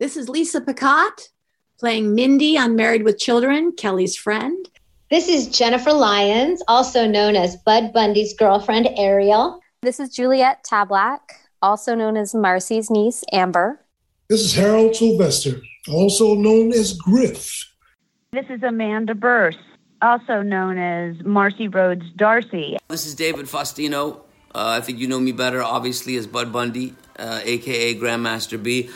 This is Lisa Picotte playing Mindy on Married with Children, Kelly's friend. This is Jennifer Lyons, also known as Bud Bundy's girlfriend, Ariel. This is Juliet Tablak, also known as Marcy's niece, Amber. This is Harold Sylvester, also known as Griff. This is Amanda Bearse, also known as Marcy Rhoades D'Arcy. This is David Faustino. Uh, I think you know me better, obviously, as Bud Bundy, uh, aka Grandmaster B.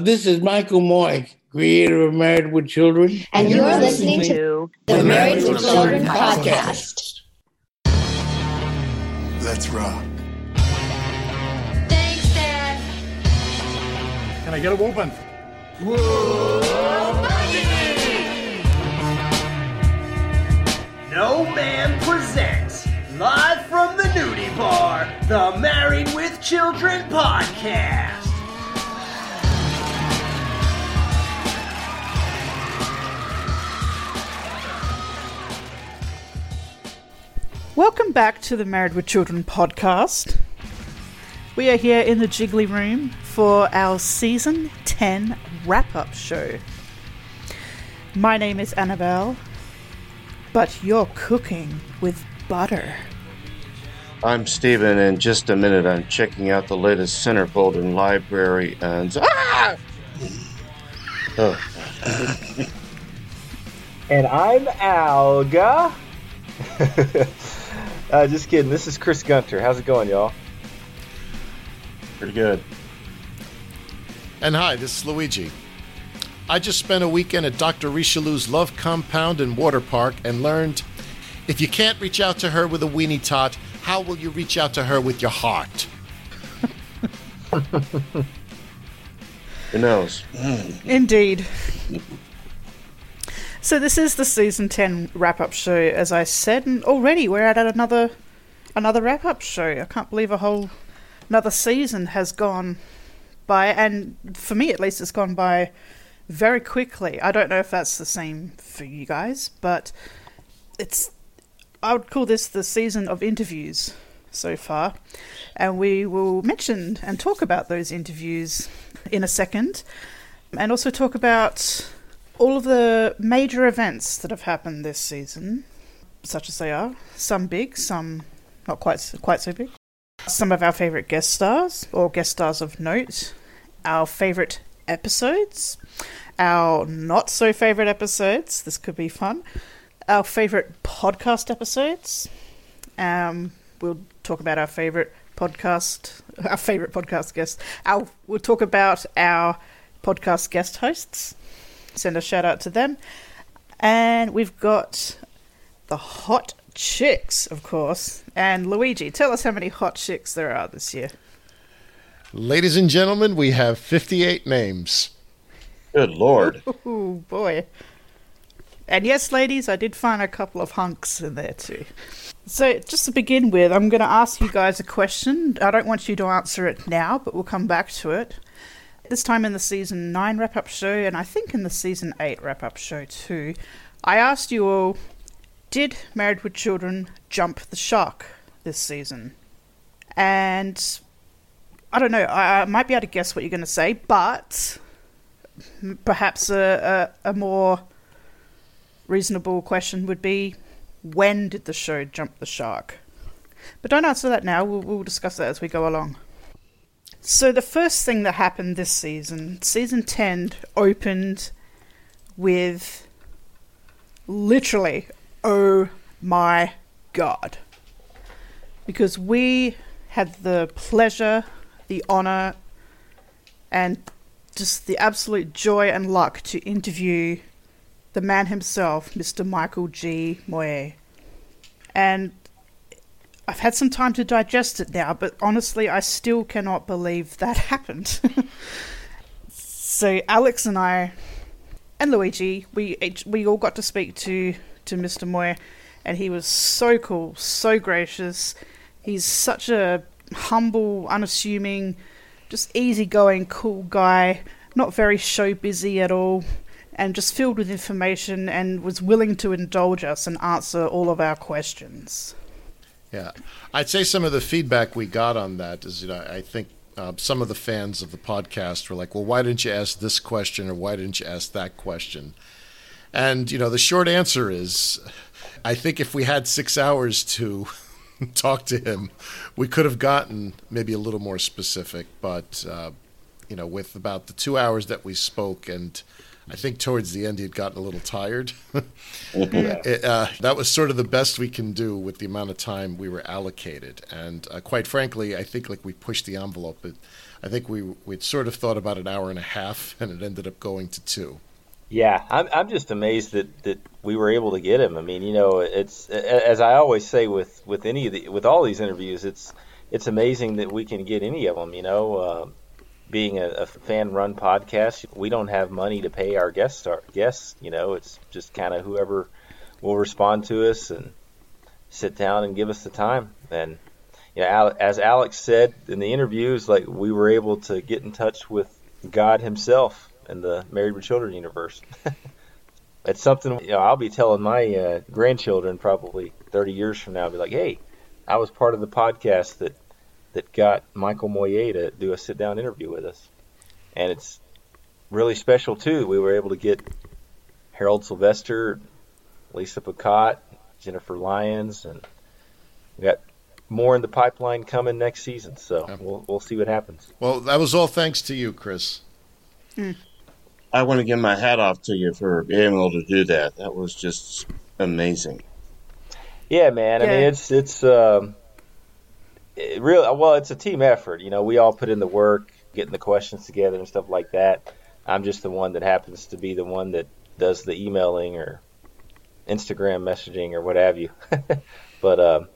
This is Michael Moye, creator of Married with Children. And, and you're, you're listening, listening to the, the Married, Married with Children, Children podcast. podcast. Let's rock. Thanks, Dad. Can I get a whooping? Whoa, No Man presents live from the nudie bar, the Married with Children podcast. Welcome back to the Married with Children podcast. We are here in the Jiggly Room for our season 10 wrap up show. My name is Annabelle, but you're cooking with butter. I'm Stephen. And just a minute, I'm checking out the latest Centerfold in library and. Ah! Oh. and I'm Alga. Uh, just kidding. This is Chris Gunter. How's it going, y'all? Pretty good. And hi, this is Luigi. I just spent a weekend at Dr. Richelieu's Love Compound and Water Park and learned if you can't reach out to her with a weenie tot, how will you reach out to her with your heart? Who knows? Indeed. So this is the season ten wrap up show, as I said, and already we're at another another wrap up show. I can't believe a whole another season has gone by, and for me at least, it's gone by very quickly. I don't know if that's the same for you guys, but it's I would call this the season of interviews so far, and we will mention and talk about those interviews in a second, and also talk about all of the major events that have happened this season, such as they are, some big, some not quite quite so big. Some of our favorite guest stars or guest stars of note, our favorite episodes, our not so favorite episodes. This could be fun. Our favorite podcast episodes. Um, we'll talk about our favorite podcast, our favorite podcast guests. Our, we'll talk about our podcast guest hosts send a shout out to them. And we've got the hot chicks, of course. And Luigi, tell us how many hot chicks there are this year. Ladies and gentlemen, we have 58 names. Good lord. Oh, boy. And yes, ladies, I did find a couple of hunks in there too. So, just to begin with, I'm going to ask you guys a question. I don't want you to answer it now, but we'll come back to it. This time in the season 9 wrap up show, and I think in the season 8 wrap up show too, I asked you all Did Married with Children jump the shark this season? And I don't know, I, I might be able to guess what you're going to say, but perhaps a, a, a more reasonable question would be when did the show jump the shark? But don't answer that now, we'll, we'll discuss that as we go along. So the first thing that happened this season, season 10 opened with literally oh my god. Because we had the pleasure, the honor and just the absolute joy and luck to interview the man himself, Mr. Michael G. Moye. And I've had some time to digest it now, but honestly, I still cannot believe that happened. so Alex and I, and Luigi, we we all got to speak to to Mr. Moye, and he was so cool, so gracious. He's such a humble, unassuming, just easygoing, cool guy. Not very show busy at all, and just filled with information, and was willing to indulge us and answer all of our questions. Yeah, I'd say some of the feedback we got on that is, you know, I think uh, some of the fans of the podcast were like, "Well, why didn't you ask this question or why didn't you ask that question?" And you know, the short answer is, I think if we had six hours to talk to him, we could have gotten maybe a little more specific. But uh, you know, with about the two hours that we spoke and I think towards the end he had gotten a little tired. it, uh, that was sort of the best we can do with the amount of time we were allocated, and uh, quite frankly, I think like we pushed the envelope. But I think we we'd sort of thought about an hour and a half, and it ended up going to two. Yeah, I'm I'm just amazed that, that we were able to get him. I mean, you know, it's as I always say with, with any of the with all these interviews, it's it's amazing that we can get any of them. You know, uh, being a, a fan run podcast, we don't have money to pay our guest star, guests. You know, it's just kind of whoever will respond to us and sit down and give us the time. And you know, as Alex said in the interviews, like we were able to get in touch with God Himself in the Married with Children universe. it's something you know I'll be telling my uh, grandchildren probably 30 years from now. I'll be like, hey, I was part of the podcast that that got Michael Moye to do a sit down interview with us. And it's really special too. We were able to get Harold Sylvester, Lisa Picotte, Jennifer Lyons, and we got more in the pipeline coming next season. So yeah. we'll we'll see what happens. Well, that was all thanks to you, Chris. Mm. I want to give my hat off to you for being able to do that. That was just amazing. Yeah, man. Yeah. I mean, it's it's um, it really well it's a team effort. You know we all put in the work getting the questions together and stuff like that. I'm just the one that happens to be the one that does the emailing or instagram messaging or what have you. But um,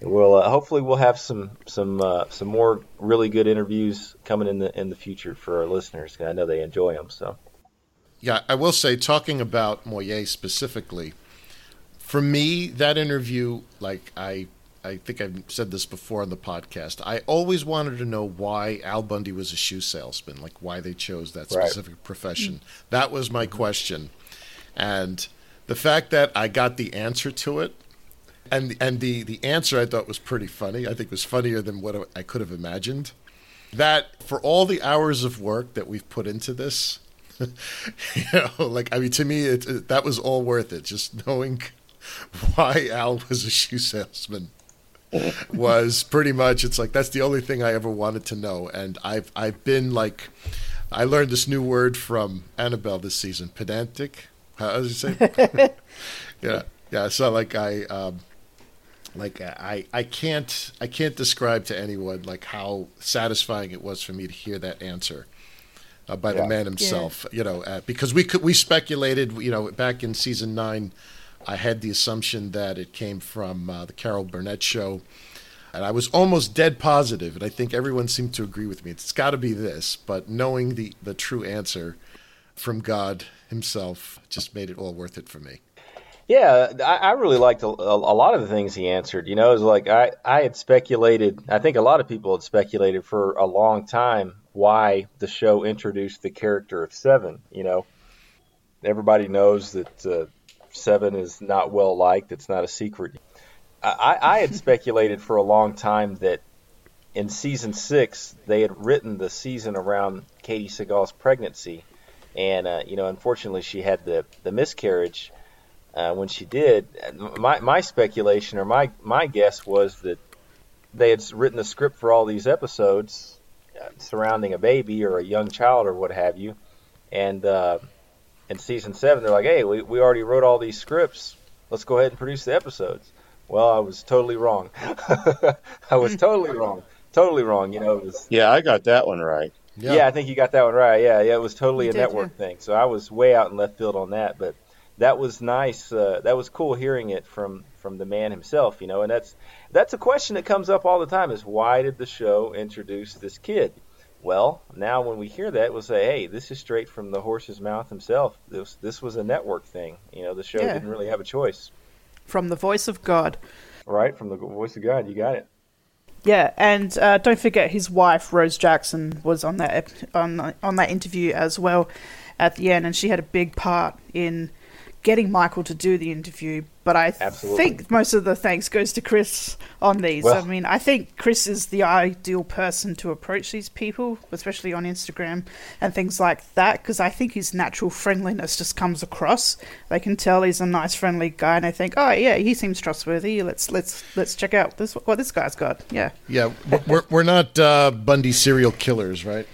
we'll uh, hopefully we'll have some some uh, some more really good interviews coming in the in the future for our listeners. I know they enjoy them so. Yeah i will say talking about moye specifically for me that interview like i I think I've said this before on the podcast. I always wanted to know why Al Bundy was a shoe salesman, like why they chose that specific right. profession. Mm-hmm. That was my question. And the fact that I got the answer to it, and and the the answer I thought was pretty funny. I think was funnier than what I could have imagined. That for all the hours of work that we've put into this, you know, like I mean, to me, it, it, that was all worth it. Just knowing why Al was a shoe salesman was pretty much it's like that's the only thing I ever wanted to know, and I've I've been like, I learned this new word from Annabelle this season, pedantic. How does it say? yeah, yeah. So like I. Um, like I, I can't I can't describe to anyone like how satisfying it was for me to hear that answer uh, by yeah. the man himself. Yeah. You know, uh, because we could we speculated. You know, back in season nine, I had the assumption that it came from uh, the Carol Burnett show. And I was almost dead positive, and I think everyone seemed to agree with me. It's got to be this, but knowing the, the true answer from God Himself just made it all worth it for me. Yeah, I, I really liked a, a, lot of the things he answered. You know, it was like I, I had speculated, I think a lot of people had speculated for a long time why the show introduced the character of Seven. You know, everybody knows that uh, Seven is not well liked. It's not a secret. I, I had speculated for a long time that in season six they had written the season around Katey Sagal's pregnancy, and uh, you know, unfortunately, she had the the miscarriage uh, when she did. My my speculation or my my guess was that they had written the script for all these episodes uh, surrounding a baby or a young child or what have you, and uh, in season seven, they're like, hey, we, we already wrote all these scripts. Let's go ahead and produce the episodes. Well, I was totally wrong. I was totally wrong. Totally wrong. You know, it was. Yeah, I got that one right. Yeah. yeah I think you got that one right. Yeah, yeah, it was totally you a network thing. So I was way out in left field on that, but that was nice. Uh, that was cool hearing it from from the man himself. You know, and that's that's a question that comes up all the time: is why did the show introduce this kid? Well, now when we hear that, we'll say, "Hey, this is straight from the horse's mouth himself. This this was a network thing. You know, the show yeah. didn't really have a choice." From the voice of God. Right, from the voice of God. You got it. Yeah, and uh, don't forget his wife Rose Jackson was on that on on that interview as well at the end, and she had a big part in getting Michael to do the interview, but I Absolutely. think most of the thanks goes to Chris on these. Well- I mean, I think Chris is the ideal person to approach these people, especially on Instagram and things like that, because I think his natural friendliness just comes across. They can tell he's a nice, friendly guy, and I think, oh yeah, he seems trustworthy. Let's let's let's check out this what this guy's got. Yeah, Yeah, we're we're not uh, Bundy serial killers, right?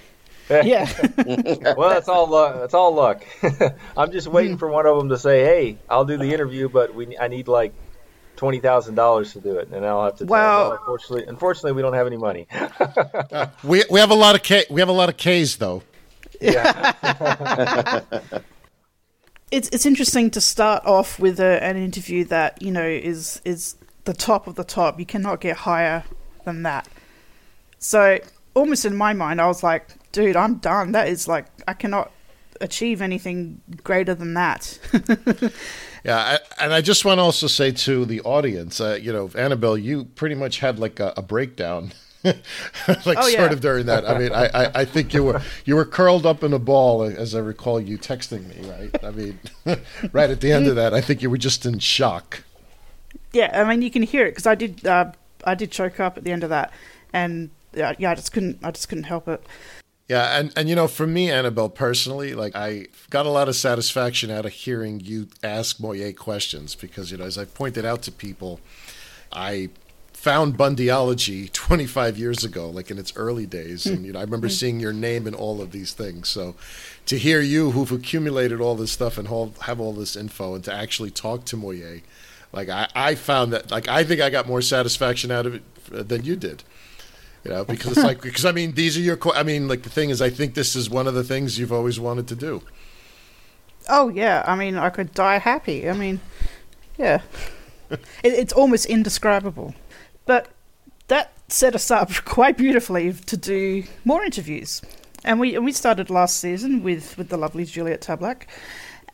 yeah. well, that's all luck. That's all luck. I'm just Hmm. waiting for one of them to say, "Hey, I'll do the interview, but we I need like twenty thousand dollars to do it," and I'll have to. Tell Well- them, "No, unfortunately, unfortunately, we don't have any money. We we have a lot of K, we have a lot of K's though. Yeah. it's it's interesting to start off with a, an interview that you know is is the top of the top. You cannot get higher than that. So almost in my mind, I was like, dude, I'm done. That is like I cannot achieve anything greater than that. Yeah, I, and I just want to also say to the audience, uh, you know, Annabelle, you pretty much had like a, a breakdown, like Oh, yeah. sort of during that. I mean, I, I, I think you were you were curled up in a ball, as I recall you texting me, right? I mean, right at the end of that, I think you were just in shock. yeah, I mean you can hear it because I did uh, I did choke up at the end of that, and yeah, yeah, I just couldn't I just couldn't help it. Yeah, and, and you know, for me, Annabelle, personally, like I got a lot of satisfaction out of hearing you ask Moye questions because, you know, as I pointed out to people, I found Bundyology 25 years ago, like in its early days. And, you know, I remember seeing your name in all of these things. So to hear you, who've accumulated all this stuff and all, have all this info, and to actually talk to Moye, like I, I found that, like, I think I got more satisfaction out of it uh, than you did. You know, because it's like, because I mean, these are your, que- I mean, like the thing is, I think this is one of the things you've always wanted to do. Oh yeah, I mean I could die happy. I mean, yeah, it, it's almost indescribable. But that set us up quite beautifully to do more interviews, and we and we started last season with with the lovely Juliet Tablak,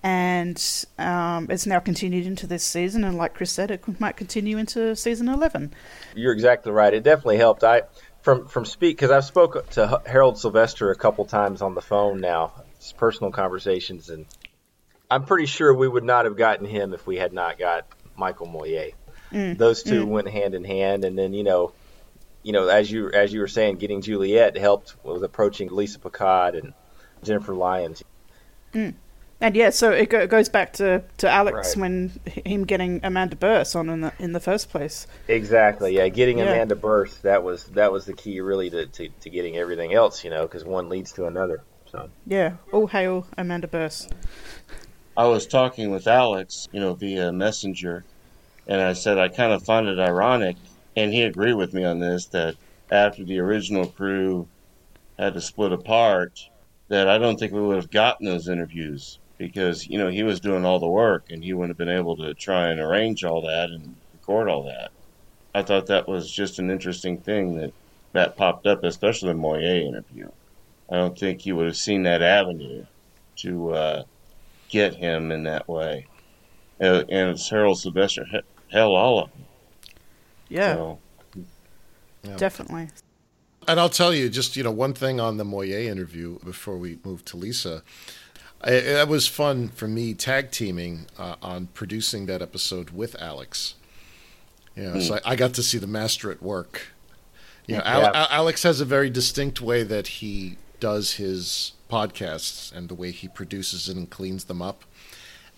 and um, it's now continued into this season. And like Chris said, it might continue into season eleven. You're exactly right. It definitely helped. I from from speak because I've spoke to Harold Sylvester a couple times on the phone now, it's personal conversations, and I'm pretty sure we would not have gotten him if we had not got Michael Moye. Mm, Those two mm. went hand in hand, and then you know, you know, as you as you were saying, getting Juliet helped with approaching Lisa Picotte and Jennifer Lyons. Mm. And yeah, so it go, goes back to, to Alex Right. when him getting Amanda Bearse on in the in the first place. Exactly. Yeah, getting Yeah. Amanda Bearse that was that was the key really to, to, to getting everything else, you know, because one leads to another. So Yeah, all hail Amanda Bearse. I was talking with Alex, you know, via Messenger, and I said I kind of find it ironic, and he agreed with me on this that after the original crew had to split apart, that I don't think we would have gotten those interviews because you know he was doing all the work and he wouldn't have been able to try and arrange all that and record all that. I thought that was just an interesting thing that that popped up, especially the Moye interview. I don't think he would have seen that avenue to uh, get him in that way. Uh, and it's Harold Sylvester, he- hell, all of them. Yeah, So, definitely. And I'll tell you, just you know, one thing on the Moye interview before we move to Lisa. I, it was fun for me tag teaming uh, on producing that episode with Alex. You know, so I, I got to see the master at work. You know, Yeah. Al- Alex has a very distinct way that he does his podcasts and the way he produces it and cleans them up.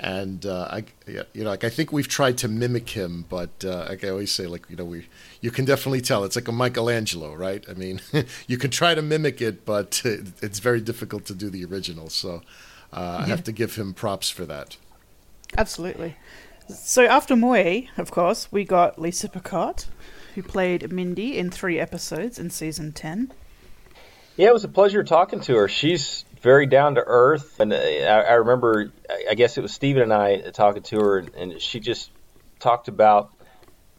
And uh, I, yeah, you know, like I think we've tried to mimic him, but uh, like I always say, like you know, we you can definitely tell it's like a Michelangelo, right? I mean, you can try to mimic it, but it's very difficult to do the original. So uh, I have to give him props for that. Absolutely. So after Moye, of course, we got Lisa Picotte, who played Mindy in three episodes in season 10. Yeah, it was a pleasure talking to her. She's very down to earth, and uh, I, I remember, I- I guess it was Stephen and I talking to her, and, and she just talked about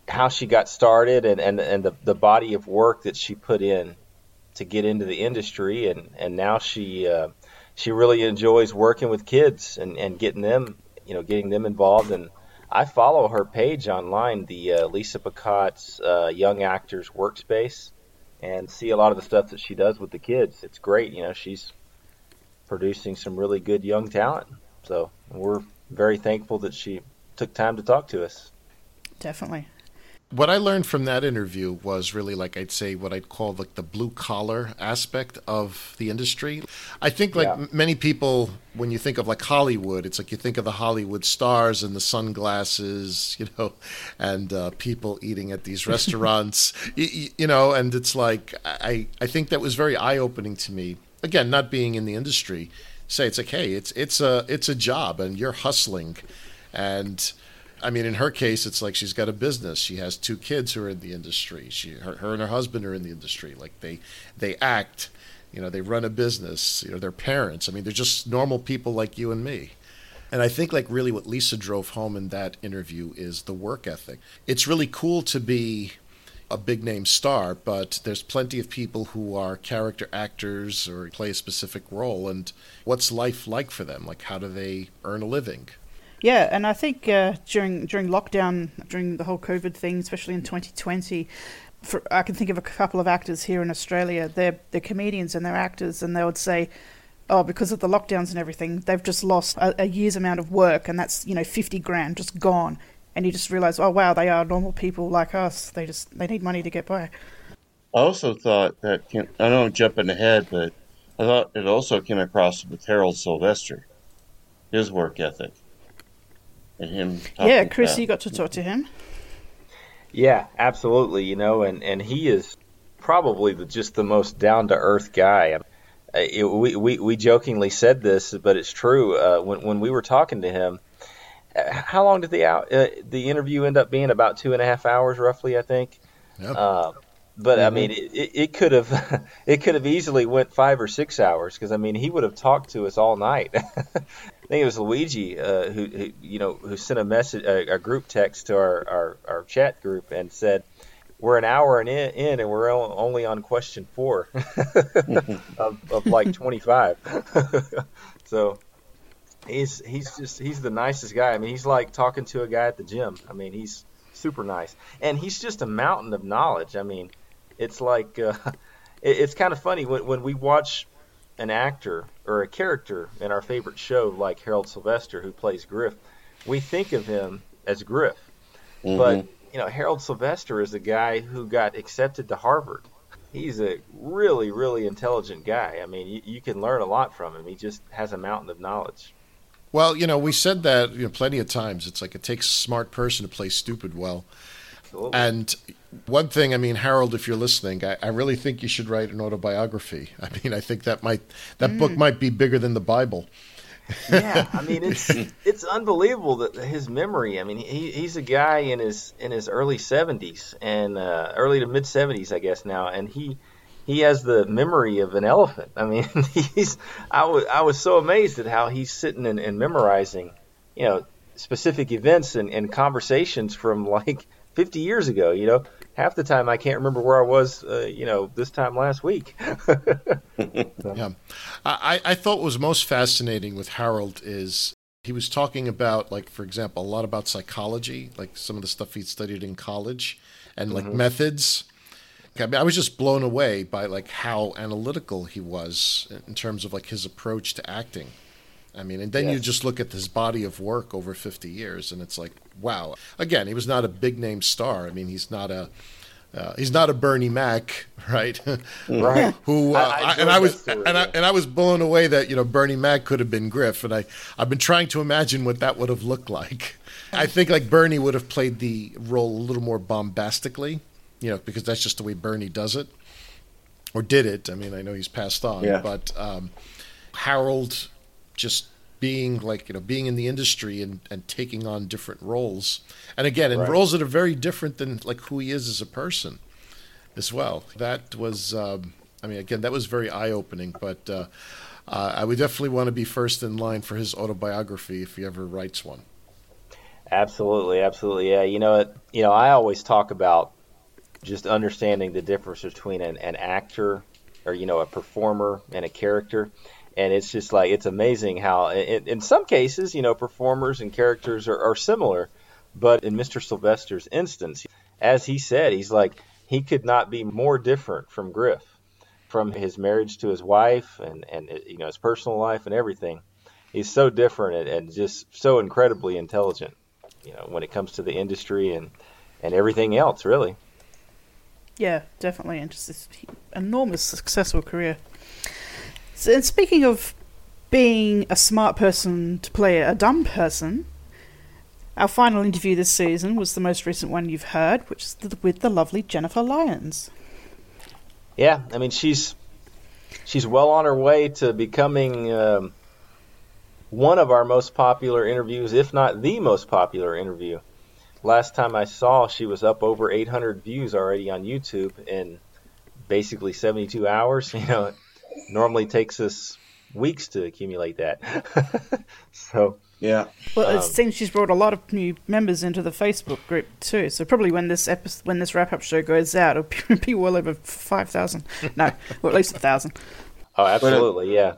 how she got started and, and, and the, the body of work that she put in to get into the industry, and, and now she uh, she really enjoys working with kids and, and getting them, you know, getting them involved. And I follow her page online, the uh, Lisa Picotte's uh, Young Actors Workspace and see a lot of the stuff that she does with the kids. It's great. You know, she's producing some really good young talent. So we're very thankful that she took time to talk to us. Definitely. What I learned from that interview was really like I'd say what I'd call like the blue collar aspect of the industry. I think like Yeah. many people when you think of like Hollywood, it's like you think of the Hollywood stars and the sunglasses, you know, and uh, people eating at these restaurants, you, you know, and it's like I I think that was very eye opening to me. Again, not being in the industry, say it's like hey, it's it's a it's a job and you're hustling, and I mean, in her case, it's like she's got a business. She has two kids who are in the industry. She, her, her and her husband are in the industry. Like they, they act. You know, they run a business. You know, they're parents. I mean, they're just normal people like you and me. And I think like really what Lisa drove home in that interview is the work ethic. It's really cool to be a big name star, but there's plenty of people who are character actors or play a specific role. And what's life like for them? Like, how do they earn a living? Yeah, and I think uh, during during lockdown, during the whole COVID thing, especially in 2020, for, I can think of a couple of actors here in Australia. They're they're comedians and they're actors, and they would say, "Oh, because of the lockdowns and everything, they've just lost a, a year's amount of work, and that's you know 50 grand just gone." And you just realize, oh wow, they are normal people like us. They just they need money to get by. I also thought that I know I'm jumping ahead, but I thought it also came across with Harold Sylvester, his work ethic, and him. yeah, Chris, about- you got to talk to him. Yeah, absolutely. You know, and, and he is probably the, just the most down to earth guy. It, we, we we jokingly said this, but it's true. Uh, when when we were talking to him, uh, how long did the out, uh, the interview end up being? About two and a half hours, roughly, I think. Yep. Uh, but I Mhm. mean, it, it, could have it could have easily went five or six hours because I mean, he would have talked to us all night. I think it was Luigi uh, who, who you know who sent a message a, a group text to our, our, our chat group and said we're an hour and in, in and we're only on question four of, of like 25 so he's he's just he's the nicest guy. I mean he's like talking to a guy at the gym. I mean he's super nice. And he's just a mountain of knowledge. I mean it's like uh, it, it's kind of funny when when we watch an actor or a character in our favorite show like Harold Sylvester who plays Griff, we think of him as Griff. But you know, Harold Sylvester is a guy who got accepted to Harvard. He's a really, really intelligent guy. I mean, you, you can learn a lot from him. He just has a mountain of knowledge. Well, you know, we said that you know plenty of times. It's like it takes a smart person to play stupid well. Absolutely. And one thing, I mean, Harold, if you're listening, I, I really think you should write an autobiography. I mean, I think that might that book Mm. might be bigger than the Bible. yeah, I mean it's it's unbelievable that his memory. I mean, he he's a guy in his in his early seventies and uh, early to mid seventies, I guess now, and he he has the memory of an elephant. I mean, he's I was I was so amazed at how he's sitting and, and memorizing, you know, specific events and, and conversations from like 50 years ago. You know, half the time I can't remember where I was, uh, you know, this time last week. Yeah, I, I thought what was most fascinating with Harold is he was talking about, like, for example, a lot about psychology, like some of the stuff he'd studied in college, and like Mhm. methods. I mean, I was just blown away by like how analytical he was in terms of like his approach to acting. I mean, and then you just look at his body of work over 50 years, and it's like, wow. Again, he was not a big name star. I mean, he's not a uh, he's not a Bernie Mac, right? Right. Who uh, I- I and I was story, and I and I was blown away that you know Bernie Mac could have been Griff, and I I've been trying to imagine what that would have looked like. I think like Bernie would have played the role a little more bombastically, you know, because that's just the way Bernie does it, or did it. I mean, I know he's passed on, Yeah. but um, Harold just being like you know being in the industry and, and taking on different roles and again in Right. roles that are very different than like who he is as a person as well that was um, i mean again that was very eye-opening but uh, uh, i would definitely want to be first in line for his autobiography if he ever writes one Absolutely, absolutely. Yeah, you know, it, you know, I always talk about just understanding the difference between an, an actor or you know a performer and a character, and it's just like it's amazing how in, in some cases you know performers and characters are, are similar, but in Mr. Sylvester's instance, as he said, he's like he could not be more different from Griff, from his marriage to his wife and and you know his personal life and everything he's so different and, and just so incredibly intelligent. You know, when it comes to the industry and and everything else, really. Yeah, definitely, and just this enormous successful career. And speaking of being a smart person to play a dumb person, our final interview this season was the most recent one you've heard, which is with the lovely Jennifer Lyons. Yeah, I mean she's she's well on her way to becoming um, one of our most popular interviews, if not the most popular interview. Last time I saw, she was up over 800 views already on YouTube in basically 72 hours. You know, normally takes us weeks to accumulate that. so yeah. Well, it Um, seems she's brought a lot of new members into the Facebook group too. So probably when this episode, when this wrap up show goes out, it'll be well over five thousand. No, or at least a thousand. Oh, absolutely, yeah.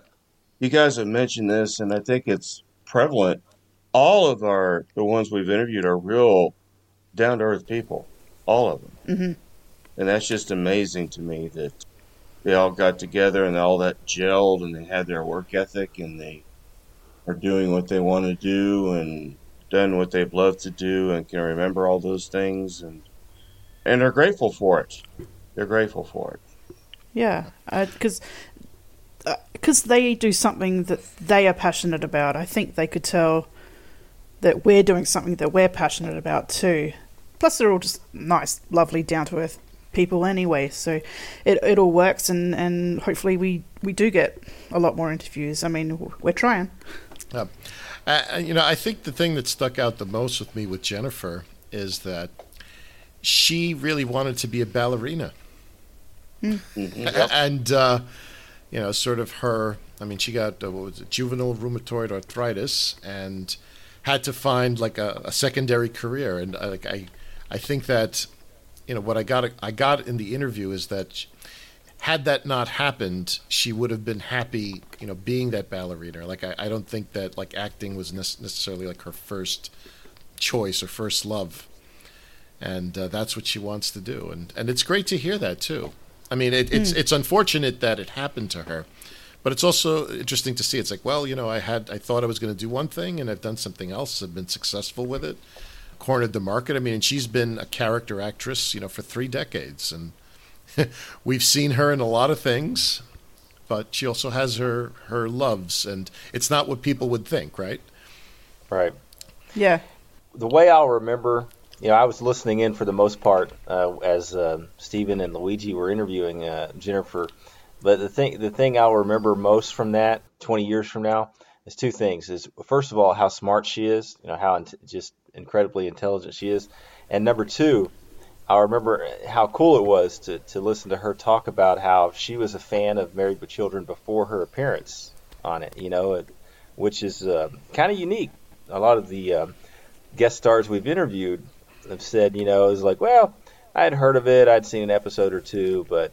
You guys have mentioned this, and I think it's prevalent. All of our the ones we've interviewed are real down to earth people, all of them, hmm and that's just amazing to me that they all got together and all that gelled, and they had their work ethic, and they are doing what they want to do and done what they've loved to do, and can remember all those things, and and are grateful for it. They're grateful for it. Yeah, uh, because because uh, they do something that they are passionate about. I think they could tell that we're doing something that we're passionate about too. Plus, they're all just nice, lovely, down to earth people anyway. So it it all works, and, and hopefully we, we do get a lot more interviews. I mean, we're trying. Yeah. Uh, you know, I think the thing that stuck out the most with me with Jennifer is that she really wanted to be a ballerina. A- And, uh, you know, sort of her, I mean, she got, uh, what was it, juvenile rheumatoid arthritis and had to find like a, a secondary career. And uh, like, I, I think that, you know, what I got, I got in the interview is that sh- had that not happened, she would have been happy, you know, being that ballerina. Like, I, I don't think that like acting was nec- necessarily like her first choice or first love, and uh, that's what she wants to do. And and it's great to hear that too. I mean, it, it's Mm. it's unfortunate that it happened to her, but it's also interesting to see. It's like, well, you know, I had I thought I was going to do one thing, and I've done something else. I've been successful with it, cornered the market. I mean, and she's been a character actress, you know, for three decades, and we've seen her in a lot of things, but she also has her her loves, and it's not what people would think, right? Right. Yeah. The way I'll remember, you know, I was listening in for the most part uh, as um Stephen and Luigi were interviewing uh, Jennifer. But the thing, the thing I'll remember most from that, 20 years from now, is two things: is first of all how smart she is, you know, how int- just incredibly intelligent she is, and number two, I remember how cool it was to, to listen to her talk about how she was a fan of Married with Children before her appearance on it, you know, which is uh, kind of unique. A lot of the um guest stars we've interviewed have said, you know, is like, well, I had heard of it, I'd seen an episode or two, but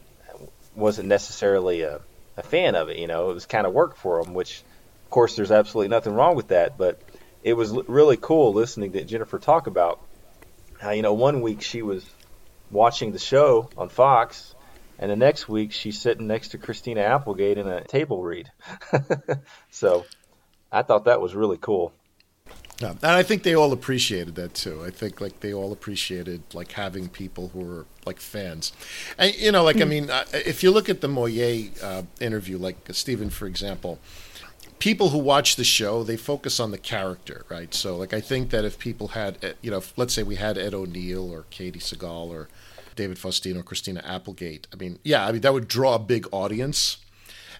wasn't necessarily a, a fan of it, you know, it was kind of work for them, which, of course, there's absolutely nothing wrong with that, but it was l- really cool listening to Jennifer talk about how, you know, one week she was watching the show on Fox, and the next week she's sitting next to Christina Applegate in a table read. so I thought that was really cool. Yeah, and I think they all appreciated that too. I think like they all appreciated like having people who were like fans, and you know, like I Mm. mean, uh, if you look at the Moye uh, interview, like Stephen, for example, people who watch the show they focus on the character, right? So, like I think that if people had, uh, you know, let's say we had Ed O'Neill or Katey Sagal or David Faustino or Christina Applegate, I mean, yeah, I mean that would draw a big audience,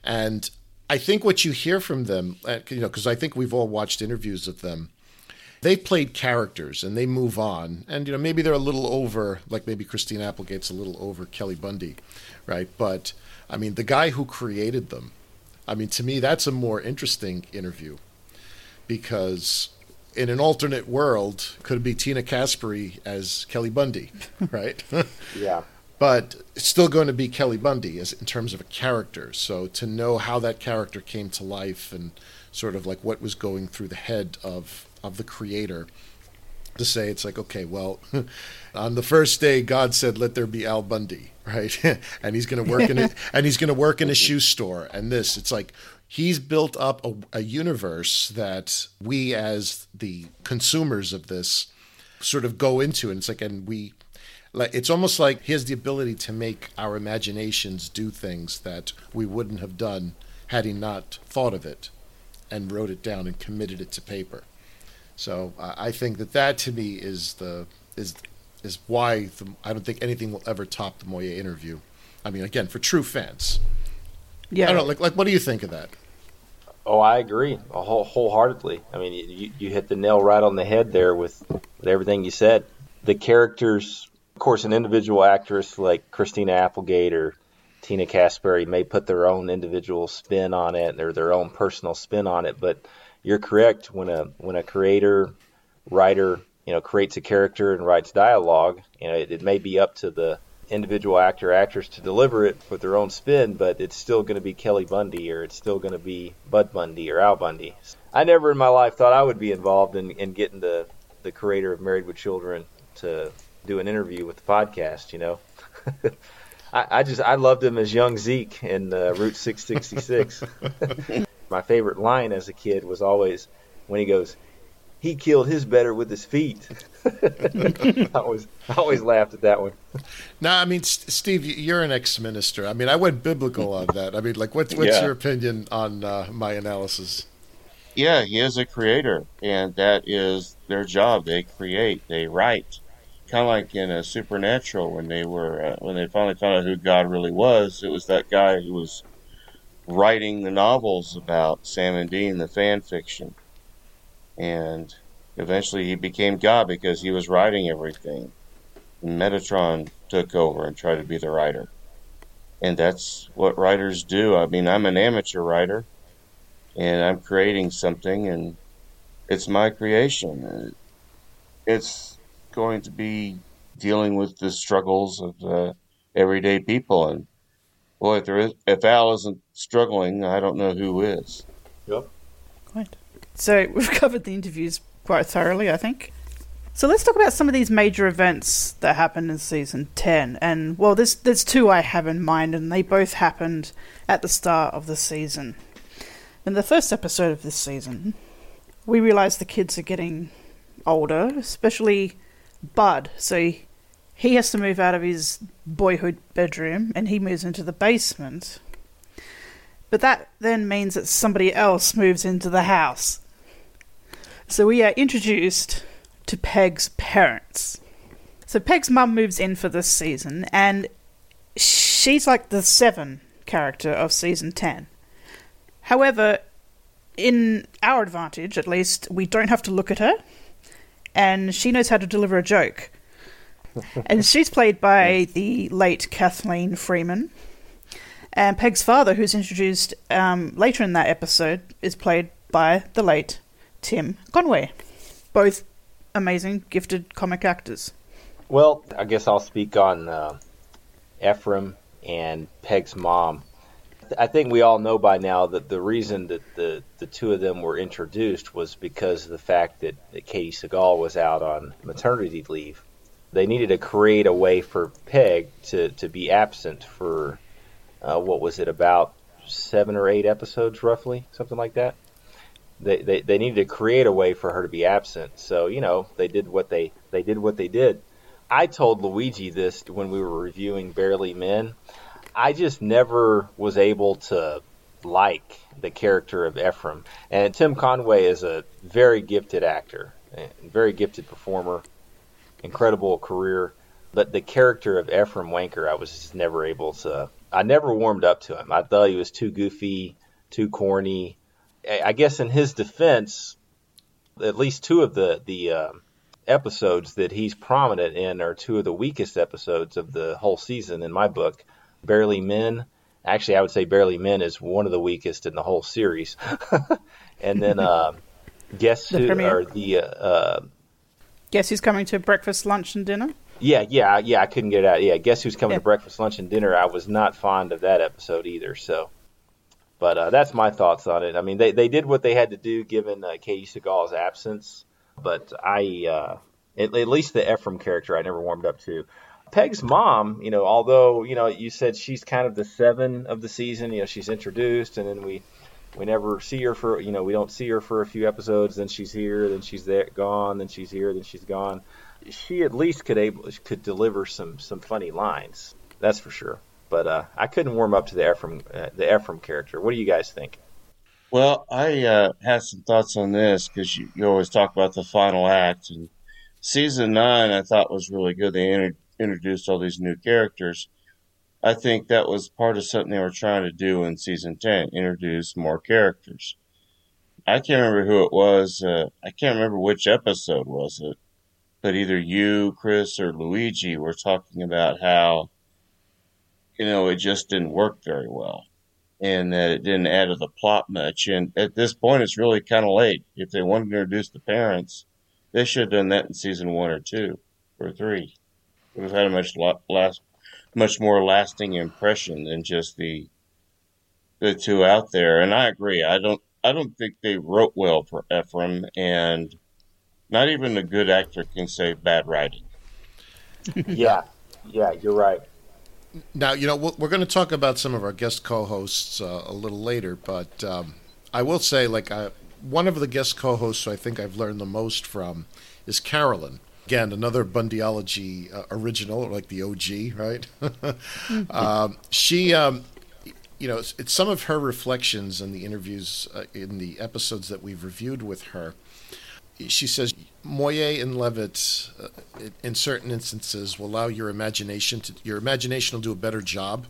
and I think what you hear from them, uh, you know, because I think we've all watched interviews of them they played characters and they move on. And you know maybe they're a little over like maybe Christina applegate's a little over kelly bundy right? But i mean the guy who created them i mean to me that's a more interesting interview because in an alternate world could it be tina caspary as kelly bundy right Yeah. but it's still going to be Kelly Bundy as in terms of a character. So to know how that character came to life and sort of like what was going through the head of of the creator, to say it's like okay, well, on the first day God said, "Let there be Al Bundy," right? and he's going to work in it, and he's going to work in a shoe store. And this, it's like he's built up a, a universe that we as the consumers of this sort of go into and it's like and we like it's almost like he has the ability to make our imaginations do things that we wouldn't have done had he not thought of it and wrote it down and committed it to paper so uh, i think that that to me is the is is why the, i don't think anything will ever top the moye interview i mean again for true fans Yeah. i don't know like, like what do you think of that Oh, I agree whole, wholeheartedly. I mean, you, you hit the nail right on the head there with, with everything you said. The characters, of course, an individual actress like Christina Applegate or Tina Caspary may put their own individual spin on it or their own personal spin on it. But you're correct when a when a creator, writer, you know, creates a character and writes dialogue, you know, it, it may be up to the individual actor actress to deliver it with their own spin, but it's still going to be Kelly Bundy or it's still going to be Bud Bundy or Al Bundy. I never in my life thought I would be involved in, in getting the, the creator of Married with Children to do an interview with the podcast, you know. I, I just I loved him as young Zeke in uh, Route 666. my favorite line as a kid was always when he goes, "He killed his better with his feet." I always I always laughed at that one. No, I mean, S- Steve, you're an ex-minister. I mean, I went biblical on that. I mean, like, what's what's Yeah. your opinion on uh, my analysis? Yeah, he is a creator, and that is their job. They create, they write. Kind of like in a Supernatural when they were uh, when they finally found out who God really was. It was that guy who was writing the novels about Sam and Dean, the fan fiction, and eventually he became God because he was writing everything. Metatron took over and tried to be the writer, and that's what writers do. I mean, I'm an amateur writer and I'm creating something, and it's my creation. It's going to be dealing with the struggles of uh, everyday people, and boy, if there is, if Al isn't struggling, I don't know who is. Yep. So we've covered the interviews quite thoroughly, I think. So let's talk about some of these major events that happened in season ten. And well, there's there's two I have in mind, and they both happened at the start of the season. In the first episode of this season, we realize the kids are getting older, especially Bud. So he has to move out of his boyhood bedroom, and he moves into the basement. But that then means that somebody else moves into the house. So we are introduced to Peg's parents. So Peg's mum moves in for this season, and she's like the seven character of season 10. However, in our advantage, at least, we don't have to look at her, and she knows how to deliver a joke. and she's played by the late Kathleen Freeman. And Peg's father, who's introduced um, later in that episode, is played by the late Tim Conway. Both amazing, gifted comic actors. Well, I guess I'll speak on uh, Ephraim and Peg's mom. I think we all know by now that the reason that the, the two of them were introduced was because of the fact that, that Katey Sagal was out on maternity leave. They needed to create a way for Peg to, to be absent for, uh, what was it, about seven or eight episodes, roughly? Something like that? They, they, they needed to create a way for her to be absent. So, you know, they did what they, they did what they did. I told Luigi this when we were reviewing Barely Men. I just never was able to like the character of Ephraim. And Tim Conway is a very gifted actor, very gifted performer, incredible career. But the character of Ephraim Wanker, I was just never able to. I never warmed up to him. I thought he was too goofy, too corny. I guess in his defense, at least two of the the um episodes that he's prominent in are two of the weakest episodes of the whole season in my book. Barely Men. Actually, I would say Barely Men is one of the weakest in the whole series. and then uh, guess The who premiere. or the uh, uh, Guess who's coming to breakfast, lunch, and dinner? Yeah yeah yeah I couldn't get it out. Yeah, guess who's coming Yeah. to breakfast, lunch, and dinner? I was not fond of that episode either. So. But uh, that's my thoughts on it. I mean, they, they did what they had to do given uh, Katey Sagal's absence. But I, uh, at, at least the Ephraim character, I never warmed up to. Peg's mom, you know, although you know you said she's kind of the seven of the season, you know, she's introduced, and then we we never see her for you know we don't see her for a few episodes. Then she's here, then she's there, gone, then she's here, then she's gone. She at least could able could deliver some some funny lines. That's for sure. But uh, I couldn't warm up to the Ephraim uh, the Ephraim character. What do you guys think? Well, I uh, had some thoughts on this because you, you always talk about the final act, and season nine I thought was really good. They inter- introduced all these new characters. I think that was part of something they were trying to do in season ten, introduce more characters. I can't remember who it was. Uh, I can't remember which episode was it, but either you, Chris, or Luigi were talking about how you know it just didn't work very well and that it didn't add to the plot much. And at this point, it's really kind of late. If they wanted to introduce the parents, they should have done that in season one or two or three. It would have had a much last, much more lasting impression than just the the two out there. And I agree. I don't. I don't think they wrote well for Ephraim, and not even a good actor can save bad writing. yeah, yeah, you're right. Now, you know, we're going to talk about some of our guest co hosts uh, a little later, but um, I will say, like, I, one of the guest co hosts I think I've learned the most from is Carolyn. Again, another Bundyology uh, original, or like the OG, right? um, she, um, you know, it's, it's, some of her reflections in the interviews uh, in the episodes that we've reviewed with her she says Moye and Leavitt, uh, in certain instances, will allow your imagination to your imagination will do a better job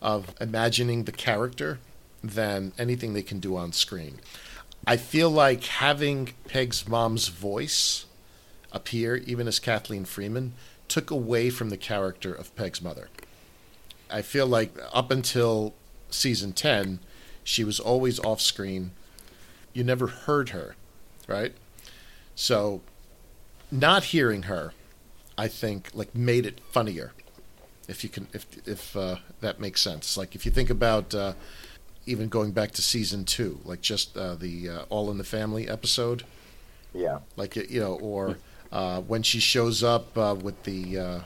of imagining the character than anything they can do on screen. I feel like having Peg's mom's voice appear, even as Kathleen Freeman, took away from the character of Peg's mother. I feel like up until season 10, she was always off screen. You never heard her, right? So, not hearing her, I think, like made it funnier. If you can, if if uh, that makes sense. Like if you think about uh, even going back to season two, like just uh, the uh, All in the Family episode. Yeah. Like you know, or uh, when she shows up uh, with the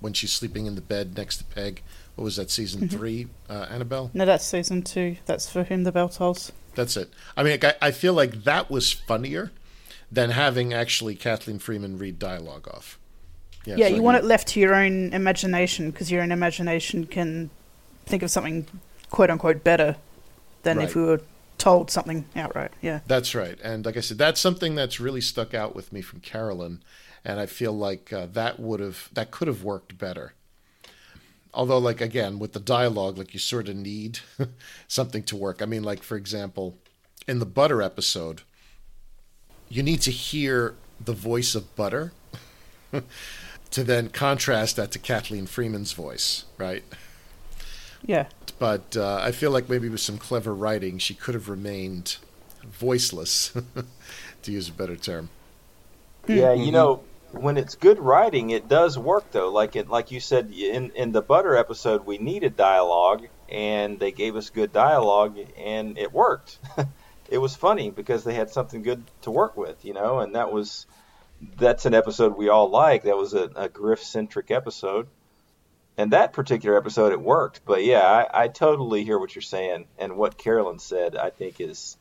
when she's sleeping in the bed next to Peg. What was that? Season mm-hmm. three, Annabelle. No, that's season two. That's for whom the bell tolls. That's it. I mean, I, I feel like that was funnier than having actually Kathleen Freeman read dialogue off. Yeah, yeah so you want it left to your own imagination because your own imagination can think of something quote unquote better than right. if we were told something outright. Yeah. That's right. And like I said, that's something that's really stuck out with me from Carolyn. And I feel like uh, that would have, that could have worked better. Although, like, again, with the dialogue, like, you sort of need something to work. I mean, like, for example, in the Butter episode, you need to hear the voice of Butter to then contrast that to Kathleen Freeman's voice, right? Yeah. But uh, I feel like maybe with some clever writing, she could have remained voiceless, to use a better term. Yeah, you mm-hmm. know, when it's good writing, it does work though. Like it, like you said in in the Butter episode, we needed dialogue, and they gave us good dialogue, and it worked. it was funny because they had something good to work with, you know, and that was that's an episode we all like. That was a, a Griff centric episode. And that particular episode, it worked. But yeah, I, I totally hear what you're saying. And what Carolyn said, I think is,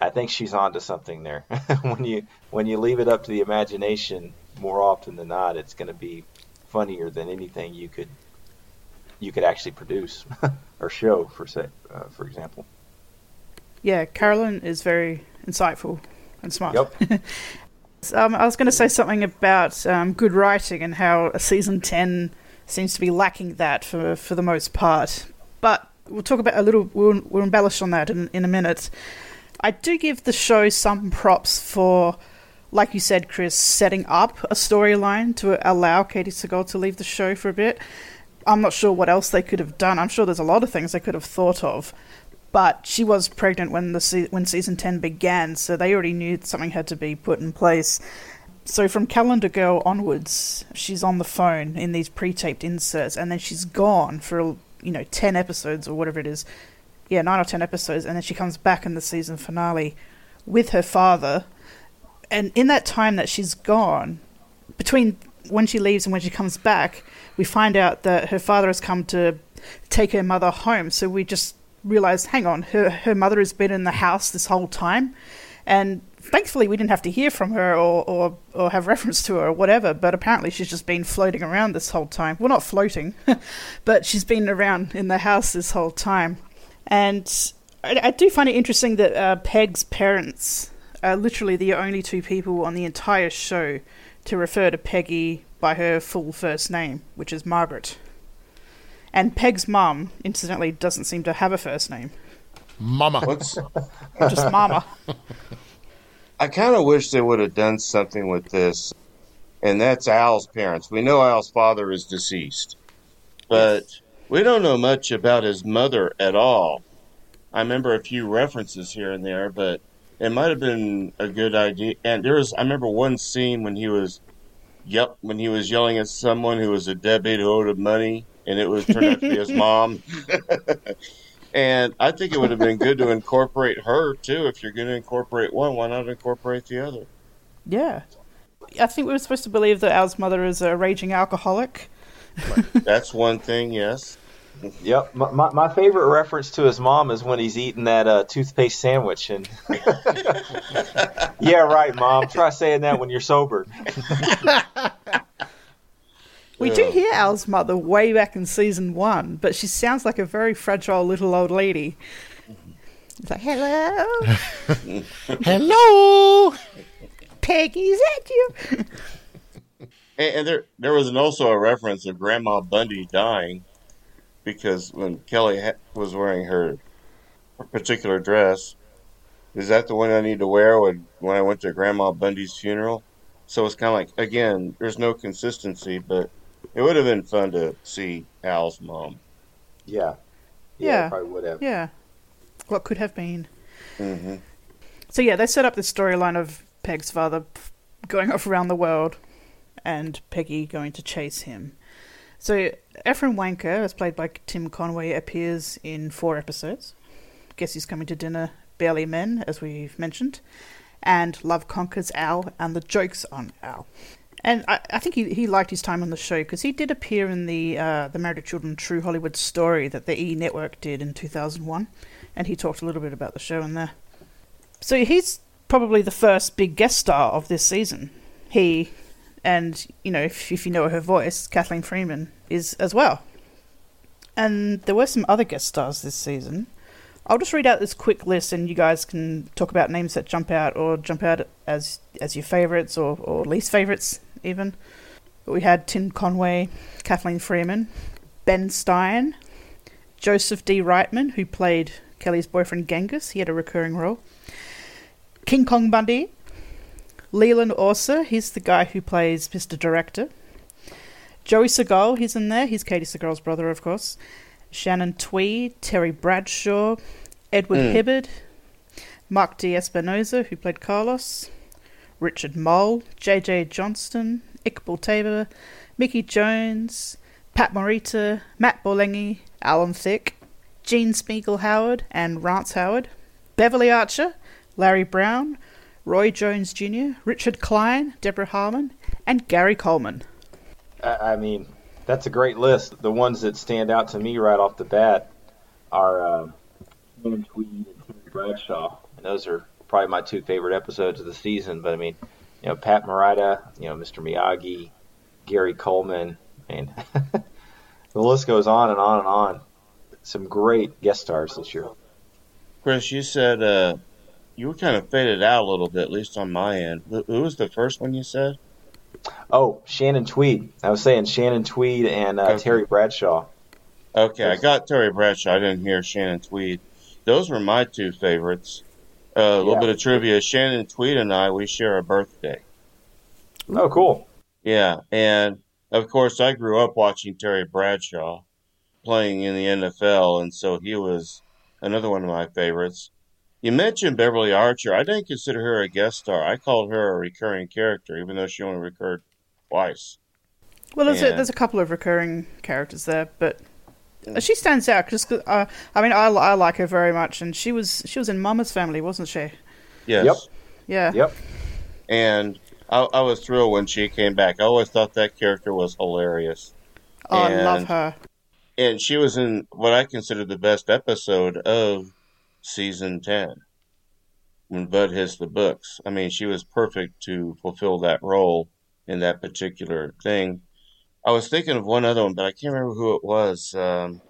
I think she's onto something there. when you when you leave it up to the imagination, more often than not, it's going to be funnier than anything you could you could actually produce or show for say uh, for example. Yeah, Carolyn is very insightful and smart. Yep. um, I was going to say something about um, good writing and how season 10 seems to be lacking that for, for the most part. But we'll talk about a little, we'll, we'll embellish on that in, in a minute. I do give the show some props for, like you said, Chris, setting up a storyline to allow Katey Sagal to leave the show for a bit. I'm not sure what else they could have done. I'm sure there's a lot of things they could have thought of but she was pregnant when the se- when season 10 began so they already knew something had to be put in place. So from calendar girl onwards she's on the phone in these pre-taped inserts and then she's gone for you know 10 episodes or whatever it is. Yeah 9 or 10 episodes and then she comes back in the season finale with her father. And in that time that she's gone between when she leaves and when she comes back we find out that her father has come to take her mother home. So we just realized, hang on, her her mother has been in the house this whole time, and thankfully we didn't have to hear from her or, or, or have reference to her or whatever, but apparently she's just been floating around this whole time. Well, not floating, but she's been around in the house this whole time. And I, I do find it interesting that uh, Peg's parents are literally the only two people on the entire show to refer to Peggy by her full first name, which is Margaret. And Peg's mum, incidentally, doesn't seem to have a first name. Mama. Just Mama. I kind of wish they would have done something with this, and that's Al's parents. We know Al's father is deceased, but we don't know much about his mother at all. I remember a few references here and there, but it might have been a good idea. And there was, I remember one scene when he was, yep, when he was yelling at someone who was a deadbeat who owed him money, and it was turned out to be his mom. and I think it would have been good to incorporate her too. If you're going to incorporate one, why not incorporate the other? Yeah. I think we were supposed to believe that Al's mother is a raging alcoholic. That's one thing, yes. Yep. My, my, my favorite reference to his mom is when he's eating that uh, toothpaste sandwich. And yeah, right, mom. Try saying that when you're sober. We do hear Al's mother way back in season one, but she sounds like a very fragile little old lady. It's like, hello, hello, Peggy, is that you? And, and there, there was an, also a reference of Grandma Bundy dying because when Kelly ha- was wearing her, her particular dress, is that the one I need to wear when when I went to Grandma Bundy's funeral? So it's kind of like again, there's no consistency, but it would have been fun to see Al's mom. Yeah. Yeah, probably would have. Yeah, what could have been. Mm-hmm. So yeah, they set up the storyline of Peg's father going off around the world, and Peggy going to chase him. So Ephraim Wanker, as played by Tim Conway, appears in four episodes. Guess he's coming to dinner, Barely Men, as we've mentioned, and Love Conquers Al, and the jokes on Al. And I, I think he, he liked his time on the show because he did appear in the uh, the Married Children True Hollywood Story that the E Network did in 2001, and he talked a little bit about the show in there. So he's probably the first big guest star of this season. He and you know if, if you know her voice, Kathleen Freeman is as well. And there were some other guest stars this season. I'll just read out this quick list, and you guys can talk about names that jump out or jump out as as your favourites or, or least favourites, even. We had Tim Conway, Kathleen Freeman, Ben Stein, Joseph D. Reitman, who played Kelly's boyfriend Genghis. He had a recurring role. King Kong Bundy, Leland Orser, he's the guy who plays Mr. Director. Joey Sagal, he's in there. He's Katey Sagal's brother, of course. Shannon Tweed, Terry Bradshaw, Edward Mm. Hibbert, Mark D. Espinoza, who played Carlos, Richard Moll, J.J. Johnston, Iqbal Tabor, Mickey Jones, Pat Morita, Matt Borlenghi, Alan Thicke, Jean Speegle Howard, and Rance Howard, Beverly Archer, Larry Brown, Roy Jones Jr., Richard Kline, Deborah Harmon, and Gary Coleman. I, mean, that's a great list. The ones that stand out to me right off the bat are uh, Shannon Tweed and Terry Bradshaw, and those are probably my two favorite episodes of the season. But I mean, you know, Pat Morita, you know, Mr. Miyagi, Gary Coleman, and the list goes on and on and on. Some great guest stars this year. Chris, you said uh, you were kind of faded out a little bit, at least on my end. Who who was the first one you said? Oh, Shannon Tweed. I was saying Shannon Tweed and uh, Okay. Terry Bradshaw. Okay, I got Terry Bradshaw. I didn't hear Shannon Tweed. Those were my two favorites. Uh, a little Yeah. bit of trivia: Shannon Tweed and I we share a birthday. Oh, cool. Yeah, and of course I grew up watching Terry Bradshaw playing in the NFL, and so he was another one of my favorites. You mentioned Beverly Archer. I didn't consider her a guest star. I called her a recurring character, even though she only recurred twice. Well, there's a, there's a couple of recurring characters there, but she stands out just 'cause, uh, I mean I, I like her very much, and she was she was in Mama's Family, wasn't she? Yes. Yep. Yeah. Yep. And I, I was thrilled when she came back. I always thought that character was hilarious. Oh, I love her. and she was in what I consider the best episode of season 10 when Bud hits the books. I mean, she was perfect to fulfill that role in that particular thing. I was thinking of one other one, but I can't remember who it was. Um,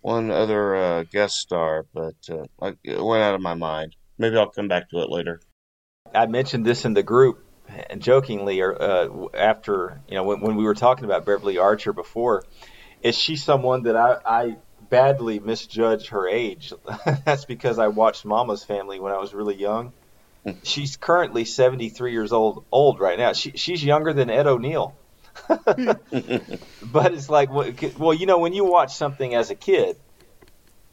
one other uh, guest star, but uh, it went out of my mind. Maybe I'll come back to it later. I mentioned this in the group jokingly, or uh, after you know when, when we were talking about Beverly Archer before. Is she someone that I, I badly misjudge her age? That's because I watched Mama's Family when I was really young. She's currently 73 years old old right now. She, she's younger than Ed O'Neill. but it's like, well, you know, when you watch something as a kid,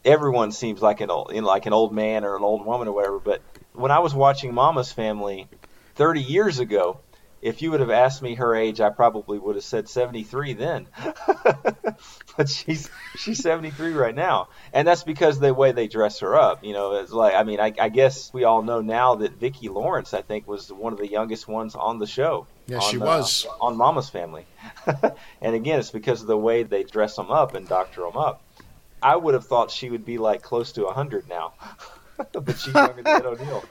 everyone seems like an old, you know, like an old man or an old woman or whatever. But when I was watching Mama's Family 30 years ago, if you would have asked me her age, I probably would have said 73 then. but she's she's 73 right now, and that's because the way they dress her up. You know, it's like I mean, I, I guess we all know now that Vicki Lawrence, I think, was one of the youngest ones on the show. Yeah, on, she was uh, on Mama's Family, and again, it's because of the way they dress them up and doctor them up. I would have thought she would be like close to 100 now. but she's younger than Ed O'Neill.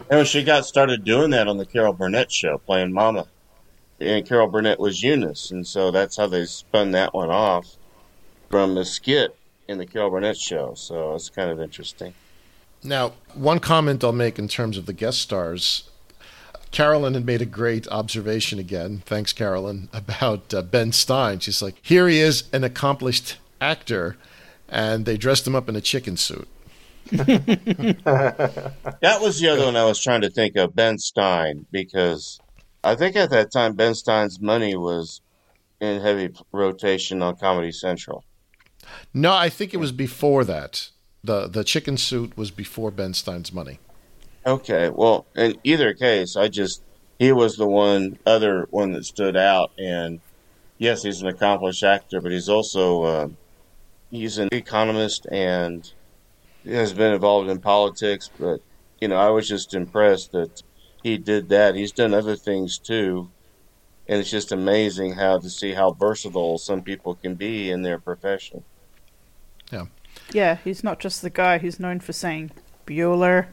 and she got started doing that on the Carol Burnett show, playing Mama. And Carol Burnett was Eunice, and so that's how they spun that one off from the skit in the Carol Burnett show. So it's kind of interesting. Now, one comment I'll make in terms of the guest stars. Carolyn had made a great observation again. Thanks, Carolyn, about uh, Ben Stein. She's like, here he is, an accomplished actor, and they dressed him up in a chicken suit. that was the other one I was trying to think of, Ben Stein, because I think at that time Ben Stein's money was in heavy rotation on Comedy Central. No, I think it was before that. the The chicken suit was before Ben Stein's money. Okay, well, in either case, I just he was the one other one that stood out, and yes, he's an accomplished actor, but he's also uh, he's an economist and has been involved in politics, but you know, I was just impressed that he did that. He's done other things too, and it's just amazing how to see how versatile some people can be in their profession. Yeah. Yeah, he's not just the guy who's known for saying Bueller,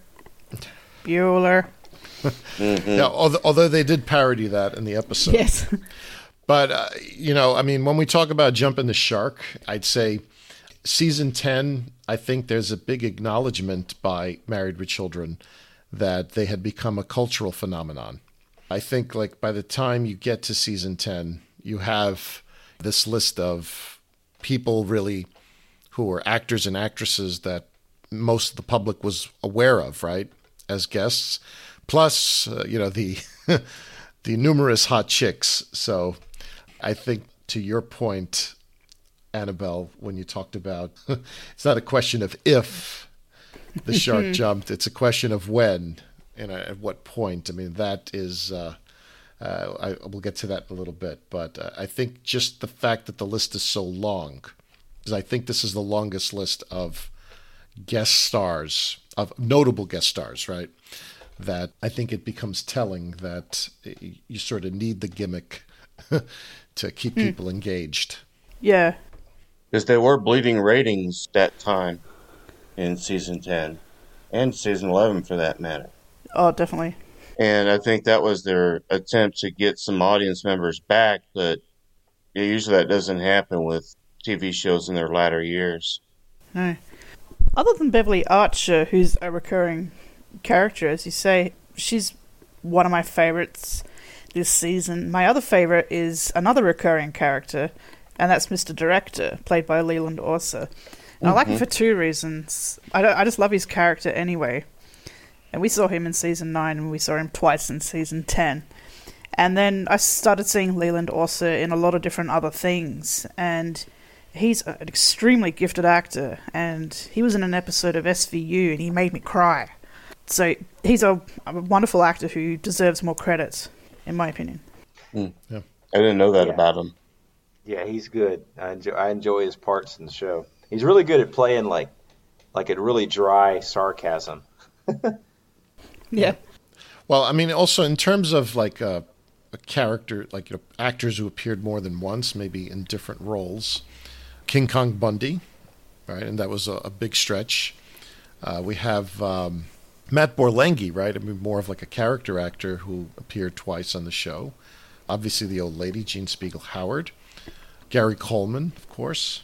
Bueller. mm-hmm. Yeah, although, although they did parody that in the episode. Yes. but uh, you know, I mean, when we talk about jumping the shark, I'd say season 10, I think there's a big acknowledgement by Married with Children that they had become a cultural phenomenon. I think, like, by the time you get to season 10, you have this list of people really who were actors and actresses that most of the public was aware of, right, as guests, plus, uh, you know, the. the numerous hot chicks. So I think to your point, Annabelle when you talked about it's not a question of if the shark jumped, it's a question of when and at what point. I mean, that is. Uh, uh, I will get to that in a little bit, but uh, I think just the fact that the list is so long, because I think this is the longest list of guest stars, of notable guest stars, right? That I think it becomes telling that you sort of need the gimmick to keep people mm. engaged. Yeah, because they were bleeding ratings that time in season 10 and season 11 for that matter. Oh, definitely. And I think that was their attempt to get some audience members back, but usually that doesn't happen with TV shows in their latter years. No. Other than Beverly Archer, who's a recurring character, as you say, she's one of my favorites this season. My other favorite is another recurring character, and that's Mr. Director, played by Leland Orser. And mm-hmm. I like him mm-hmm. for two reasons. I, I just love his character anyway. And we saw him in season 9, and we saw him twice in season 10. And then I started seeing Leland Orser in a lot of different other things. And he's an extremely gifted actor. And he was in an episode of SVU, and he made me cry. So he's a, a wonderful actor who deserves more credit, in my opinion. Mm. Yeah. I didn't know that yeah. about him. Yeah, he's good. I enjoy, I enjoy his parts in the show. He's really good at playing like like a really dry sarcasm. yeah. Well, I mean, also in terms of like a, a character, like you know, actors who appeared more than once, maybe in different roles. King Kong Bundy, right? And that was a, a big stretch. Uh, we have um, Matt Borlenghi, right? I mean, more of like a character actor who appeared twice on the show. Obviously, the old lady, Jean Speegle Howard. Gary Coleman, of course.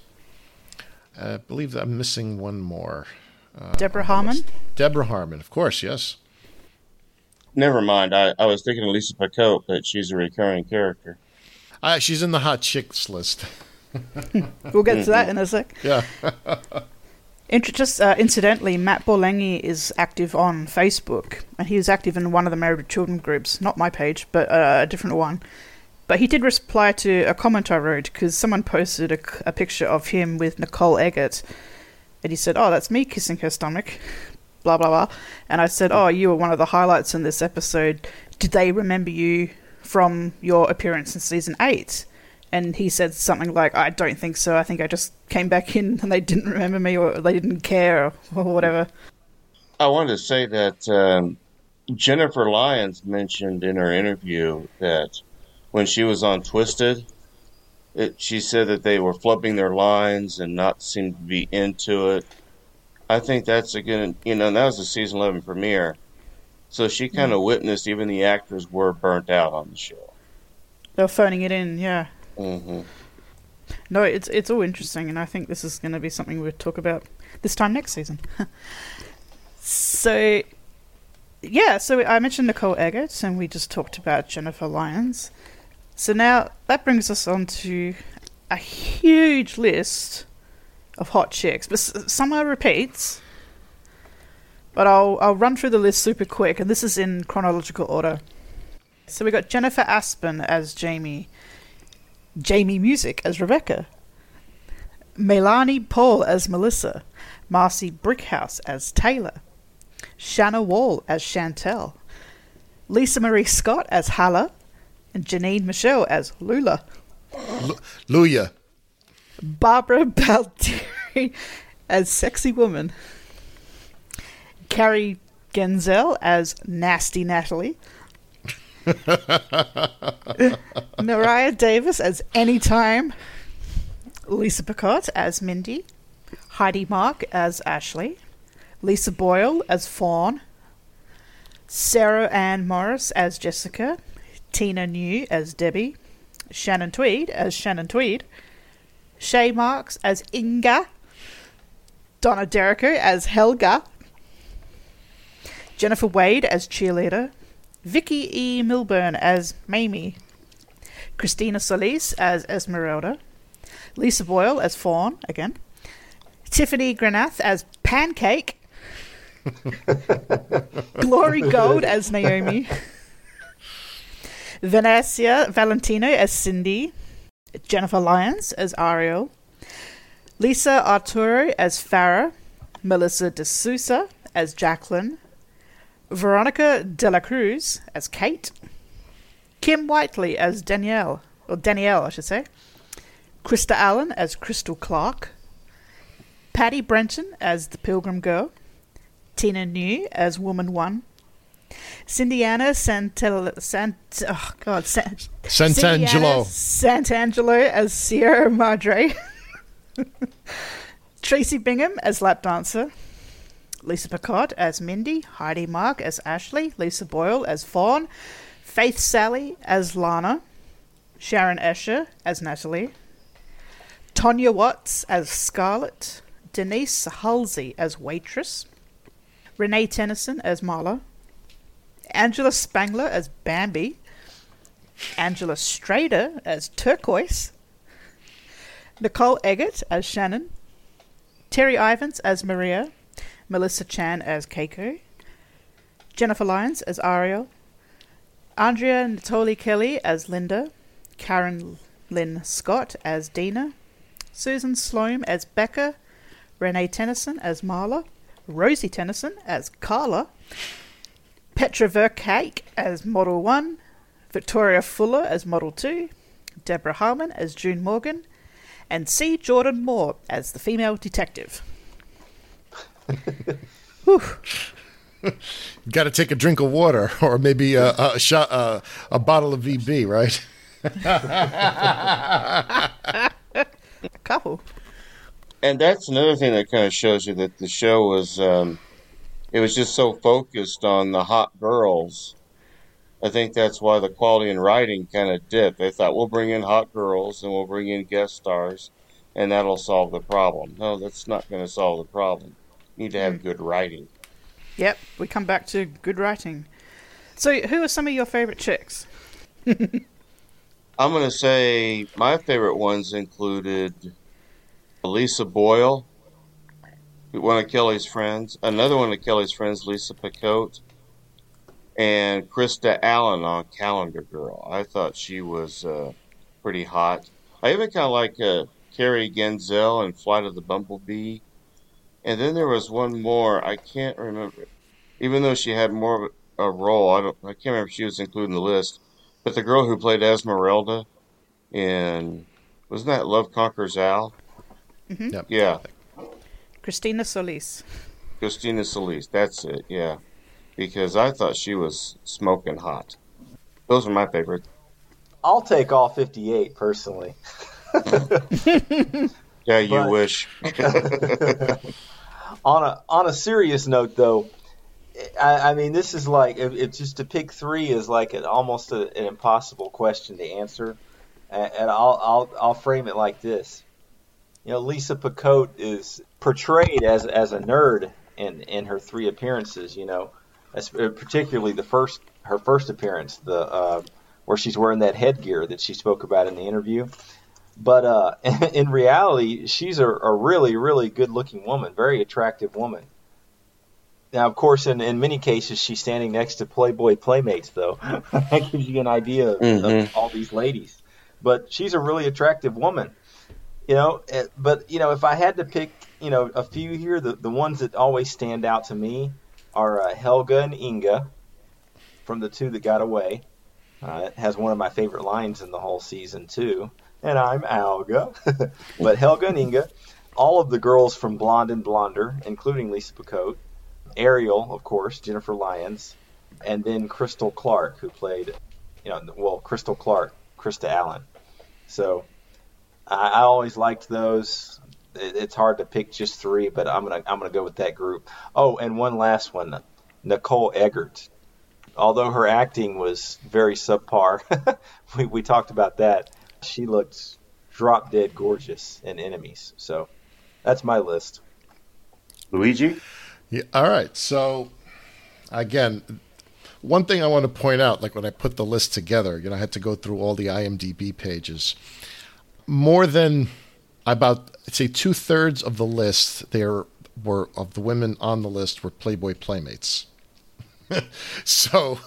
I believe that I'm missing one more. Uh, Deborah Harmon. Deborah Harmon, of course, yes. Never mind. I, I was thinking of Lisa Picotte, but she's a recurring character. Uh, she's in the hot chicks list. We'll get to that in a sec. Yeah. Inter- just uh, incidentally, Matt Borlenghi is active on Facebook, and he was active in one of the Married with Children groups. Not my page, but uh, a different one. But he did reply to a comment I wrote because someone posted a, a picture of him with Nicole Eggert, and he said, "Oh, that's me kissing her stomach." Blah blah blah. And I said, "Oh, you were one of the highlights in this episode. Did they remember you from your appearance in season eight? And he said something like, "I don't think so. I think I just came back in and they didn't remember me, or they didn't care, or, whatever." I wanted to say that um, Jennifer Lyons mentioned in her interview that when she was on Twisted, it, she said that they were flubbing their lines and not seemed to be into it. I think that's a good, you know, that was the season 11 premiere. So she kind of witnessed even the actors were burnt out on the show. They were phoning it in, yeah. hmm No, it's it's all interesting, and I think this is going to be something we'll talk about this time next season. so, yeah, so I mentioned Nicole Eggert, and we just talked about Jennifer Lyons. So now that brings us on to a huge list of hot chicks, but some are repeats. But I'll I'll run through the list super quick, and this is in chronological order. So we got Jennifer Aspen as Jamie, Jamie Music as Rebecca, Melanie Paul as Melissa, Marcy Brickhouse as Taylor, Shanna Wall as Chantel, Lisa Marie Scott as Hala, and Janine Michelle as Lula. Luya. Barbara Baltieri as Sexy Woman, Carrie Genzel as Nasty Natalie, Mariah Davis as Anytime, Lisa Picotte as Mindy, Heidi Mark as Ashley, Lisa Boyle as Fawn, Sarah Ann Morris as Jessica, Tina New as Debbie, Shannon Tweed as Shannon Tweed, Shay Marks as Inga, Donna D'Errico as Helga, Jennifer Wade as cheerleader, Vicky E. Milburn as Mamie, Christina Solis as Esmeralda, Lisa Boyle as Fawn again, Tiffany Granath as Pancake, Glory Gold as Naomi, Vanessa Valentino as Cindy, Jennifer Lyons as Ariel, Lisa Arturo as Farah, Melissa De Sousa as Jacqueline, Veronica De La Cruz as Kate, Kim Whiteley as Danielle, or Danielle, I should say, Krista Allen as Crystal Clark, Patty Brenton as the Pilgrim Girl, Tina New as Woman One, Cindiana Santel Sant oh God San, Sant'Angelo. Sant'Angelo as Sierra Madre, Tracy Bingham as lap dancer, Lisa Picotte as Mindy, Heidi Mark as Ashley, Lisa Boyle as Fawn, Faith Salie as Lana, Sharon Escher as Natalie, Tonya Watts as Scarlett, Denise Halsey as Waitress, Renee Tennyson as Marla, Angela Spangler as Bambi, Angela Strader as Turquoise, Nicole Eggert as Shannon, Terry Ivans as Maria, Melissa Chan as Keiko, Jennifer Lyons as Ariel, Andrea Natoli Kelly as Linda, Karen Lynn Scott as Dina, Susan Sloan as Becca, Renee Tennyson as Marla, Rosie Tennyson as Carla, Petra Verkaik as Model 1, Victoria Fuller as Model 2, Deborah Harmon as June Morgan, and C. Jordan Moore as the female detective. you Got to take a drink of water, or maybe a, a shot, uh, a bottle of VB, right? A couple. and that's another thing that kind of shows you that the show was um, it was just so focused on the hot girls. I think that's why the quality in writing kind of dipped. They thought we'll bring in hot girls and we'll bring in guest stars, and that'll solve the problem. No, that's not going to solve the problem. You need to have mm. good writing. Yep, we come back to good writing. So, who are some of your favorite chicks? I'm going to say my favorite ones included Lisa Boyle, one of Kelly's friends, another one of Kelly's friends, Lisa Picotte, and Krista Allen on Calendar Girl. I thought she was uh, pretty hot. I even kind of like uh, Carrie Genzel in Flight of the Bumblebee. And then there was one more, I can't remember. Even though she had more of a role, I don't I can't remember if she was included in the list. But the girl who played Esmeralda in wasn't that Love Conquers Al? Mhm. Yep. Yeah. Christina Solis. Christina Solis, that's it, yeah. Because I thought she was smoking hot. Those are my favorites. I'll take all 58 personally. Yeah, you But- wish. on a on a serious note, though, I, I mean, this is like if, if just to pick three is like an almost a, an impossible question to answer, and, and I'll I'll I'll frame it like this. You know, Lisa Picotte is portrayed as as a nerd in in her three appearances. You know, as, particularly the first her first appearance, the uh, where she's wearing that headgear that she spoke about in the interview. But uh, in reality, she's a, a really, really good-looking woman, very attractive woman. Now, of course, in, in many cases, she's standing next to Playboy playmates, though. that gives you an idea of, Mhm. of all these ladies. But she's a really attractive woman, you know. eh, But you know, if I had to pick, you know, a few here, the the ones that always stand out to me are uh, Helga and Inga from the two that got away. Uh, it has one of my favorite lines in the whole season too. And I'm Alga, but Helga and Inga, all of the girls from Blonde and Blonder, including Lisa Picotte, Ariel, of course, Jennifer Lyons, and then Crystal Clark, who played, you know, well, Crystal Clark, Krista Allen. So I, I always liked those. It, it's hard to pick just three, but I'm gonna I'm gonna go with that group. Oh, and one last one, Nicole Eggert. Although her acting was very subpar, we we talked about that. She looked drop dead gorgeous in Enemies. So that's my list. Luigi? Yeah, all right. So, again, one thing I want to point out, like when I put the list together, you know, I had to go through all the IMDb pages. More than about, I'd say, two thirds of the list there were of the women on the list were Playboy playmates. so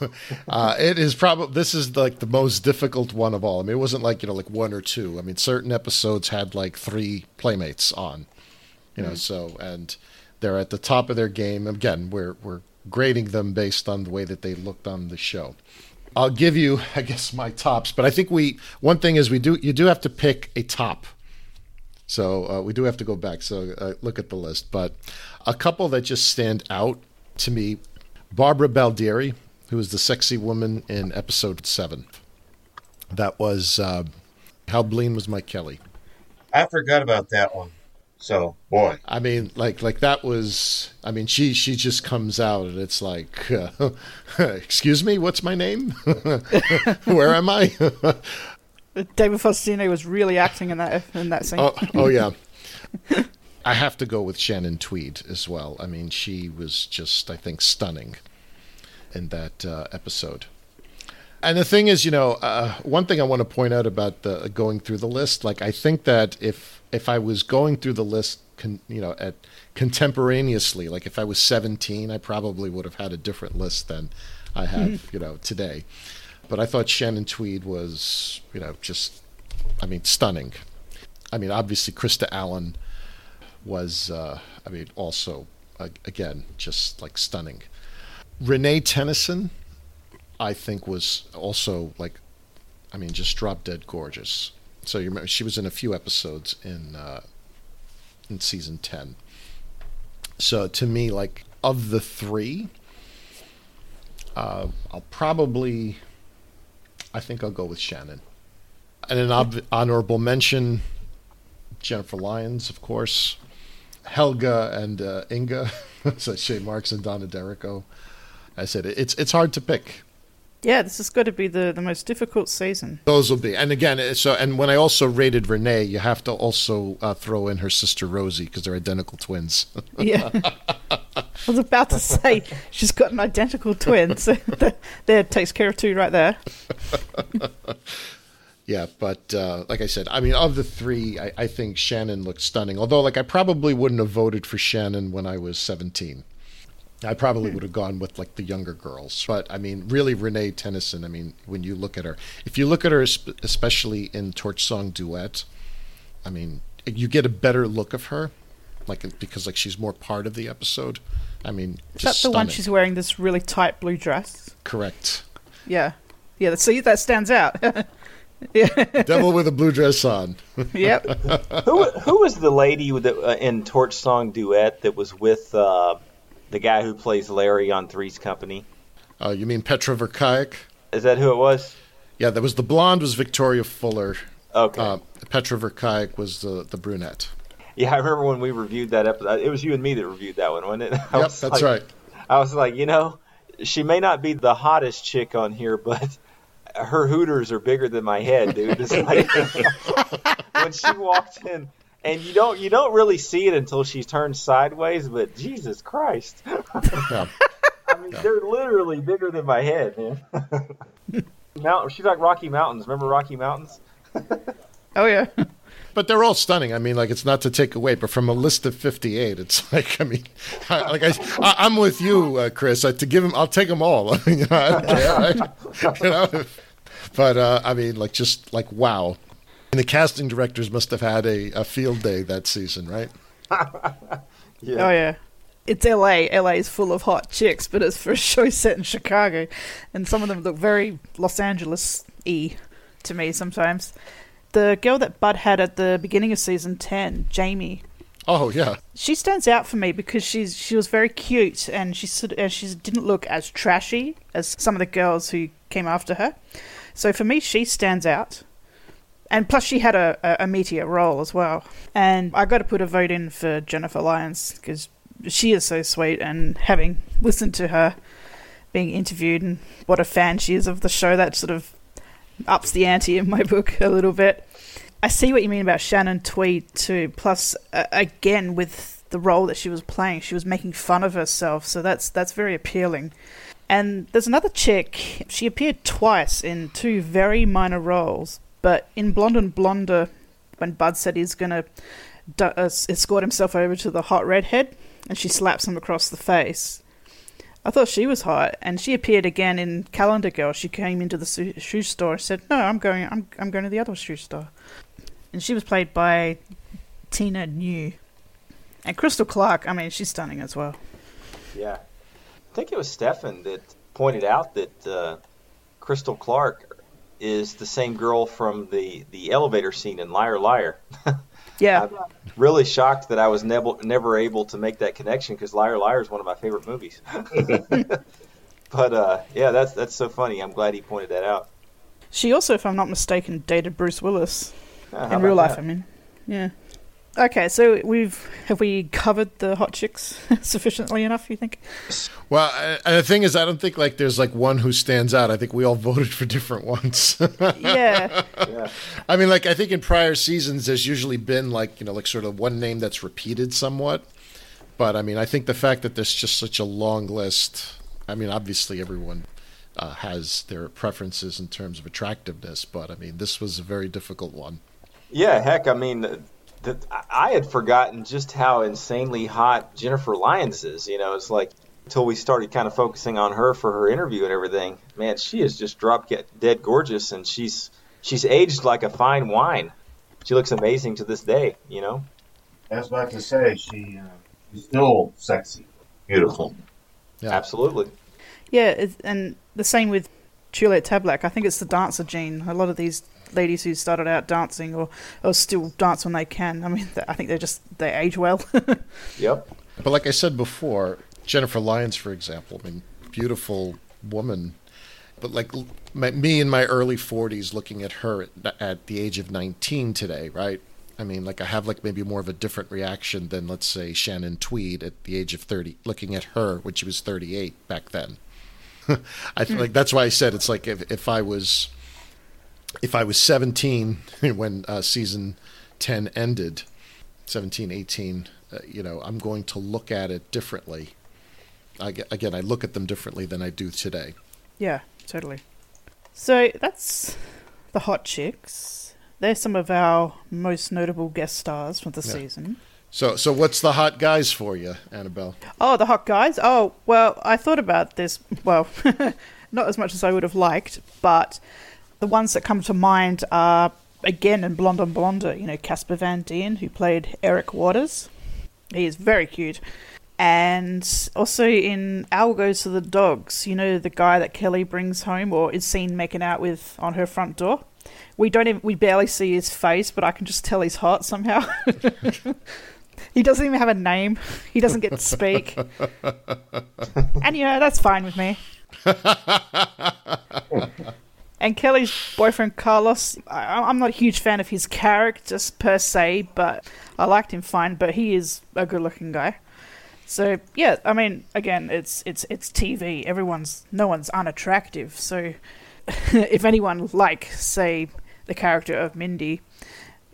uh, it is probably this is like the most difficult one of all. I mean, it wasn't like you know like one or two. I mean, certain episodes had like three playmates on, you know. Mhm. So and they're at the top of their game. Again, we're we're grading them based on the way that they looked on the show. I'll give you, I guess, my tops, but I think we one thing is we do you do have to pick a top. So uh, we do have to go back. So uh, look at the list, but a couple that just stand out to me: Barbara Baldieri, who was the sexy woman in episode seven. That was uh, How Bleen Was My Kelly. I forgot about that one. So, boy. I mean, like, like that was. I mean, she she just comes out and it's like, uh, excuse me, what's my name? Where am I? David Faustino was really acting in that in that scene. oh, oh yeah. I have to go with Shannon Tweed as well. I mean, she was just, I think, stunning in that uh, episode. And the thing is, you know, uh, one thing I want to point out about the going through the list, like I think that if if I was going through the list, con, you know, at contemporaneously, like if I was 17, I probably would have had a different list than I have, you know, today. But I thought Shannon Tweed was, you know, just, I mean, stunning. I mean, obviously Krista Allen was, uh, I mean, also uh, again just like stunning. Renee Tennyson, I think, was also like, I mean, just drop dead gorgeous. So you remember she was in a few episodes in uh, in season ten. So to me, like of the three, uh, I'll probably, I think I'll go with Shannon. And an ob- honorable mention, Jennifer Lyons, of course, Helga and uh, Inga, so Shay Marks and Donna D'Errico. I said it's it's hard to pick. Yeah, this has got to be the, the most difficult season. Those will be, and again, uh, so and when I also rated Renee, you have to also uh, throw in her sister Rosie because they're identical twins. Yeah. I was about to say she's got an identical twin, so that, that takes care of two right there. yeah, but uh, like I said, I mean, of the three, I, I think Shannon looks stunning. Although, like, I probably wouldn't have voted for Shannon when I was seventeen. I probably would have gone with like the younger girls. But I mean, really, Renee Tennyson. I mean, when you look at her, if you look at her, especially in Torch Song Duet, I mean, you get a better look of her, like because like she's more part of the episode. I mean, Is just that the one she's wearing this really tight blue dress? Correct. Yeah. Yeah, see, that stands out. yeah. Devil with a blue dress on. Yep. who who was the lady with the, uh, in Torch Song Duet that was with uh, the guy who plays Larry on Three's Company? Uh, you mean Petra? Is that who it was? Yeah, that was the blonde. Was Victoria Fuller? Okay. Uh, Petra was the the brunette. Yeah, I remember when we reviewed that episode. It was you and me that reviewed that one, wasn't it? I Yep, was that's like- right. I was like, you know, she may not be the hottest chick on here, but her hooters are bigger than my head, dude. It's like when she walked in, and you don't you don't really see it until she's turned sideways. But Jesus Christ, Yeah. I mean, they're literally bigger than my head, man. Mountain, she's like Rocky Mountains. Remember Rocky Mountains? Oh yeah. But they're all stunning. I mean, like it's not to take away, but from a list of fifty-eight, it's like I mean, I, like I, I I'm with you, uh, Chris. Uh, to give them, I'll take them all. you know, I. I- you know? But uh, I mean, like just like wow. And the casting directors must have had a, a field day that season, right? Yeah. Oh yeah. It's LA. LA is full of hot chicks, but it's for a show set in Chicago, and some of them look very Los Angeles y to me sometimes. The girl that Bud had at the beginning of season ten, Jamie, Oh yeah, she stands out for me because she's she was very cute and she sort of, she didn't look as trashy as some of the girls who came after her. So for me, she stands out. And plus, she had a, a, a meteor role as well. And I got to put a vote in for Jennifer Lyons because she is so sweet. And having listened to her being interviewed and what a fan she is of the show, that sort of ups the ante in my book a little bit. I see what you mean about Shannon Tweed too. Plus, uh, again, with the role that she was playing, she was making fun of herself, so that's that's very appealing. And there's another chick. She appeared twice in two very minor roles, but in Blonde and Blonder, when Bud said he's gonna d- uh, escort himself over to the hot redhead, and she slaps him across the face. I thought she was hot, and she appeared again in Calendar Girl. She came into the shoe store and said, "No, I'm going. I'm I'm going to the other shoe store." And she was played by Tina New, and Crystal Clark. I mean, she's stunning as well. Yeah. I think it was Stefan that pointed out that uh, Crystal Clark is the same girl from the, the elevator scene in Liar Liar. Yeah, I'm really shocked that I was never never able to make that connection because Liar Liar is one of my favorite movies. but uh, yeah, that's that's so funny. I'm glad he pointed that out. she also, if I'm not mistaken, dated Bruce Willis Yeah, how in real life. that? I mean, yeah. Okay, so we've have we covered the hot chicks sufficiently enough? You think? Well, I- the thing is, I don't think like there's like one who stands out. I think we all voted for different ones. Yeah. Yeah. I mean, like I think in prior seasons, there's usually been like you know like sort of one name that's repeated somewhat. But I mean, I think the fact that there's just such a long list. I mean, obviously everyone uh, has their preferences in terms of attractiveness, but I mean, this was a very difficult one. Yeah, heck, I mean, th- th- I had forgotten just how insanely hot Jennifer Lyons is. You know, it's like until we started kind of focusing on her for her interview and everything. Man, she is just drop dead gorgeous, and she's she's aged like a fine wine. She looks amazing to this day. You know. I was about to say she uh, she's still sexy, beautiful. Absolutely. Yeah, and the same with Juliet Tablak. I think it's the dancer gene. A lot of these ladies who started out dancing or, or still dance when they can. I mean, I think they just they age well. Yep. But like I said before, Jennifer Lyons, for example, I mean, beautiful woman. But like my, me in my early 40s, looking at her at, at the age of 19 today, right? I mean, like I have like maybe more of a different reaction than let's say Shannon Tweed at the age of 30, looking at her when she was 38 back then. I feel like that's why I said it's like if if I was if I was 17 when uh, season 10 ended, 17, 18, uh, you know, I'm going to look at it differently. I, again, I look at them differently than I do today. Yeah, totally. So that's the Hot Chicks. They're some of our most notable guest stars for the Yeah. season. So, so what's the hot guys for you, Annabelle? Oh, the hot guys. Oh, well, I thought about this. Well, not as much as I would have liked, but the ones that come to mind are again in Blonde on Blonde. You know, Casper Van Dien, who played Eric Waters. He is very cute. And also in Al Goes to the Dogs, you know, the guy that Kelly brings home or is seen making out with on her front door. We don't even, we barely see his face, but I can just tell he's hot somehow. he doesn't even have a name. He doesn't get to speak. and you know, that's fine with me. and Kelly's boyfriend Carlos, I, I'm not a huge fan of his characters per se, but I liked him fine. But he is a good-looking guy. So yeah, I mean, again, it's it's it's TV. Everyone's no one's unattractive. So if anyone like say the character of Mindy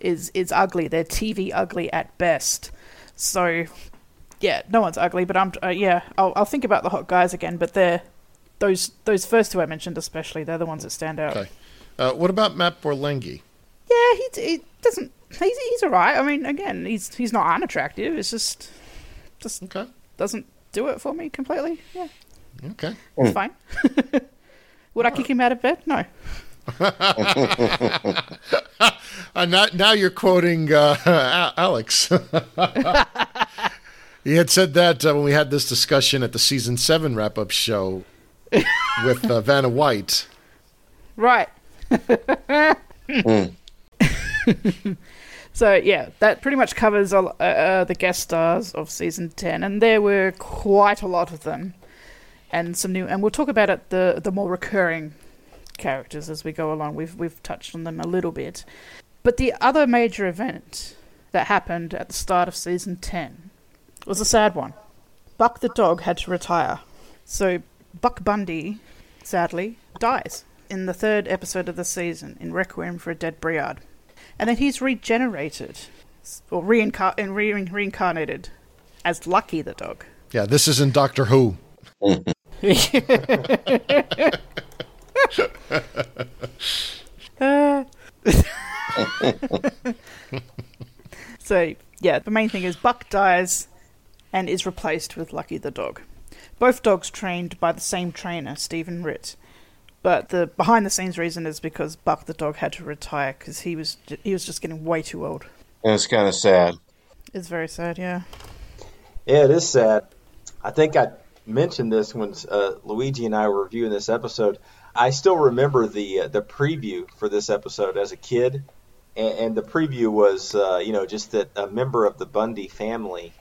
is is ugly, they're TV ugly at best. So yeah, no one's ugly, but I'm uh, yeah, I'll I'll think about the hot guys again, but they're those those first two I mentioned especially, they're the ones that stand out. Okay. Uh, what about Matt Borlenghi? Yeah, he he doesn't he's he's alright. I mean, again, he's he's not unattractive. It's just just doesn't do it for me completely. Yeah, Okay. it's fine. Would I kick him out of bed? No. uh, now, now you're quoting uh, Alex. he had said that uh, when we had this discussion at the season seven wrap up show with uh, Vanna White. Right. so yeah, that pretty much covers uh, uh, the guest stars of season ten, and there were quite a lot of them, and some new. And we'll talk about it the the more recurring characters as we go along. We've we've touched on them a little bit, but the other major event that happened at the start of season ten was a sad one. Buck the dog had to retire, so Buck Bundy, sadly, dies in the third episode of the season in Requiem for a Dead Briard. And then he's regenerated, or reincar- re- reincarnated as Lucky the dog. Yeah, this isn't Doctor Who. Uh, so, yeah, the main thing is Buck dies and is replaced with Lucky the dog. Both dogs trained by the same trainer, Stephen Ritt. But the behind the scenes reason is because Buck the dog had to retire because he was he was just getting way too old. And it's kind of sad. It's very sad, yeah. Yeah, it is sad. I think I mentioned this when uh, Luigi and I were reviewing this episode. I still remember the uh, the preview for this episode as a kid, and, and the preview was uh, you know just that a member of the Bundy family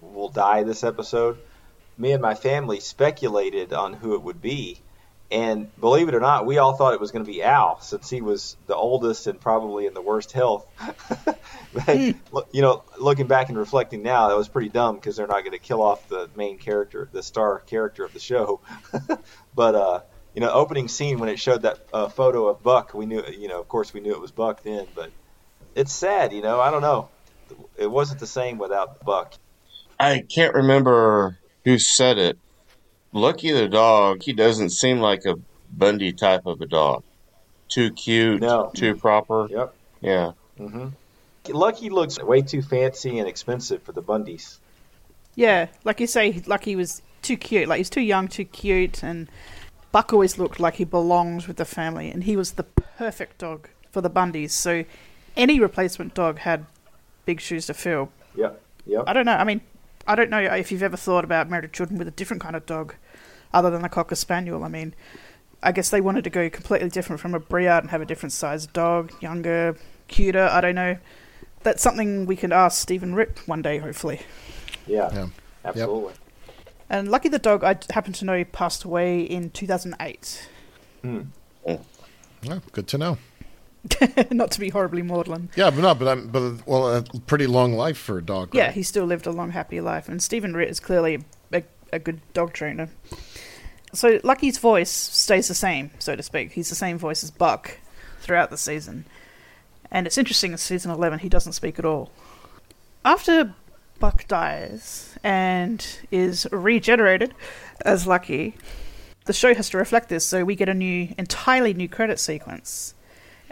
will die this episode. Me and my family speculated on who it would be, and believe it or not, we all thought it was going to be Al since he was the oldest and probably in the worst health. but, you know, looking back and reflecting now, that was pretty dumb because they're not going to kill off the main character, the star character of the show. but uh, you know, opening scene when it showed that uh, photo of Buck, we knew, you know, of course we knew it was Buck then. But it's sad, you know. I don't know. It wasn't the same without Buck. I can't remember who said it. Lucky the dog, he doesn't seem like a Bundy type of a dog. Too cute, no. too proper. Yep. Yeah. hmm Lucky looks way too fancy and expensive for the Bundys. Yeah, like you say, Lucky was too cute. Like he's too young, too cute, and Buck always looked like he belonged with the family, and he was the perfect dog for the Bundys. So any replacement dog had big shoes to fill. Yep. Yep. I don't know. I mean, I don't know if you've ever thought about married children with a different kind of dog, other than a cocker spaniel. I mean, I guess they wanted to go completely different from a Briard and have a different sized dog, younger, cuter. I don't know. That's something we can ask Stephen Ritt one day, hopefully. Yeah. Absolutely. And Lucky the dog, I happen to know, passed away in 2008. Hmm. Yeah, good to know. Not to be horribly maudlin. Yeah, but no, but I'm but well, a pretty long life for a dog. Yeah, he still lived a long, happy life, and Stephen Ritt is clearly a, a good dog trainer. So Lucky's voice stays the same, so to speak. He's the same voice as Buck throughout the season, and it's interesting. In season eleven, he doesn't speak at all. After Buck dies and is regenerated as Lucky, the show has to reflect this, so we get a new, entirely new credit sequence,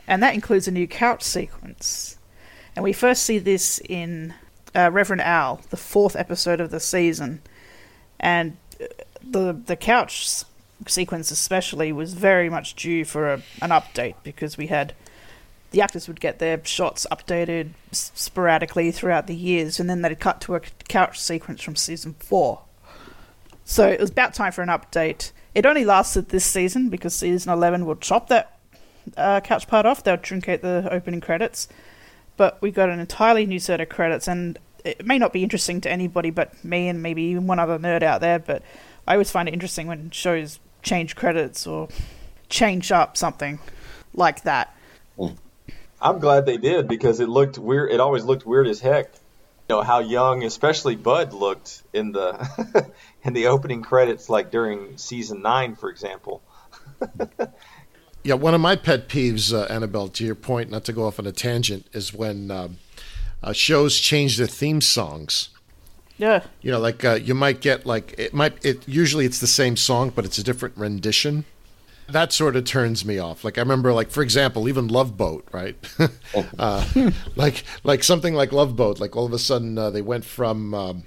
and that includes a new couch sequence. And we first see this in uh, Reverend Al, the fourth episode of the season, and uh, the the couch sequence especially was very much due for a, an update because we had the actors would get their shots updated sporadically throughout the years, and then they'd cut to a couch sequence from season four. So it was about time for an update. It only lasted this season because season 11 will chop that uh, couch part off. They'll truncate the opening credits. But we got an entirely new set of credits, and it may not be interesting to anybody but me and maybe even one other nerd out there, but I always find it interesting when shows change credits or change up something like that. I'm glad they did because it looked weird. It always looked weird as heck. You know how young, especially Bud, looked in the in the opening credits, like during season nine, for example. Yeah, one of my pet peeves, uh, Annabelle, to your point, not to go off on a tangent, is when um, uh, shows change their theme songs. Yeah. You know, like uh, you might get like it might it usually it's the same song, but it's a different rendition. That sort of turns me off. Like I remember, like for example, even Love Boat, right? uh, like like something like Love Boat. Like all of a sudden uh, they went from um,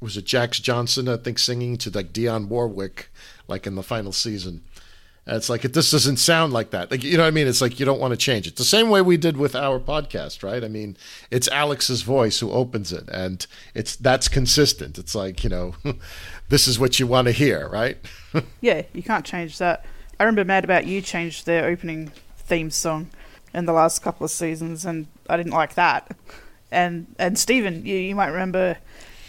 was it Jax Johnson, I think, singing to like Dionne Warwick, like in the final season. And it's like it this doesn't sound like that. Like you know what I mean? It's like you don't want to change it. The same way we did with our podcast, right? I mean, it's Alex's voice who opens it, and it's that's consistent. It's like you know, this is what you want to hear, right? Yeah, you can't change that. I remember Mad About You changed their opening theme song in the last couple of seasons, and I didn't like that. And and Stephen, you, you might remember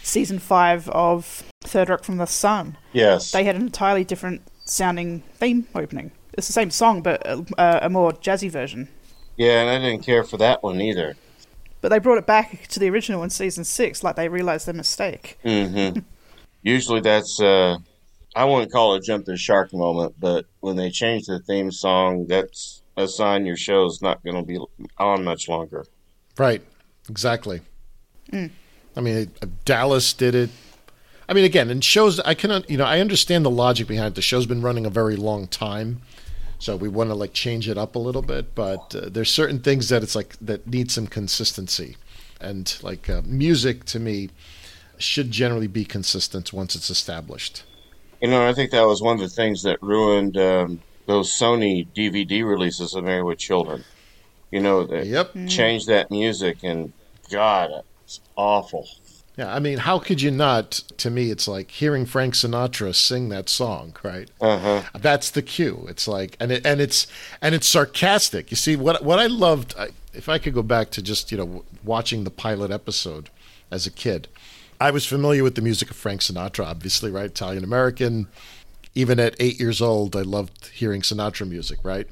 season five of Third Rock from the Sun. Yes. They had an entirely different sounding theme opening. It's the same song, but a, a more jazzy version. Yeah, and I didn't care for that one either. But they brought it back to the original in season six, like they realized their mistake. hmm Usually that's uh I wouldn't call it a jump the shark moment, but when they change the theme song, that's a sign your show's not going to be on much longer. Right. Exactly. Mm. I mean, Dallas did it. I mean, again, in shows, I cannot, you know, I understand the logic behind it. The show's been running a very long time, so we want to like change it up a little bit. But uh, there's certain things that it's like that need some consistency, and like uh, music to me should generally be consistent once it's established. You know, I think that was one of the things that ruined um, those Sony DVD releases of Married with Children. You know, they Yep. changed that music, and God, it's awful. Yeah, I mean, how could you not? To me, it's like hearing Frank Sinatra sing that song, right? Uh-huh. That's the cue. It's like, and it, and it's and it's sarcastic. You see, what what I loved, if I could go back to just you know watching the pilot episode as a kid, I was familiar with the music of Frank Sinatra, obviously, right? Italian American. Even at eight years old, I loved hearing Sinatra music, right?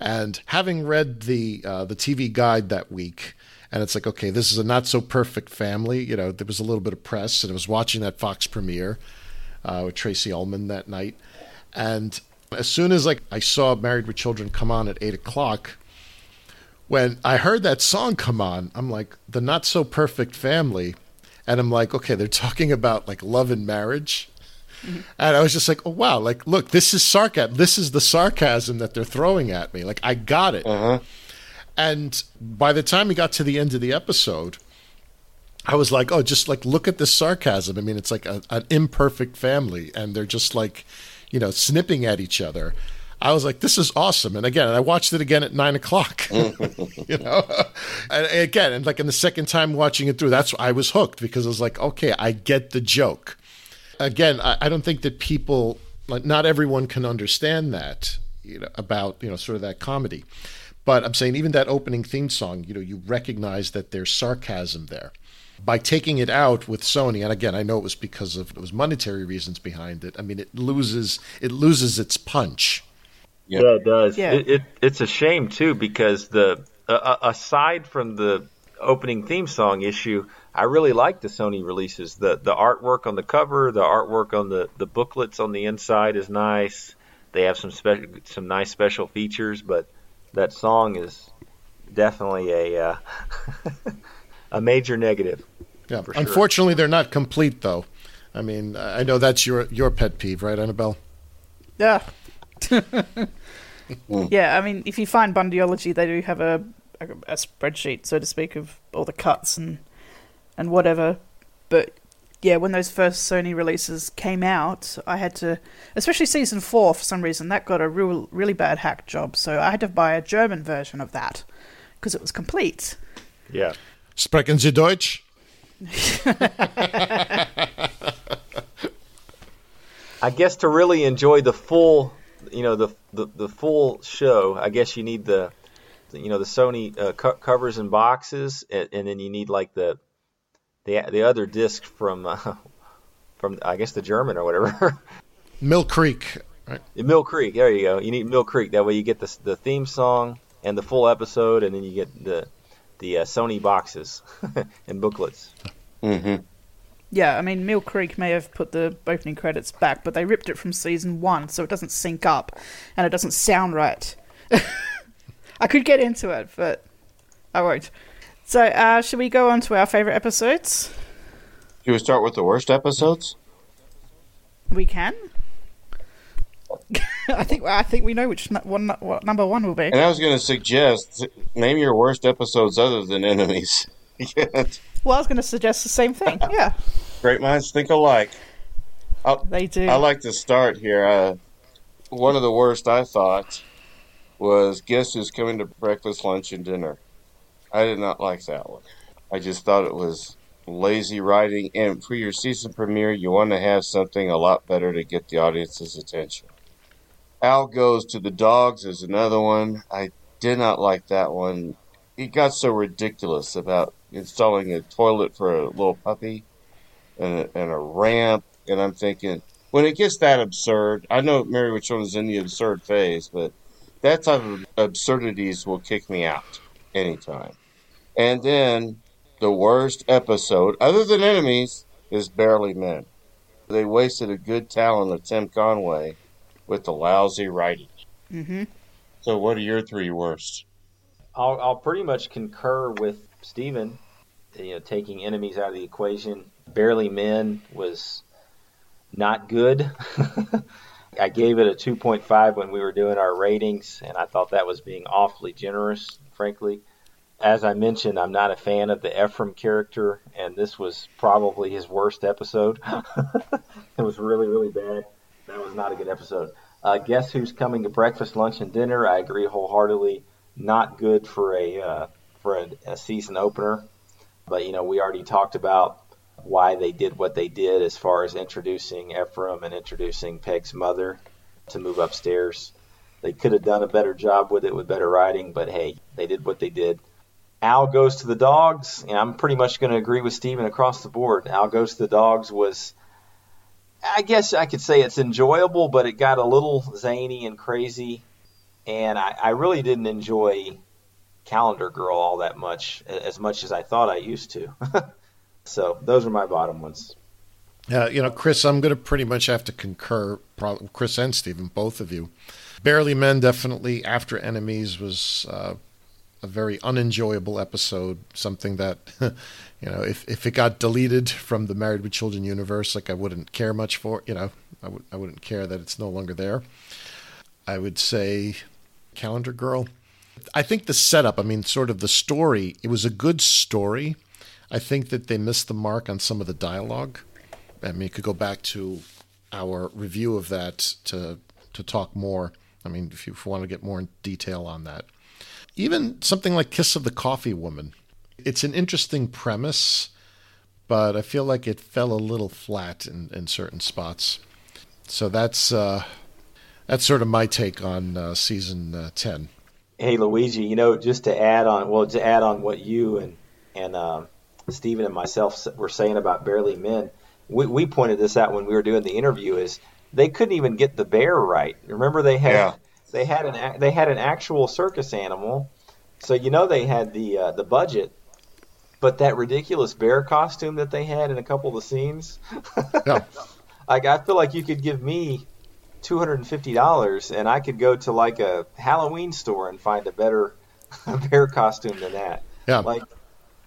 And having read the uh, the TV guide that week, and it's like, okay, this is a not so perfect family. You know, there was a little bit of press, and I was watching that Fox premiere uh, with Tracey Ullman that night, and as soon as like I saw Married with Children come on at eight o'clock, when I heard that song come on, I'm like, the not so perfect family, and I'm like, okay, they're talking about like love and marriage. And I was just like, oh wow, like look, this is sarcasm. This is the sarcasm that they're throwing at me. Like I got it. Uh-huh. And by the time we got to the end of the episode, I was like, oh, just like look at this sarcasm. I mean, it's like a, an imperfect family, and they're just like, you know, snipping at each other. I was like, this is awesome. And again, I watched it again at nine o'clock. you know, and again, and like in the second time watching it through, that's I was hooked because I was like, okay, I get the joke. Again, I, I don't think that people like not everyone can understand that you know about you know sort of that comedy. But I'm saying even that opening theme song, you know, you recognize that there's sarcasm there. By taking it out with Sony, and again, I know it was because of it was monetary reasons behind it. I mean, it loses it loses its punch. Yeah, it does. Yeah. It, it it's a shame too because the uh, aside from the opening theme song issue, I really like the Sony releases. The the artwork on the cover, the artwork on the, the booklets on the inside is nice. They have some special some nice special features, but that song is definitely a uh, a major negative. Yeah. sure. Unfortunately, they're not complete though. I mean, I know that's your your pet peeve, right, Annabelle? Yeah. yeah, I mean, if you find Bundyology, they do have a, a a spreadsheet, so to speak, of all the cuts and and whatever. But yeah, when those first Sony releases came out, I had to, especially season four, for some reason, that got a real, really bad hack job. So I had to buy a German version of that because it was complete. Yeah. Sprechen Sie Deutsch? I guess to really enjoy the full, you know, the the, the full show, I guess you need the, you know, the Sony uh, co- covers and boxes, and, and, then you need like the, the the other disc from, uh, from I guess the German or whatever. Mill Creek. Right. Mill Creek. There you go. You need Mill Creek. That way you get the the theme song and the full episode, and then you get the the uh, Sony boxes and booklets. Mm-hmm. Yeah, I mean, Mill Creek may have put the opening credits back, but they ripped it from season one, so it doesn't sync up and it doesn't sound right. I could get into it, but I won't. So, uh, should we go on to our favorite episodes? Do we start with the worst episodes? We can. I think I think we know which one what number one will be. And I was going to suggest name your worst episodes other than enemies. Well, I was going to suggest the same thing. Yeah, Great minds think alike. I'll, they do. I like to start here. Uh, one of the worst I thought was Guess Who's Coming to Breakfast, Lunch, and Dinner. I did not like that one. I just thought it was lazy writing. And for your season premiere, you want to have something a lot better to get the audience's attention. Al Goes to the Dogs is another one. I did not like that one. He got so ridiculous about installing a toilet for a little puppy and a, and a ramp. And I'm thinking, when it gets that absurd, I know Mary Children is in the absurd phase, but that type of absurdities will kick me out anytime. And then the worst episode, other than enemies, is Barely Men. They wasted a good talent of Tim Conway with the lousy writing. Mm-hmm. So, what are your three worst? I'll, I'll pretty much concur with Steven, you know, taking enemies out of the equation. Barely Men was not good. I gave it a 2.5 when we were doing our ratings, and I thought that was being awfully generous, frankly. As I mentioned, I'm not a fan of the Ephraim character, and this was probably his worst episode. it was really, really bad. That was not a good episode. Uh, Guess who's coming to breakfast, lunch, and dinner? I agree wholeheartedly. Not good for a uh, for a, a season opener, but you know we already talked about why they did what they did as far as introducing Ephraim and introducing Peg's mother to move upstairs. They could have done a better job with it with better writing, but hey, they did what they did. Al goes to the dogs, and I'm pretty much going to agree with Steven across the board. Al goes to the dogs was, I guess I could say it's enjoyable, but it got a little zany and crazy, and I, I really didn't enjoy Calendar Girl all that much, as much as I thought I used to. so those are my bottom ones. Uh, you know, Chris, I'm going to pretty much have to concur. Chris and Stephen, both of you. Barely Men, definitely. After Enemies was uh, a very unenjoyable episode. Something that, you know, if if it got deleted from the Married with Children universe, like I wouldn't care much for. You know, I would I wouldn't care that it's no longer there. I would say, Calendar Girl. I think the setup. I mean, sort of the story. It was a good story. I think that they missed the mark on some of the dialogue. I mean, you could go back to our review of that to to talk more. I mean, if you, if you want to get more in detail on that, even something like Kiss of the Coffee Woman, it's an interesting premise, but I feel like it fell a little flat in, in certain spots. So that's uh, that's sort of my take on uh, season uh, ten. Hey Luigi, you know, just to add on, well, to add on what you and and um, Stephen and myself were saying about Barely Men, we, we pointed this out when we were doing the interview. Is they couldn't even get the bear right. Remember they had Yeah. They had an a- they had an actual circus animal So you know they had the uh, the budget, but that ridiculous bear costume that they had in a couple of the scenes. Yeah. like I feel like you could give me two hundred and fifty dollars, and I could go to like a Halloween store and find a better bear costume than that. Yeah. Like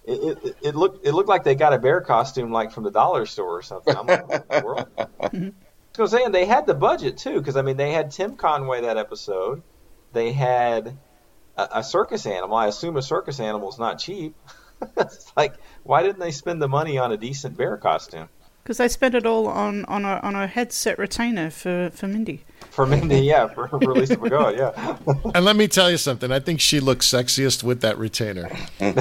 it, it, it looked it looked like they got a bear costume like from the dollar store or something. I'm like, what in the world? So I'm saying they had the budget too, because I mean they had Tim Conway that episode. They had a, a circus animal. I assume a circus animal is not cheap. it's like why didn't they spend the money on a decent bear costume? Because they spent it all on, on a on a headset retainer for, for Mindy. For Mindy, yeah, for, for Lisa McGaw, yeah. And let me tell you something. I think she looks sexiest with that retainer. Bud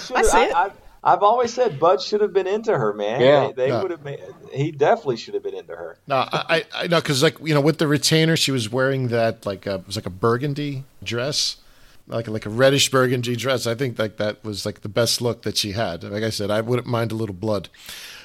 should I see I, it. I, I've always said Bud should have been into her, man. Yeah. they, they Yeah. would have made. He definitely should have been into her. No, I, I, I know because like you know with the retainer, she was wearing that like a, it was like a burgundy dress, like like a reddish burgundy dress. I think like that was like the best look that she had. Like I said, I wouldn't mind a little blood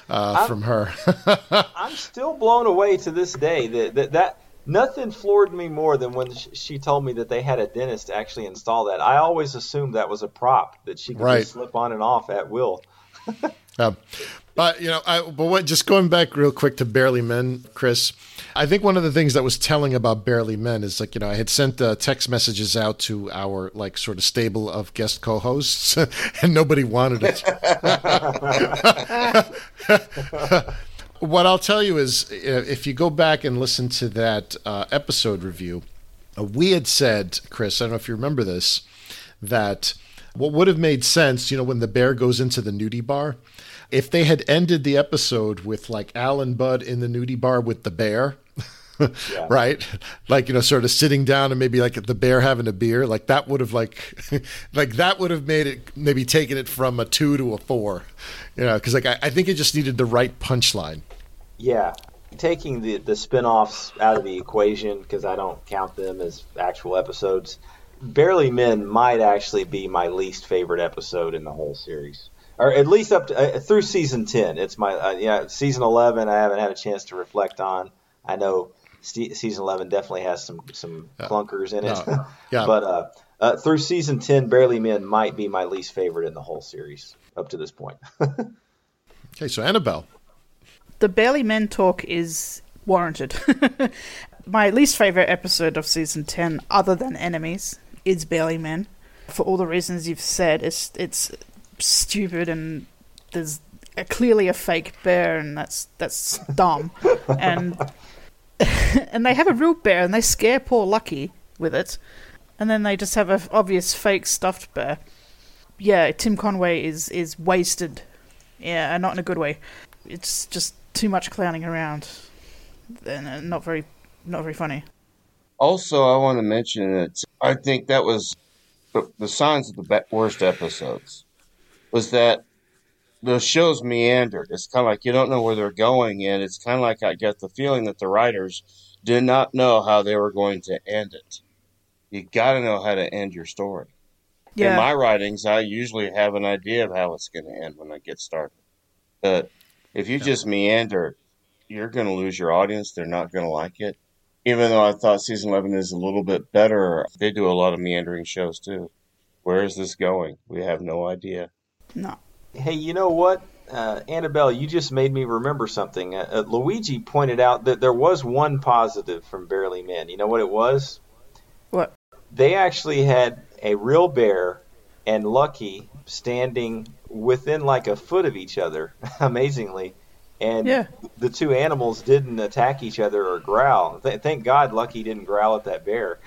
uh, from her. I'm still blown away to this day that that, that nothing floored me more than when she told me that they had a dentist actually install that. I always assumed that was a prop that she could Right. just slip on and off at will. Um, but you know, I, but what? Just going back real quick to Barely Men, Chris. I think one of the things that was telling about Barely Men is like you know I had sent uh, text messages out to our like sort of stable of guest co-hosts, and nobody wanted it. what I'll tell you is, uh, if you go back and listen to that uh, episode review, uh, we had said, Chris, I don't know if you remember this, that what would have made sense, you know, when the bear goes into the nudie bar, if they had ended the episode with like Al and Bud in the nudie bar with the bear. right like you know sort of sitting down and maybe like the bear having a beer like that would have like like that would have made it maybe taken it from a two to a four you know because like I, I think it just needed the right punchline Yeah, taking the the spin-offs out of the equation because I don't count them as actual episodes. Barely Men might actually be my least favorite episode in the whole series, or at least up to, uh, through season ten. It's my uh, yeah season eleven. I haven't had a chance to reflect on. I know st- season eleven definitely has some some clunkers in it, No. Yeah. but uh, uh, through season ten, Barely Men might be my least favorite in the whole series up to this point. okay so annabelle The Barely Men talk is warranted. My least favorite episode of season ten, other than enemies, is Barely Men. For all the reasons you've said, it's it's stupid and there's a, clearly a fake bear, and that's that's dumb. and and they have a real bear, and they scare poor Lucky with it, and then they just have a obvious fake stuffed bear. Yeah, Tim Conway is is wasted. Yeah, and not in a good way. It's just too much clowning around, and uh, not very not very funny. Also, I want to mention that I think that was the, the signs of the worst episodes was that the shows meandered. It's kind of like you don't know where they're going, and it's kind of like I get the feeling that the writers did not know how they were going to end it. You got to know how to end your story. Yeah. In my writings, I usually have an idea of how it's going to end when I get started. But if you just meander, you're going to lose your audience. They're not going to like it. Even though I thought season 11 is a little bit better, they do a lot of meandering shows too. Where is this going? We have no idea. No. Hey, you know what, uh, Annabelle? You just made me remember something. Uh, uh, Luigi pointed out that there was one positive from Barely Men. You know what it was? What? They actually had a real bear and Lucky standing within like a foot of each other, amazingly. And Yeah. the two animals didn't attack each other or growl. Th- thank God Lucky didn't growl at that bear.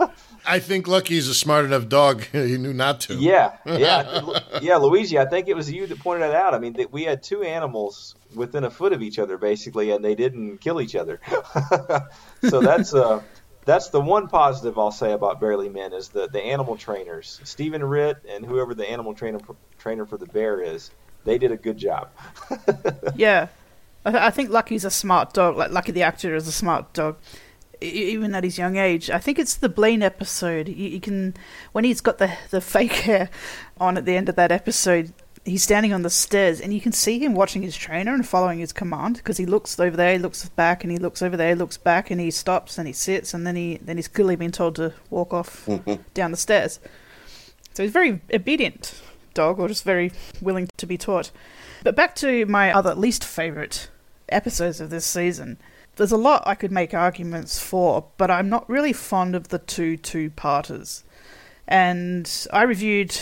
I think Lucky's a smart enough dog. he knew not to. Yeah, yeah, yeah, Luigi. I think it was you that pointed that out. I mean, that we had two animals within a foot of each other, basically, and they didn't kill each other. so that's uh, that's the one positive I'll say about Barely Men is the the animal trainers, Stephen Ritt and whoever the animal trainer trainer for the bear is. They did a good job. Yeah, I, I think Lucky's a smart dog. Like Lucky the actor is a smart dog, even at his young age. I think it's the Bleen episode. You, you can when he's got the the fake hair on at the end of that episode. He's standing on the stairs and you can see him watching his trainer and following his command because he looks over there, he looks back, and he looks over there, he looks back, and he stops and he sits, and then he then he's clearly been told to walk off down the stairs. So he's very obedient dog, or just very willing to be taught. But back to my other least favorite episodes of this season. There's a lot I could make arguments for, but I'm not really fond of the two two parters. And I reviewed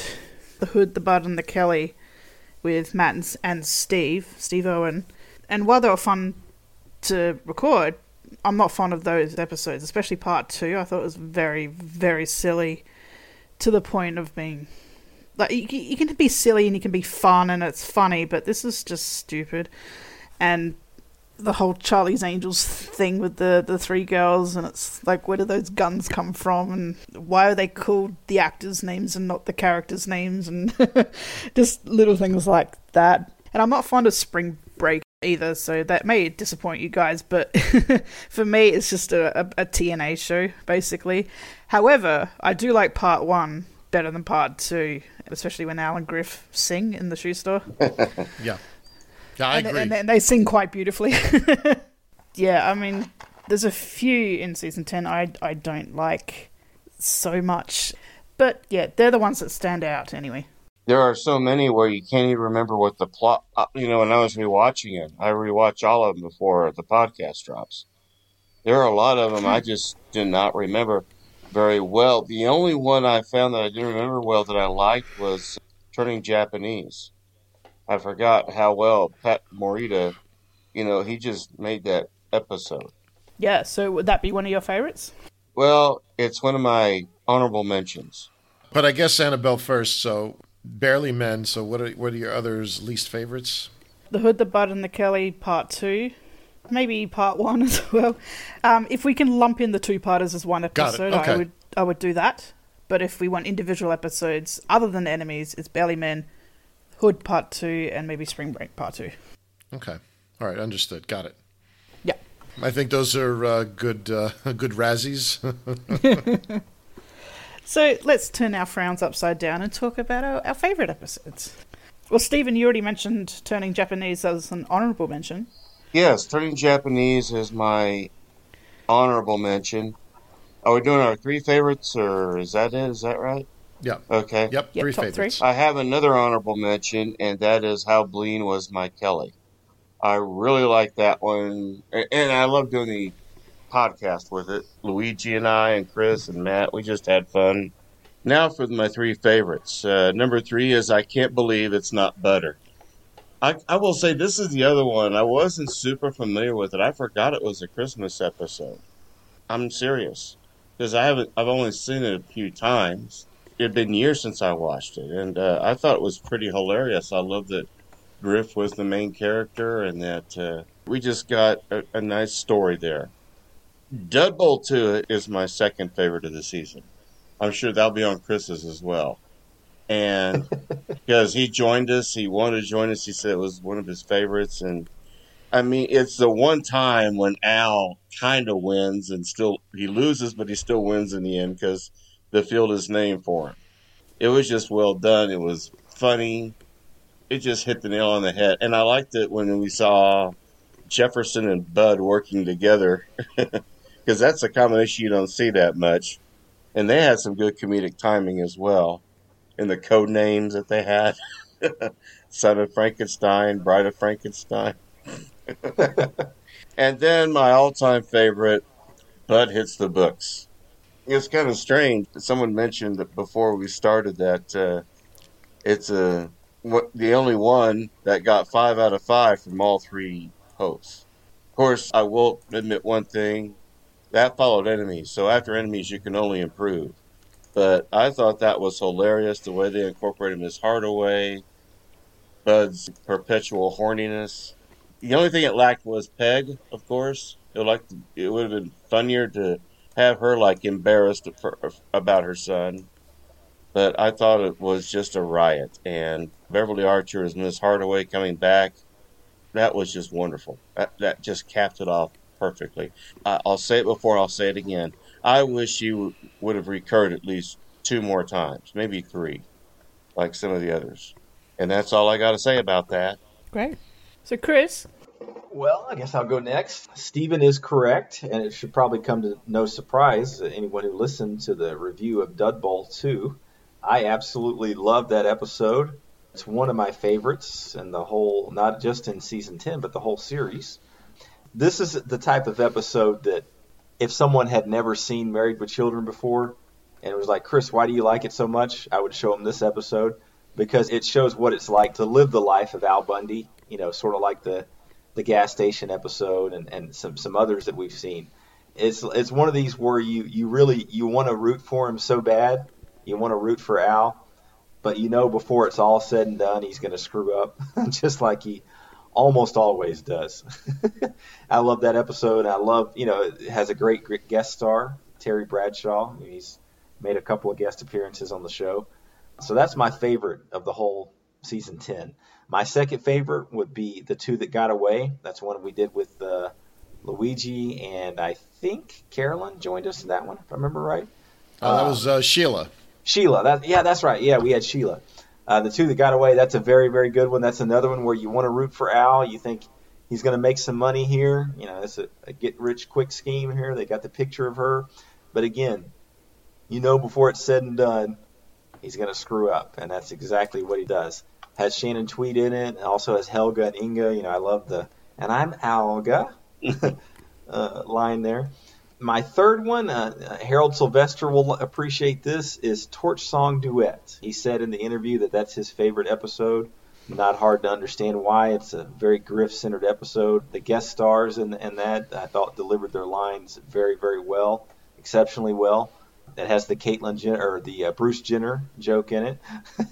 The Hood, The Bud, and The Kelly with Matt and, and Steve, Steve Owen. And while they were fun to record, I'm not fond of those episodes, especially part two. I thought it was very, very silly to the point of being like you, you can be silly and you can be fun and it's funny, but this is just stupid. And the whole Charlie's Angels thing with the the three girls, and it's like, where do those guns come from, and why are they called the actors' names and not the characters' names, and just little things like that. And I'm not fond of Spring Break either, so that may disappoint you guys, but for me, it's just a, a, a TNA show basically. However, I do like Part One better than Part Two, especially when Al and Griff sing in the shoe store. yeah. Yeah, I and, agree. And, and they sing quite beautifully. yeah, I mean, there's a few in season 10 I, I don't like so much. But yeah, they're the ones that stand out anyway. There are so many where you can't even remember what the plot. Uh, you know, when I was rewatching it, I rewatch all of them before the podcast drops. There are a lot of them I just did not remember very well. The only one I found that I didn't remember well that I liked was Turning Japanese. I forgot how well Pat Morita, you know, he just made that episode. Yeah, so would that be one of your favorites? Well, it's one of my honorable mentions. But I guess Annabelle first, so barely men. So what are what are your others least favorites? The Hood, the Bud, and the Kelly Part Two, maybe Part One as well. Um, if we can lump in the two parters as one episode, Okay. I would I would do that. But if we want individual episodes other than enemies, it's Barely Men, Hood Part Two, and maybe Spring Break Part Two. Okay, all right, understood. Got it. Yeah. I think those are uh, good uh, good Razzies. So let's turn our frowns upside down and talk about our, our favourite episodes. Well, Stephen, you already mentioned turning Japanese as an honourable mention. Yes, Turning Japanese is my honorable mention. Are we doing our three favorites, or is that it? Is that right? Yeah. Okay. Yep. Yep, three top favorites. three. I have another honorable mention, and that is How Bleen Was My Kelly. I really like that one, and I love doing the podcast with it. Luigi and I, and Chris and Matt, we just had fun. Now for my three favorites. Uh, number three is I Can't Believe It's Not Butter. I, I will say this is the other one. I wasn't super familiar with it. I forgot it was a Christmas episode. I'm serious because I haven't. I've only seen it a few times. It had been years since I watched it, and uh, I thought it was pretty hilarious. I love that Griff was the main character, and that uh, we just got a, a nice story there. Dud Bowl 2 is my second favorite of the season. I'm sure that'll be on Chris's as well. And because he joined us, he wanted to join us. He said it was one of his favorites, and I mean, it's the one time when Al kind of wins and still he loses, but he still wins in the end because the field is named for him. It was just well done. It was funny. It just hit the nail on the head, and I liked it when we saw Jefferson and Bud working together because that's a combination you don't see that much. And they had some good comedic timing as well, in the code names that they had: Son of Frankenstein, Bride of Frankenstein. and then my all-time favorite, Bud hits the books. It's kind of strange. Someone mentioned that before we started that uh, it's a what, the only one that got five out of five from all three hosts. Of course, I will admit one thing: that followed enemies. So after enemies, you can only improve. But I thought that was hilarious the way they incorporated Miss Hardaway, Bud's perpetual horniness. The only thing it lacked was Peg, of course. It like it would have been funnier to have her like embarrassed about her son. But I thought it was just a riot, and Beverly Archer as Miss Hardaway coming back, that was just wonderful. That, that just capped it off perfectly. I, I'll say it before, I'll say it again. I wish she w- would have recurred at least two more times, maybe three, like some of the others. And that's all I got to say about that. Great. So, Chris, Well, I guess I'll go next. Stephen is correct, and it should probably come to no surprise to anyone who listened to the review of Dud Bowl 2. I absolutely love that episode. It's one of my favorites in the whole, not just in season 10, but the whole series. This is the type of episode that if someone had never seen Married with Children before and it was like, Chris, why do you like it so much? I would show them this episode because it shows what it's like to live the life of Al Bundy, you know, sort of like the the gas station episode and, and some, some others that we've seen. It's it's one of these where you, you really you want to root for him so bad. You want to root for Al, but you know before it's all said and done he's going to screw up just like he almost always does. I love that episode. I love, you know, it has a great, great guest star, Terry Bradshaw. He's made a couple of guest appearances on the show. So that's my favorite of the whole season 10. My second favorite would be The Two That Got Away. That's one we did with uh, Luigi, and I think Carolyn joined us in that one, if I remember right. Uh, that was uh, Sheila. Sheila. That, yeah, that's right. Yeah, we had Sheila. Uh, the two that got away, that's a very, very good one. That's another one where you want to root for Al. You think he's going to make some money here. You know, it's a, a get rich quick scheme here. They got the picture of her. But again, you know before it's said and done, he's going to screw up. And that's exactly what he does. Has Shannon Tweed in it. Also has Helga and Inga. You know, I love the, and I'm Alga uh, line there. My third one, uh, Harold Sylvester will appreciate this, is Torch Song Duet. He said in the interview that that's his favorite episode. Not hard to understand why. It's a very Griff centered episode. The guest stars in, in that I thought delivered their lines very, very well, exceptionally well. It has the Caitlyn Jenner or the uh, Bruce Jenner joke in it,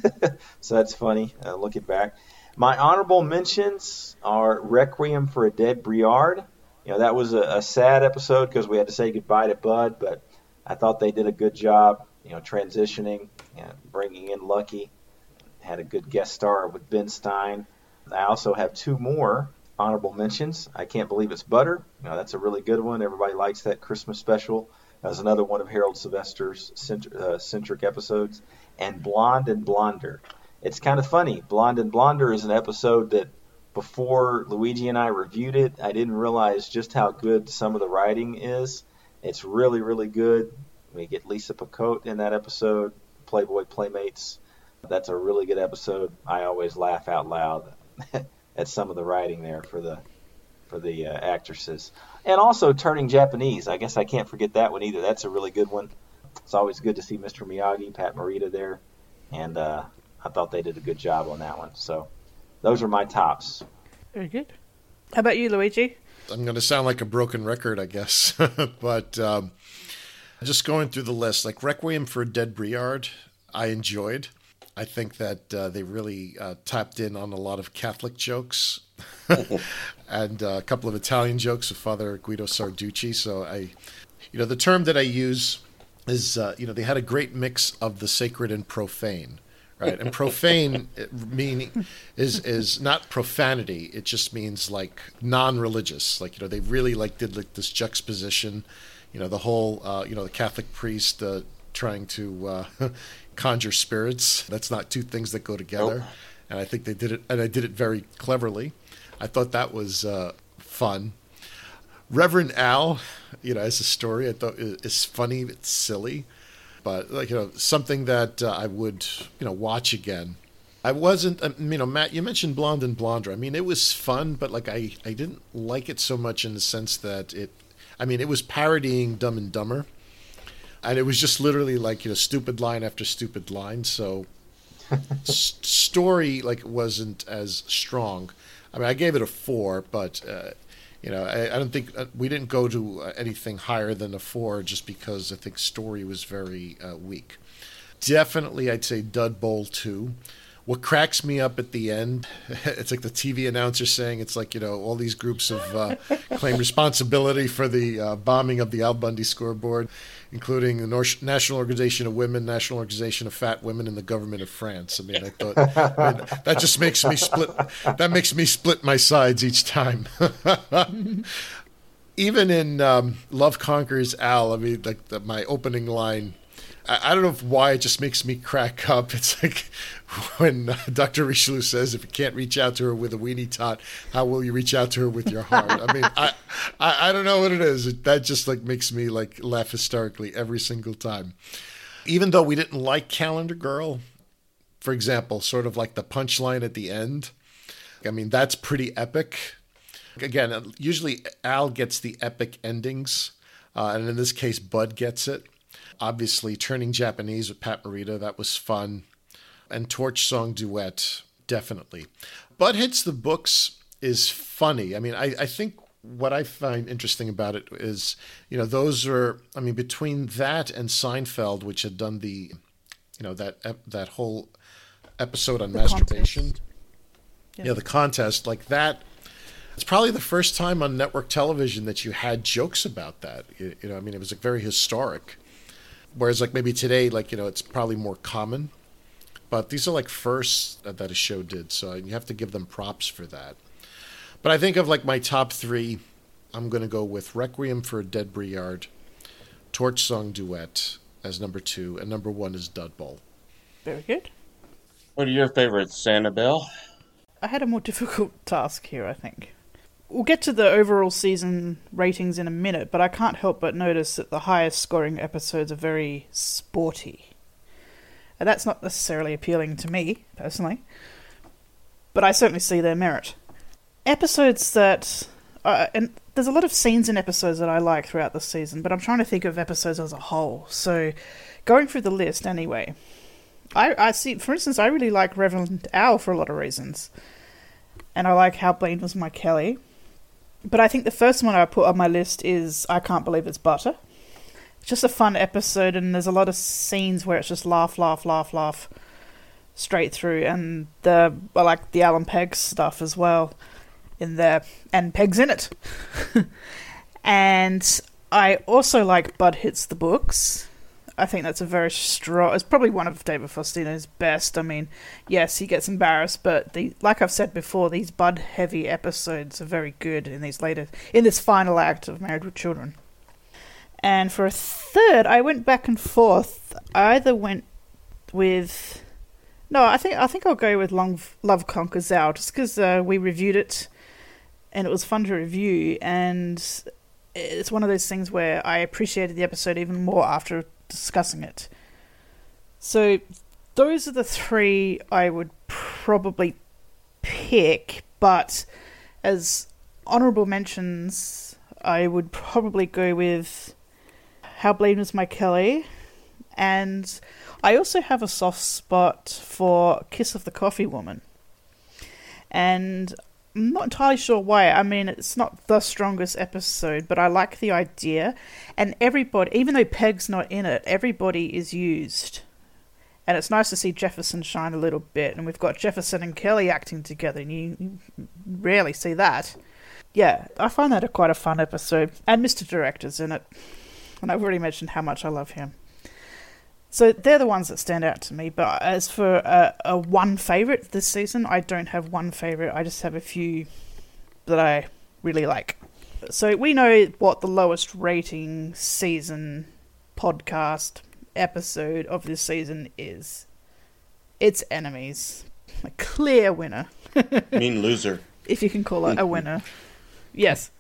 so that's funny. Uh, looking back, my honorable mentions are Requiem for a Dead Briard. You know that was a, a sad episode because we had to say goodbye to Bud, but I thought they did a good job. You know, transitioning, and bringing in Lucky. Had a good guest star with Ben Stein. I also have two more honorable mentions. I can't believe it's Butter. You know, that's a really good one. Everybody likes that Christmas special. Was another one of Harold Sylvester's centric, uh, centric episodes. And Blonde and Blonder. It's kind of funny. Blonde and Blonder is an episode that before Luigi and I reviewed it, I didn't realize just how good some of the writing is. It's really, really good. We get Lisa Picotte in that episode, Playboy Playmates. That's a really good episode. I always laugh out loud at some of the writing there for the for the uh, actresses, and also turning Japanese. I guess I can't forget that one either. That's a really good one. It's always good to see Mr. Miyagi, Pat Morita there, and uh, I thought they did a good job on that one. So those are my tops. Very good. How about you, Luigi? I'm going to sound like a broken record, I guess, but um, just going through the list, like Requiem for a Dead Briard, I enjoyed. I think that uh, they really uh, tapped in on a lot of Catholic jokes and uh, a couple of Italian jokes of Father Guido Sarducci. So I, you know, the term that I use is, uh, you know, they had a great mix of the sacred and profane, right? And profane meaning is is not profanity. It just means like non-religious. Like you know, they really like did like this juxtaposition. You know, the whole, uh, you know, the Catholic priest uh, trying to conjure spirits. That's not two things that go together. Nope. And I think they did it, and I did it very cleverly. I thought that was uh, fun. Reverend Al, you know, as a story, I thought is funny. It's silly, but like you know, something that uh, I would you know watch again. I wasn't, um, you know, Matt. You mentioned Blonde and Blonder. I mean, it was fun, but like I, I didn't like it so much in the sense that it, I mean, it was parodying Dumb and Dumber and it was just literally like you know stupid line after stupid line so s- story like wasn't as strong i mean i gave it a four but uh, you know I, I, don't think uh, we didn't go to uh, anything higher than a four just because i think story was very uh, weak. Definitely i'd say dud bowl 2 what cracks me up at the end, it's like the TV announcer saying it's like you know all these groups have uh, claim responsibility for the uh, bombing of the Al Bundy scoreboard, including the National Organization of Women, National Organization of Fat Women, and the government of France. I mean, I thought I mean, that just makes me split. That makes me split my sides each time. Even in um, Love Conquers Al, I mean, like my opening line I, I don't know why it just makes me crack up. It's like when uh, Dr. Richelieu says, if you can't reach out to her with a weenie tot, how will you reach out to her with your heart? I mean, I, I, I don't know what it is. It, that just like makes me like laugh hysterically every single time. Even though we didn't like Calendar Girl, for example, sort of like the punchline at the end. I mean, that's pretty epic. Again, usually Al gets the epic endings, uh, and in this case, Bud gets it. Obviously, Turning Japanese with Pat Morita, that was fun. And Torch Song Duet, definitely. But Hits the Books is funny. I mean, I, I think what I find interesting about it is, you know, those are, I mean, between that and Seinfeld, which had done the, you know, that that whole episode on The masturbation. Yeah. yeah, the contest, like that it's probably the first time on network television that you had jokes about that. You, you know, I mean, it was like very historic. Whereas, like maybe today, like you know, it's probably more common. But these are like firsts that a show did, so you have to give them props for that. But I think of like my top three, I'm going to go with Requiem for a Dead Briard, Torch Song Duet as number two, and number one is Dud Bowl. Very good. What are your favorites, Sanibel? I had a more difficult task here, I think. We'll get to the overall season ratings in a minute, but I can't help but notice that the highest scoring episodes are very sporty. And that's not necessarily appealing to me, personally, but I certainly see their merit. Episodes that. Uh, and there's a lot of scenes in episodes that I like throughout the season, but I'm trying to think of episodes as a whole. So, going through the list anyway, I, I see, for instance, I really like Reverend Al for a lot of reasons. And I like How Blaine Was My Kelly. But I think the first one I put on my list is I Can't Believe It's Butter. It's just a fun episode, and there's a lot of scenes where it's just laugh, laugh, laugh, laugh straight through. And the I like the Al and Peg stuff as well in there, and Peg's in it. and I also like Bud Hits the Books. I think that's a very strong. It's probably one of David Faustino's best. I mean, yes, he gets embarrassed, but the like I've said before, these Bud heavy episodes are very good in these later in this final act of Married with Children. And for a third, I went back and forth. I either went with no, I think I think I'll go with Long Love Conquers Al, just because uh, we reviewed it, and it was fun to review, and it's one of those things where I appreciated the episode even more after discussing it. So those are the three I would probably pick, but as honorable mentions, I would probably go with How Blaine Was My Kelly, and I also have a soft spot for Kiss of the Coffee Woman. And I'm not entirely sure why. I mean, it's not the strongest episode, but I like the idea. And everybody, even though Peg's not in it, everybody is used. And it's nice to see Jefferson shine a little bit. And we've got Jefferson and Kelly acting together, and you, you rarely see that. Yeah, I find that a quite a fun episode. And Mr. Director's in it. And I've already mentioned how much I love him. So they're the ones that stand out to me. But as for a, a one favorite this season, I don't have one favorite. I just have a few that I really like. So we know what the lowest rating season podcast episode of this season is. It's Enemies. A clear winner. mean loser. If you can call it a winner. yes.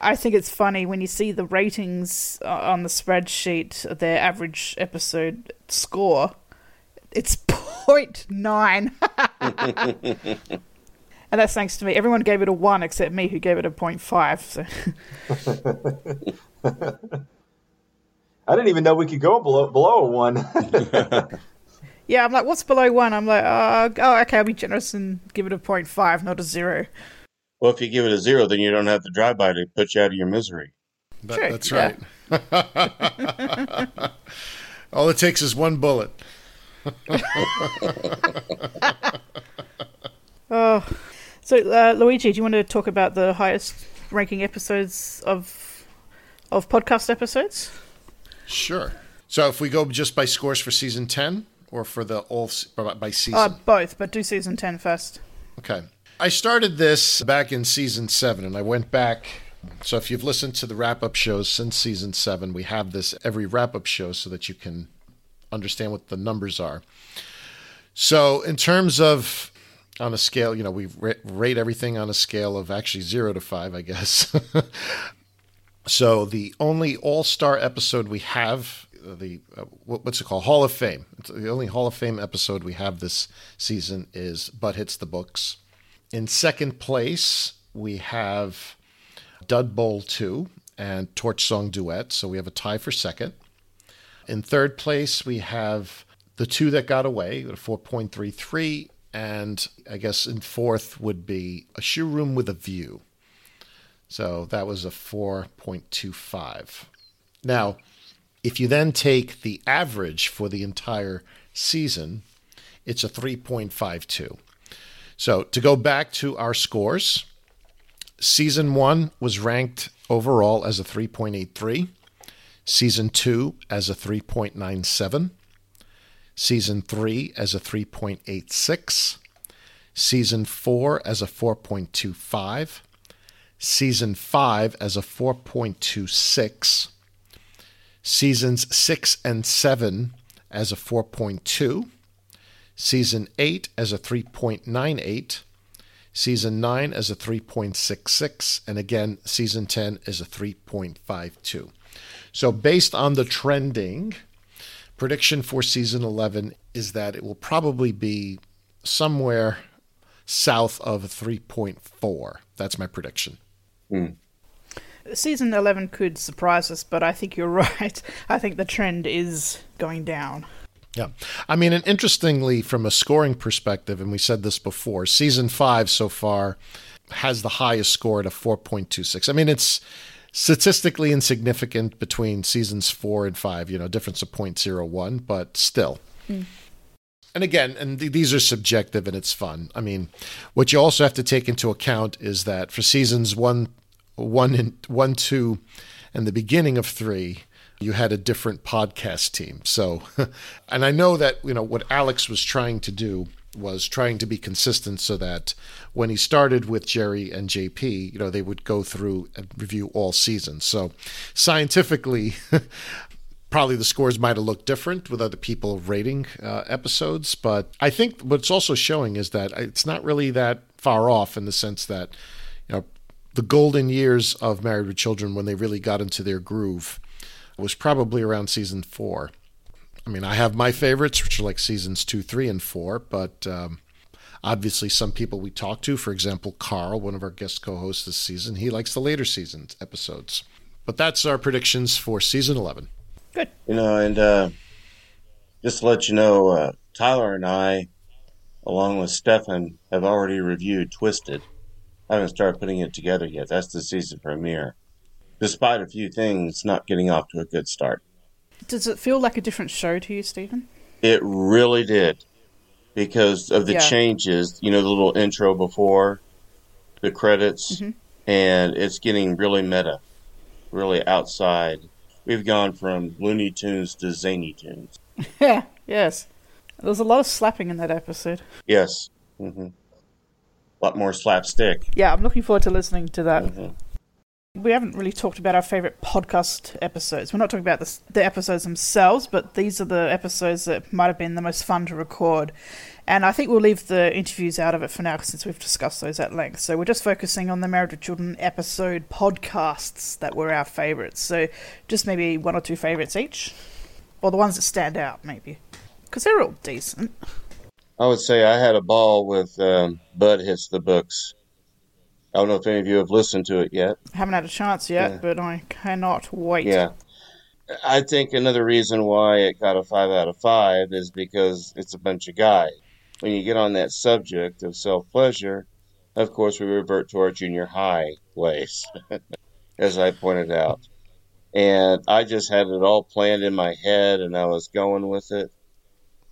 I think it's funny when you see the ratings uh, on the spreadsheet, their average episode score. It's 0.9. and that's thanks to me. Everyone gave it a 1 except me, who gave it a 0.5. So. I didn't even know we could go below below a one. yeah, I'm like, what's below 1? I'm like, oh, oh, okay, I'll be generous and give it a 0.5, not a 0. Well, if you give it a zero, then you don't have the drive by to put you out of your misery. That, Sure, that's yeah. right. All it takes is one bullet. Oh, so uh, Luigi, do you want to talk about the highest ranking episodes of of podcast episodes? Sure. So if we go just by scores for season 10 or for the all by season? Uh, both, but do season 10 first. Okay. I started this back in season seven, and I went back. So if you've listened to the wrap up shows since season seven, we have this every wrap up show so that you can understand what the numbers are. So, in terms of on a scale, you know, we rate everything on a scale of actually zero to five, I guess. so, the only all star episode we have, the uh, what's it called? Hall of Fame. It's the only Hall of Fame episode we have this season is Bud Hits the Books. In second place, we have Dud Bowl 2 and Torch Song Duet. So, we have a tie for second. In third place, we have the two that got away, a 4.33, and I guess in fourth would be a shoe room with a view. So that was a 4.25. Now, if you then take the average for the entire season, it's a 3.52. So to go back to our scores, season one was ranked overall as a 3.83, season two as a 3.97 Season 3 as a 3.86, Season 4 as a 4.25, Season 5 as a 4.26, Seasons 6 and 7 as a 4.2, Season 8 as a 3.98, Season 9 as a 3.66, and again, Season 10 is a 3.52. So, based on the trending, prediction for season 11 is that it will probably be somewhere south of 3.4. That's my prediction. Mm. Season 11 could surprise us, but I think you're right. I think the trend is going down. Yeah. I mean, and interestingly, from a scoring perspective, and we said this before, season five so far has the highest score at a 4.26. I mean, it's statistically insignificant between seasons four and five, you know, difference of 0.01, but still. Mm. And again, and th- these are subjective and it's fun. I mean, what you also have to take into account is that for seasons one, one, and one, two, and the beginning of three, you had a different podcast team. So, and I know that, you know, what Alex was trying to do was trying to be consistent so that when he started with Jerry and JP, you know, they would go through and review all seasons. So scientifically, probably the scores might have looked different with other people rating uh, episodes, but I think what's also showing is that it's not really that far off in the sense that, you know, the golden years of Married with Children when they really got into their groove was probably around season four. I mean, I have my favorites, which are like seasons two, three, and four, but um, obviously, some people we talk to, for example, Carl, one of our guest co hosts this season, he likes the later seasons episodes. But that's our predictions for season 11. Good. You know, and uh, just to let you know, uh, Tyler and I, along with Stefan, have already reviewed Twisted. I haven't started putting it together yet. That's the season premiere. Despite a few things not getting off to a good start. Does it feel like a different show to you, Stephen? It really did because of the Yeah. changes. You know, the little intro before the credits, Mhm. and it's getting really meta, really outside. We've gone from Looney Tunes to Zany Tunes. Yeah, yes. There was a lot of slapping in that episode. Yes. hmm A lot more slapstick. Yeah, I'm looking forward to listening to that. Mhm. We haven't really talked about our favorite podcast episodes. We're not talking about the, the episodes themselves, but these are the episodes that might have been the most fun to record. And I think we'll leave the interviews out of it for now since we've discussed those at length. So we're just focusing on the Married with Children episode podcasts that were our favorites. So just maybe one or two favorites each, or the ones that stand out, maybe. Because they're all decent. I would say I had a ball with um, Bud Hits the Books. I don't know if any of you have listened to it yet. I Haven't had a chance yet, Yeah. but I cannot wait. Yeah. I think another reason why it got a five out of five is because it's a bunch of guys. When you get on that subject of self pleasure, of course, we revert to our junior high ways, as I pointed out. And I just had it all planned in my head and I was going with it.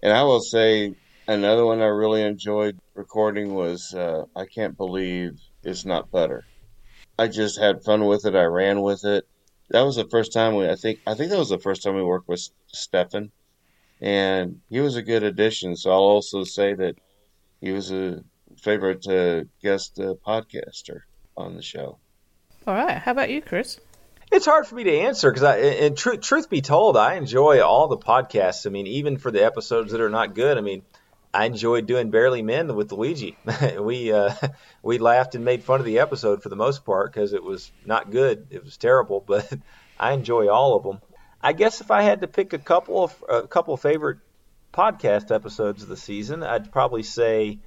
And I will say another one I really enjoyed recording was uh, I Can't Believe It's Not Butter. I just had fun with it. I ran with it that was the first time we I think I think that was the first time we worked with Stefan, and he was a good addition. So I'll also say that he was a favorite uh, guest uh, podcaster on the show. All right. How about you, Chris? It's hard for me to answer because I, and truth, truth be told, I enjoy all the podcasts. I mean, even for the episodes that are not good, I mean, I enjoyed doing Barely Men with Luigi. we uh, we laughed and made fun of the episode for the most part because it was not good. It was terrible, but I enjoy all of them. I guess if I had to pick a couple of a couple of favorite podcast episodes of the season, I'd probably say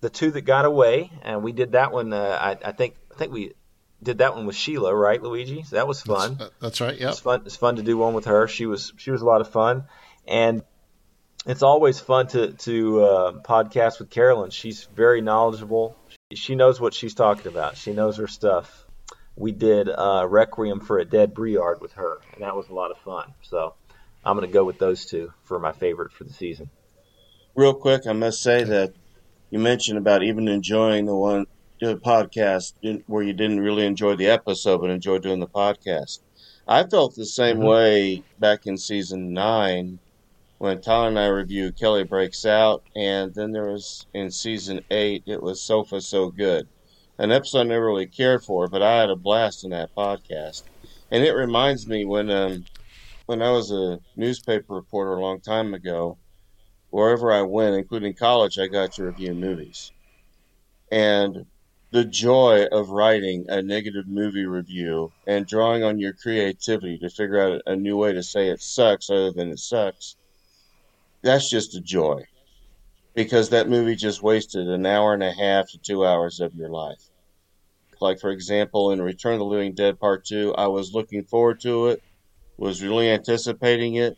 the two that got away, and we did that one. Uh, I, I think I think we did that one with Sheila, right, Luigi? So that was fun. That's, that's right. Yeah, it's fun. It's fun to do one with her. She was she was a lot of fun, and it's always fun to to uh, podcast with Carolyn. She's very knowledgeable. She, she knows what she's talking about. She knows her stuff. We did uh, Requiem for a Dead Briard with her, and that was a lot of fun. So I'm going to go with those two for my favorite for the season. Real quick, I must say that you mentioned about even enjoying the one the podcast where you didn't really enjoy the episode but enjoyed doing the podcast. I felt the same mm-hmm. way back in season nine when Tyler and I reviewed Kelly Breaks Out, and then there was in season eight, it was Sofa So Good. An episode I never really cared for, but I had a blast in that podcast. And it reminds me when um, when I was a newspaper reporter a long time ago, wherever I went, including college, I got to review movies. And the joy of writing a negative movie review and drawing on your creativity to figure out a new way to say it sucks other than it sucks that's just a joy because that movie just wasted an hour and a half to two hours of your life. Like, for example, in Return of the Living Dead Part 2, I was looking forward to it, was really anticipating it,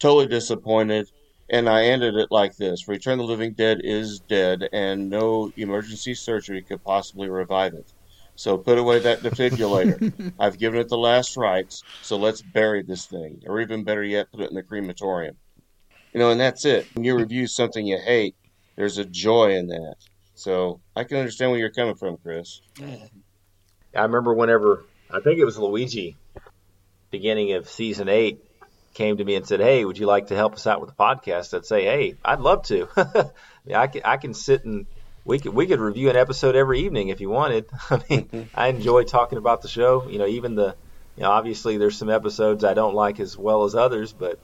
totally disappointed, and I ended it like this Return of the Living Dead is dead, and no emergency surgery could possibly revive it. So put away that defibrillator. I've given it the last rites, so let's bury this thing. Or even better yet, put it in the crematorium. You know, and that's it. When you review something you hate, there's a joy in that. So I can understand where you're coming from, Chris. I remember whenever I think it was Luigi, beginning of season eight, came to me and said, "Hey, would you like to help us out with the podcast?" I'd say, "Hey, I'd love to. I can, I can sit and we could we could review an episode every evening if you wanted. I mean, I enjoy talking about the show. You know, even the you know, obviously there's some episodes I don't like as well as others, but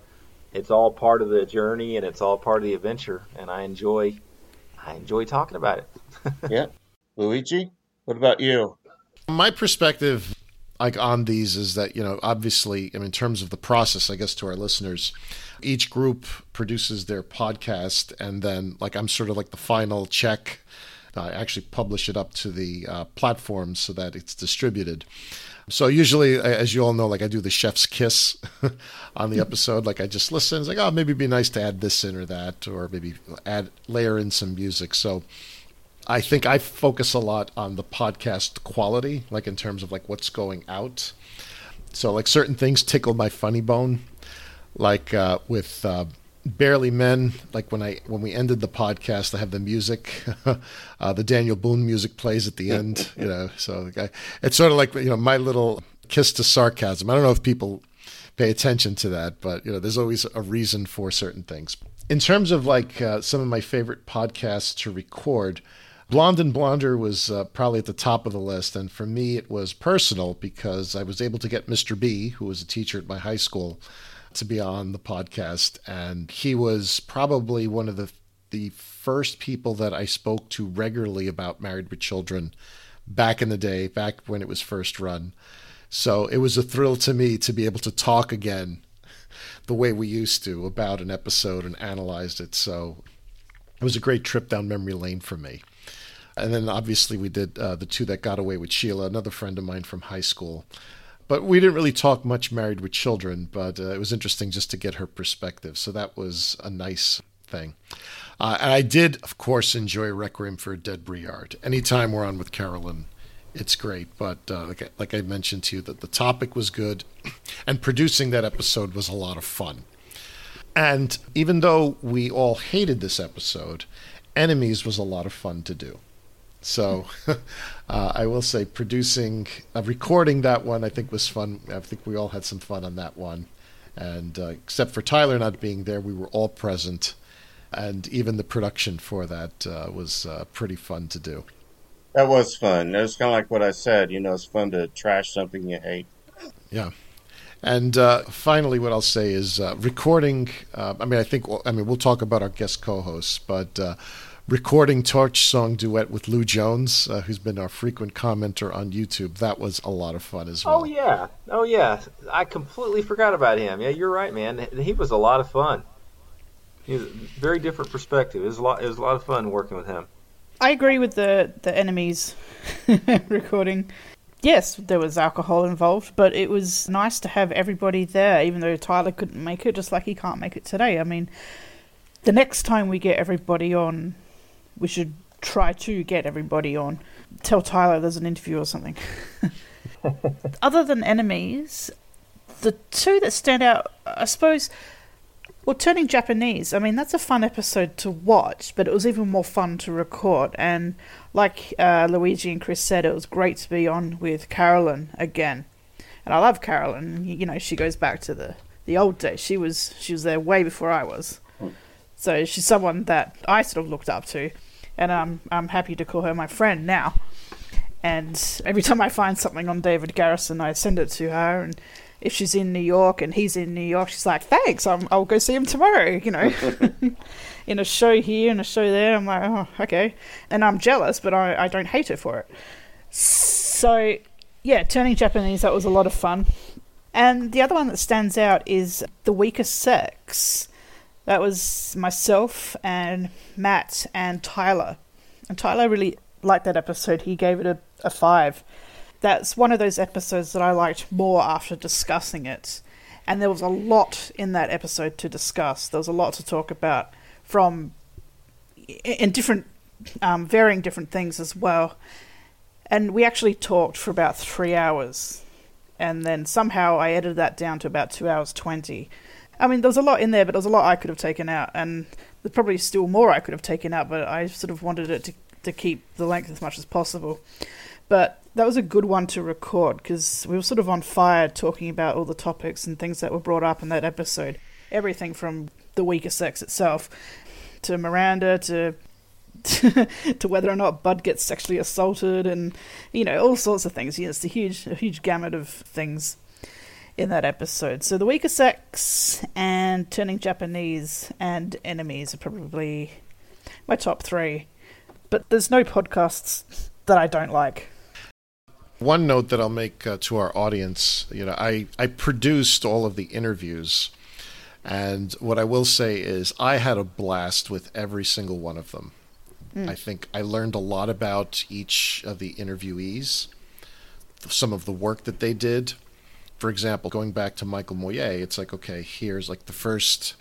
it's all part of the journey and it's all part of the adventure and I enjoy I enjoy talking about it. yeah. Luigi, what about you? My perspective like on these is that, you know, obviously I mean, in terms of the process, I guess to our listeners, each group produces their podcast and then like I'm sort of like the final check. I actually publish it up to the uh, platforms so that it's distributed. So usually, as you all know, like I do the chef's kiss on the episode. Like I just listen. It's like, oh, maybe it'd be nice to add this in or that, or maybe add layer in some music. So I think I focus a lot on the podcast quality, like in terms of like what's going out. So like certain things tickle my funny bone, like uh, with uh, barely men like when i when we ended the podcast i have the music uh, the daniel boone music plays at the end you know so I, it's sort of like you know my little kiss to sarcasm. I don't know if people pay attention to that but you know there's always a reason for certain things. In terms of like uh, some of my favorite podcasts to record Blonde and Blonder was uh, probably at the top of the list, and for me, it was personal because I was able to get Mr. B, who was a teacher at my high school, to be on the podcast, and he was probably one of the the first people that I spoke to regularly about Married with Children back in the day, back when it was first run. So it was a thrill to me to be able to talk again the way we used to about an episode and analyzed it. So it was a great trip down memory lane for me. And then obviously we did uh, the two that got away with Sheila, another friend of mine from high school. But we didn't really talk much married with children, but uh, it was interesting just to get her perspective. So that was a nice thing. Uh, and I did, of course, enjoy Requiem for a Dead Briard. Anytime we're on with Carolyn, it's great. But uh, like, I, like I mentioned to you, that the topic was good, and producing that episode was a lot of fun. And even though we all hated this episode, Enemies was a lot of fun to do. So uh, I will say producing, uh, recording that one, I think was fun. I think we all had some fun on that one. And uh, except for Tyler not being there, we were all present. And even the production for that uh, was uh, pretty fun to do. That was fun. It was kind of like what I said. You know, it's fun to trash something you hate. Yeah. And uh, finally, what I'll say is uh, recording. Uh, I mean, I think. I mean, we'll talk about our guest co-hosts, but uh, recording Torch Song duet with Lou Jones, uh, who's been our frequent commenter on YouTube. That was a lot of fun as well. Oh yeah, oh yeah. I completely forgot about him. Yeah, you're right, man. He was a lot of fun. He was a very different perspective. It was a lot. It was a lot of fun working with him. I agree with the the enemies recording. Yes, there was alcohol involved, but it was nice to have everybody there, even though Tyler couldn't make it, just like he can't make it today. I mean, the next time we get everybody on, we should try to get everybody on. Tell Tyler there's an interview or something. Other than enemies, the two that stand out, I suppose, well, turning Japanese. I mean, that's a fun episode to watch, but it was even more fun to record. And like uh, Luigi and Chris said, it was great to be on with Carolyn again. And I love Carolyn. You know, she goes back to the the old days. She was she was there way before I was. So she's someone that I sort of looked up to, and I'm I'm happy to call her my friend now. And every time I find something on David Garrison, I send it to her. And if she's in New York and he's in New York, she's like, "Thanks, i will go see him tomorrow." You know, in a show here and a show there. I'm like, "Oh, okay," and I'm jealous, but I I don't hate her for it. So yeah, turning Japanese that was a lot of fun. And the other one that stands out is the weaker sex. That was myself and Matt and Tyler. And Tyler really liked that episode. He gave it a, a five. That's one of those episodes that I liked more after discussing it. And there was a lot in that episode to discuss. There was a lot to talk about from in different, um, varying different things as well. And we actually talked for about three hours. And then somehow I edited that down to about two hours 20. I mean, there was a lot in there, but there was a lot I could have taken out. And there's probably still more I could have taken out, but I sort of wanted it to, to keep the length as much as possible. But that was a good one to record because we were sort of on fire talking about all the topics and things that were brought up in that episode. Everything from the weaker sex itself to Miranda to to whether or not Bud gets sexually assaulted and you know all sorts of things. Yeah, it's a huge a huge gamut of things in that episode. So the weaker sex and turning Japanese and enemies are probably my top three. But there's no podcasts that I don't like. One note that I'll make uh, to our audience, you know, I, I produced all of the interviews, and what I will say is I had a blast with every single one of them. Mm. I think I learned a lot about each of the interviewees, some of the work that they did. For example, going back to Michael Moye, it's like, okay, here's like the first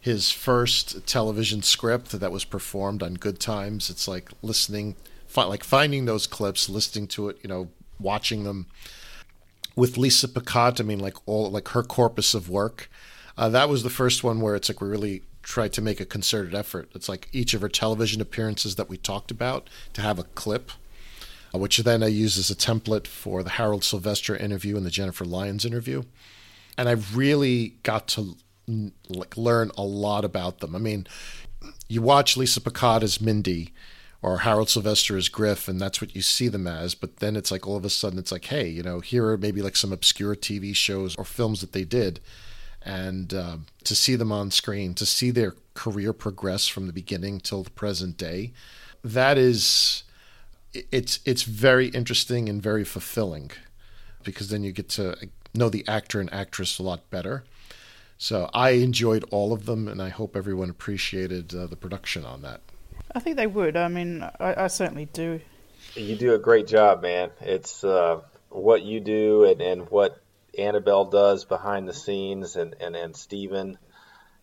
his first television script that was performed on Good Times. It's like listening, fi- like finding those clips, listening to it, you know, watching them. With Lisa Picotte, I mean, like all like her corpus of work. Uh, that was the first one where it's like we really tried to make a concerted effort. It's like each of her television appearances that we talked about to have a clip, which then I use as a template for the Harold Sylvester interview and the Jennifer Lyons interview. And I really got to like learn a lot about them. I mean, you watch Lisa Picotte as Mindy or Harold Sylvester as Griff, and that's what you see them as. But then it's like all of a sudden it's like, hey, you know, here are maybe like some obscure TV shows or films that they did, and uh, to see them on screen, to see their career progress from the beginning till the present day, that is, it's it's very interesting and very fulfilling, because then you get to know the actor and actress a lot better so I enjoyed all of them, and I hope everyone appreciated uh, the production on that. I think they would. I mean, I, I certainly do. You do a great job, man. It's uh, what you do and, and what Annabelle does behind the scenes, and and and Stephen.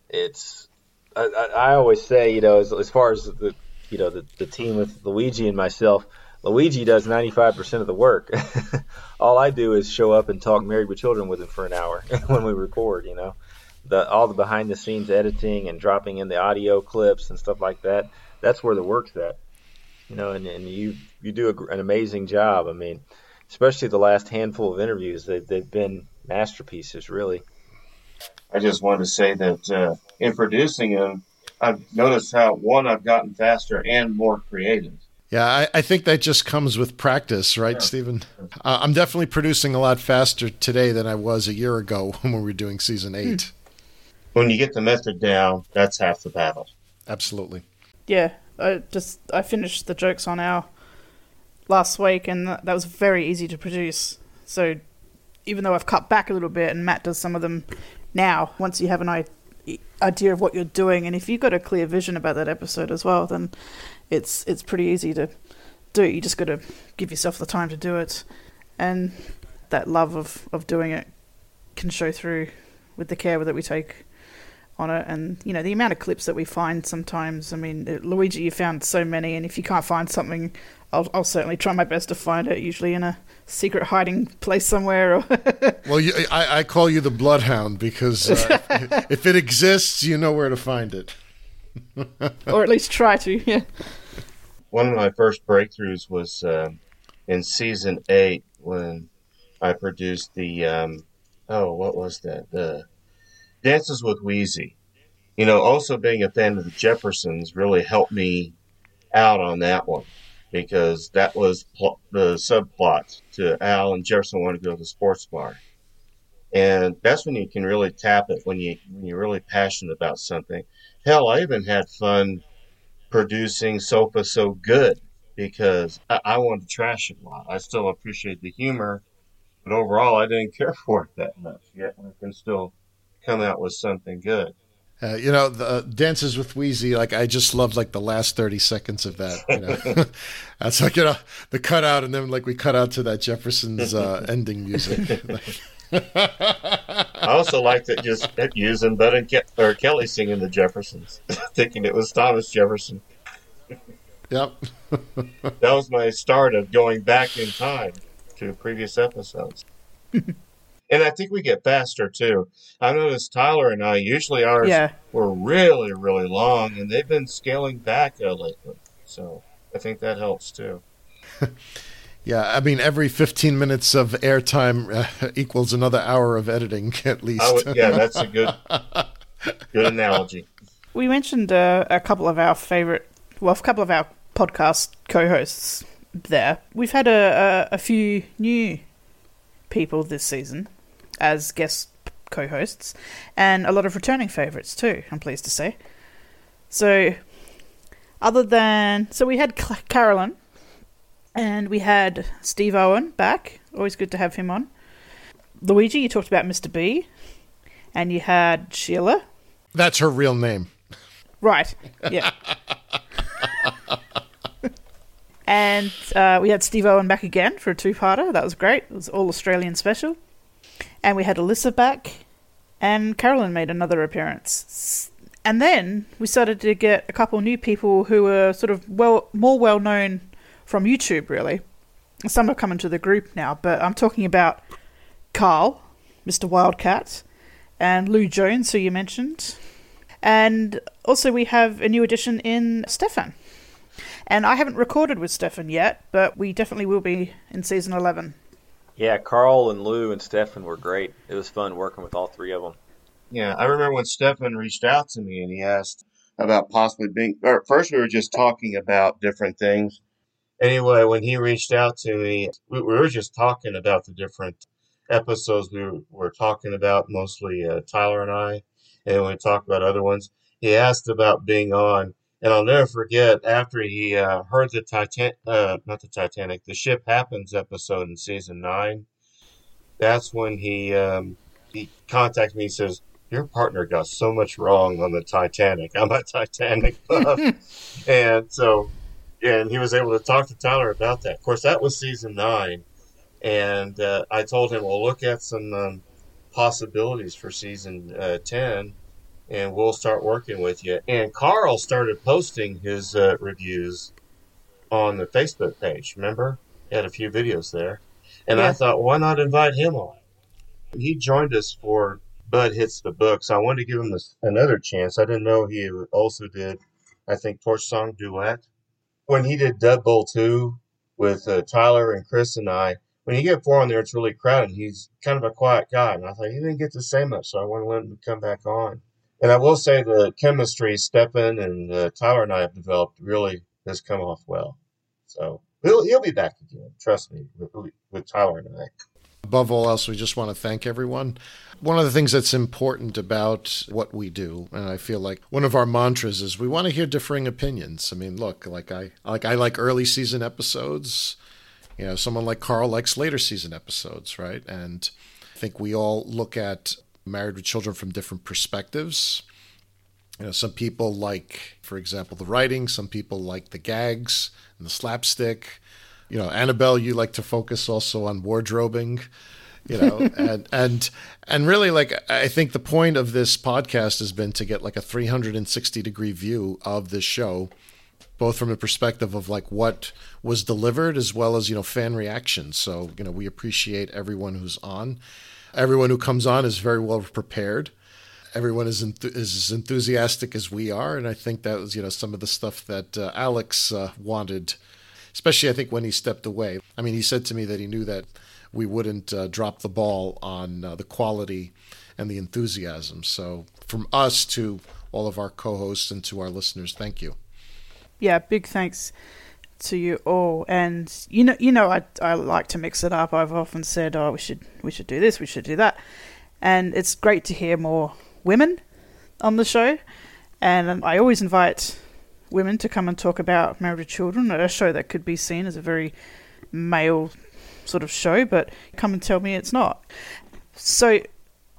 It's I, I always say, you know, as, as far as the you know the, the team with Luigi and myself, Luigi does 95% of the work. all I do is show up and talk married with children with him for an hour when we record, you know the all the behind the scenes editing and dropping in the audio clips and stuff like that. That's where the work's at. You know, and, and you you do a, an amazing job. I mean, especially the last handful of interviews, they, they've been masterpieces, really. I just wanted to say that uh, in producing them, I've noticed how one I've gotten faster and more creative. Yeah, I, I think that just comes with practice, right, Stephen? Uh, I'm definitely producing a lot faster today than I was a year ago when we were doing season eight. When you get the method down, that's half the battle. Absolutely. Yeah, I just I finished the jokes on our last week, and that, that was very easy to produce. So even though I've cut back a little bit, and Matt does some of them now, once you have an i- idea of what you're doing, and if you've got a clear vision about that episode as well, then it's it's pretty easy to do. You just got to give yourself the time to do it, and that love of of doing it can show through with the care that we take on it and you know the amount of clips that we find sometimes i mean uh, luigi you found so many and if you can't find something i'll, I'll certainly try my best to find it usually in a secret hiding place somewhere or Well, you, I, I call you the bloodhound because uh, if, if it exists, you know where to find it. or at least try to yeah One of my first breakthroughs was um in season eight when I produced the um, oh, what was that? The Dances with Weezy. You know, also being a fan of the Jeffersons really helped me out on that one because that was pl- the subplot to Al and Jefferson want to go to the sports bar. And that's when you can really tap it when you when you're really passionate about something. Hell, I even had fun producing Sofa So Good because I, I wanted to trash it a lot. I still appreciate the humor, but overall, I didn't care for it that much. Yet I can still come out with something good. Uh, you know, the uh, Dances with Weezy, like I just loved like the last 30 seconds of that. You know? That's like, you know, the cutout and then like we cut out to that Jefferson's uh, ending music. I also liked it just using Bud and Ke- or Kelly singing the Jeffersons, thinking it was Thomas Jefferson. Yep. that was my start of going back in time to previous episodes. And I think we get faster too. I noticed Tyler and I usually ours Yeah. were really, really long, and they've been scaling back uh, lately. So I think that helps too. yeah, I mean, every 15 minutes of airtime uh, equals another hour of editing at least. Would, yeah, that's a good, good analogy. we mentioned uh, a couple of our favorite well a couple of our podcast co-hosts there we've had a, a, a few new people this season as guest co-hosts and a lot of returning favorites too i'm pleased to say so other than so we had carolyn and we had steve owen back always good to have him on luigi you talked about mr b and you had sheila That's her real name. Right. Yeah. and uh, we had Steve Owen back again for a two-parter. That was great. It was all Australian special. And we had Alyssa back, and Carolyn made another appearance. And then we started to get a couple new people who were sort of well more well known from YouTube, really. Some have come into the group now, but I'm talking about Carl, Mr. Wildcat, and Lou Jones, who you mentioned. And also, we have a new addition in Stefan. And I haven't recorded with Stefan yet, but we definitely will be in season 11. Yeah, Carl and Lou and Stefan were great. It was fun working with all three of them. Yeah, I remember when Stefan reached out to me and he asked about possibly being. Or first, we were just talking about different things. Anyway, when he reached out to me, we, we were just talking about the different episodes we were, were talking about, mostly uh, Tyler and I, and we talked about other ones. He asked about being on, and I'll never forget after he uh, heard the Titanic, uh, not the Titanic, the Ship Happens episode in season nine. That's when he um, he contacted me. He says, "Your partner got so much wrong on the Titanic. I'm a Titanic buff," and so and he was able to talk to Tyler about that. Of course, that was season nine, and uh, I told him, "Well, look at some um, possibilities for season uh, ten, and we'll start working with you." And Carl started posting his uh, reviews on the Facebook page. Remember, he had a few videos there, and I thought, why not invite him on? He joined us for Bud Hits the books. I wanted to give him this, another chance. I didn't know he also did, I think, Torch Song Duet. When he did Dud Bowl 2 with uh, Tyler and Chris and I, when you get four on there, it's really crowded. He's kind of a quiet guy, and I thought he didn't get to say much, so I want to let him come back on. And I will say the chemistry Stephen and uh, Tyler and I have developed really has come off well. So he'll he'll be back again. Trust me, with, with Tyler and I. Above all else, we just want to thank everyone. One of the things that's important about what we do, and I feel like one of our mantras is we want to hear differing opinions. I mean, look, like I like I like early season episodes. You know, someone like Carl likes later season episodes, right? And I think we all look at Married with Children from different perspectives. You know, some people like, for example, the writing. Some people like the gags and the slapstick. You know, Annabelle, you like to focus also on wardrobing. You know, and and and really, like I think the point of this podcast has been to get like a 360 degree view of this show, both from the perspective of like what was delivered as well as you know fan reactions. So you know, we appreciate everyone who's on. Everyone who comes on is very well prepared everyone is, enth- is as enthusiastic as we are, and I think that was you know some of the stuff that uh, Alex uh, wanted, especially I think when he stepped away. I mean, he said to me that he knew that we wouldn't uh, drop the ball on uh, the quality and the enthusiasm. So from us to all of our co-hosts and to our listeners, thank you. Yeah, big thanks to you all. And you know, you know, I I like to mix it up. I've often said, oh, we should we should do this, we should do that, and it's great to hear more women on the show, and um, I always invite women to come and talk about married children, a show that could be seen as a very male sort of show, but come and tell me it's not. So,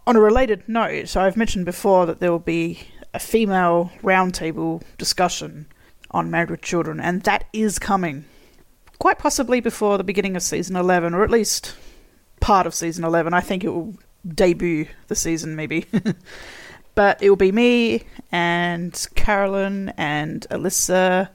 on a related note, I've mentioned before that there will be a female roundtable discussion on married with children, and that is coming quite possibly before the beginning of season 11, or at least part of season 11. I think it will debut the season, maybe. but it will be me and Carolyn and Alyssa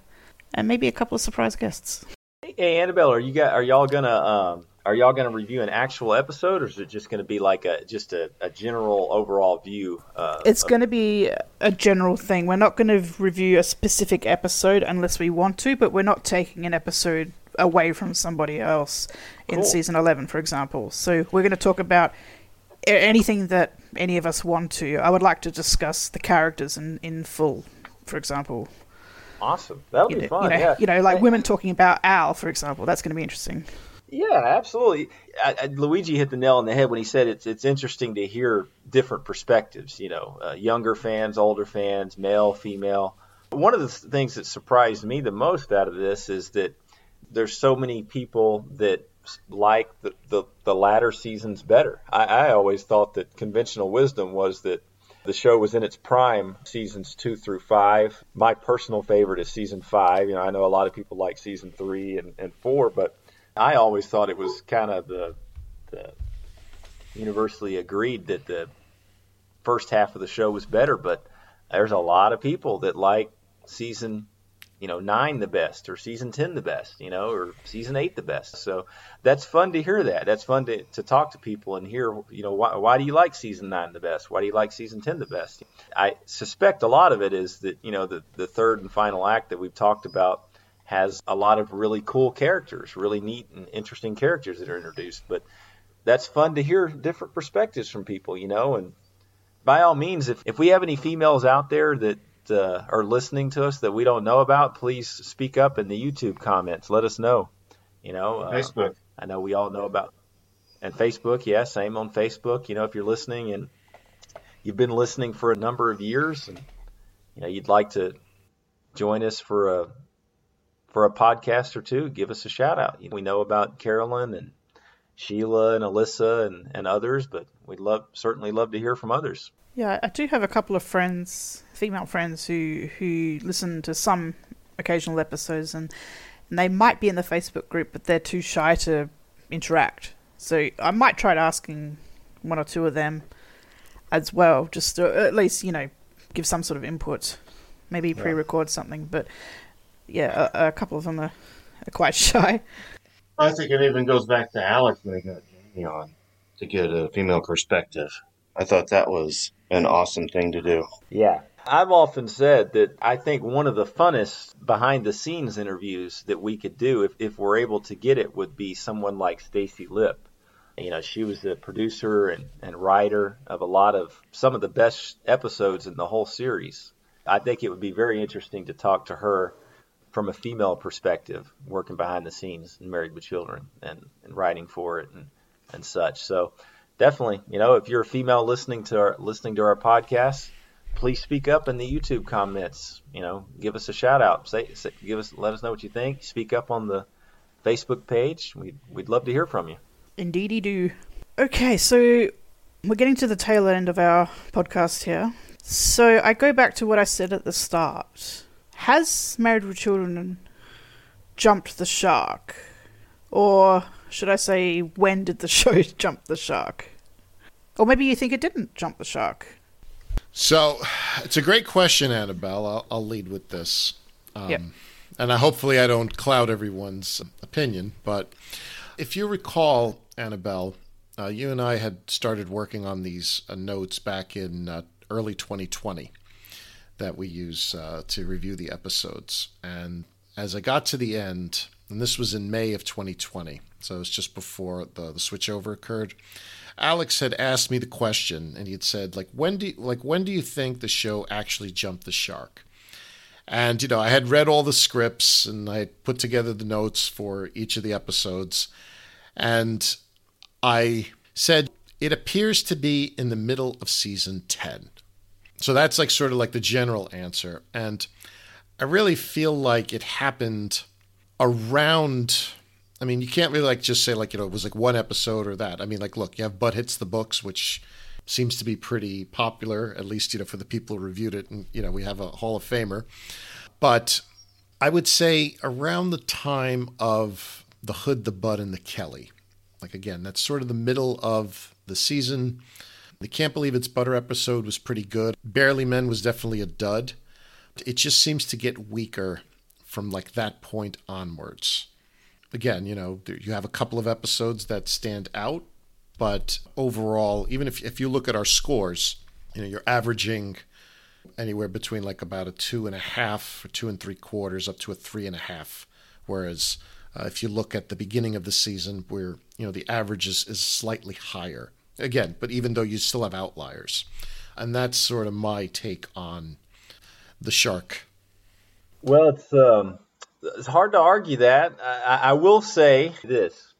and maybe a couple of surprise guests. Hey, Annabelle, are you got, are y'all gonna um, are y'all gonna review an actual episode, or is it just gonna be like a just a, a general overall view? Uh, it's of- going to be a general thing. We're not going to review a specific episode unless we want to, but we're not taking an episode away from somebody else in Cool. season 11, for example. So we're going to talk about anything that any of us want to. I would like to discuss the characters in, in full, for example. Awesome, that'll You be know, fun. you know, yeah, you know, like women talking about Al, for example. That's going to be interesting. Yeah, absolutely. I, I, Luigi hit the nail on the head when he said it's it's interesting to hear different perspectives. You know, uh, younger fans, older fans, male, female. One of the things that surprised me the most out of this is that there's so many people that like the the, the latter seasons better. I, I always thought that conventional wisdom was that the show was in its prime seasons two through five. My personal favorite is season five. You know, I know a lot of people like season three and, and four, but I always thought it was kind of the, the universally agreed that the first half of the show was better. But there's a lot of people that like season, you know, nine the best, or season ten the best, you know, or season eight the best. So that's fun to hear that. That's fun to, to talk to people and hear, you know, why, why do you like season nine the best? Why do you like season ten the best? I suspect a lot of it is that you know the the third and final act that we've talked about has a lot of really cool characters, really neat and interesting characters that are introduced. But that's fun to hear different perspectives from people, you know. And by all means, if, if we have any females out there that uh, are listening to us that we don't know about, please speak up in the YouTube comments. Let us know. You know, uh, Facebook. I know we all know about and Facebook. Yeah, same on Facebook. You know, if you're listening and you've been listening for a number of years, and you know you'd like to join us for a for a podcast or two, give us a shout out. We know about Carolyn and Sheila and Alyssa and, and others, but we'd love certainly love to hear from others. Yeah, I do have a couple of friends, female friends, who who listen to some occasional episodes, and, and they might be in the Facebook group, but they're too shy to interact. So I might try asking one or two of them as well, just to at least you know give some sort of input, maybe Yeah. pre-record something. But yeah, a, a couple of them are, are quite shy. I think it even goes back to Alex when he got Jamie on to get a female perspective. I thought that was an awesome thing to do. Yeah. I've often said that I think one of the funnest behind the scenes interviews that we could do if, if we're able to get it would be someone like Stacie Lipp. You know, she was the producer and, and writer of a lot of some of the best episodes in the whole series. I think it would be very interesting to talk to her from a female perspective, working behind the scenes and married with children and, and writing for it and, and such. So definitely, you know, if you're a female listening to our listening to our podcast, please speak up in the YouTube comments. You know, give us a shout out. Say, say give us let us know what you think. Speak up on the Facebook page. We'd we'd love to hear from you. Indeedy do. Okay, so we're getting to the tail end of our podcast here. So I go back to what I said at the start. Has Married with Children jumped the shark? Or should I say, when did the show jump the shark? Or maybe you think it didn't jump the shark. So it's a great question, Annabelle. I'll, I'll lead with this. Um, Yep. And I, hopefully I don't cloud everyone's opinion. But if you recall, Annabelle, uh, you and I had started working on these uh, notes back in uh, early 2020 that we use uh, to review the episodes. And as I got to the end, and this was in May of 2020, so it was just before the, the switchover occurred. Alex had asked me the question, and he had said, like, when do you, like when do you think the show actually jumped the shark? And you know, I had read all the scripts and I had put together the notes for each of the episodes, and I said it appears to be in the middle of season ten. So that's like sort of like the general answer, and I really feel like it happened around I mean, you can't really like just say like you know it was like one episode or that. I mean, like look, you have Bud hits the books, which seems to be pretty popular, at least you know for the people who reviewed it, and you know we have a Hall of Famer. But I would say around the time of the Hood, the Bud, and the Kelly, like again, that's sort of the middle of the season. The Can't Believe It's Butter episode was pretty good. Barely Men was definitely a dud. It just seems to get weaker from like that point onwards again, you know, you have a couple of episodes that stand out, but overall, even if if you look at our scores, you know, you're averaging anywhere between like about a two and a half or two and three quarters up to a three and a half. Whereas uh, if you look at the beginning of the season, where you know the average is, is slightly higher. Again, but even though you still have outliers, and that's sort of my take on the shark. Well, it's um, it's hard to argue that. I, I will say this: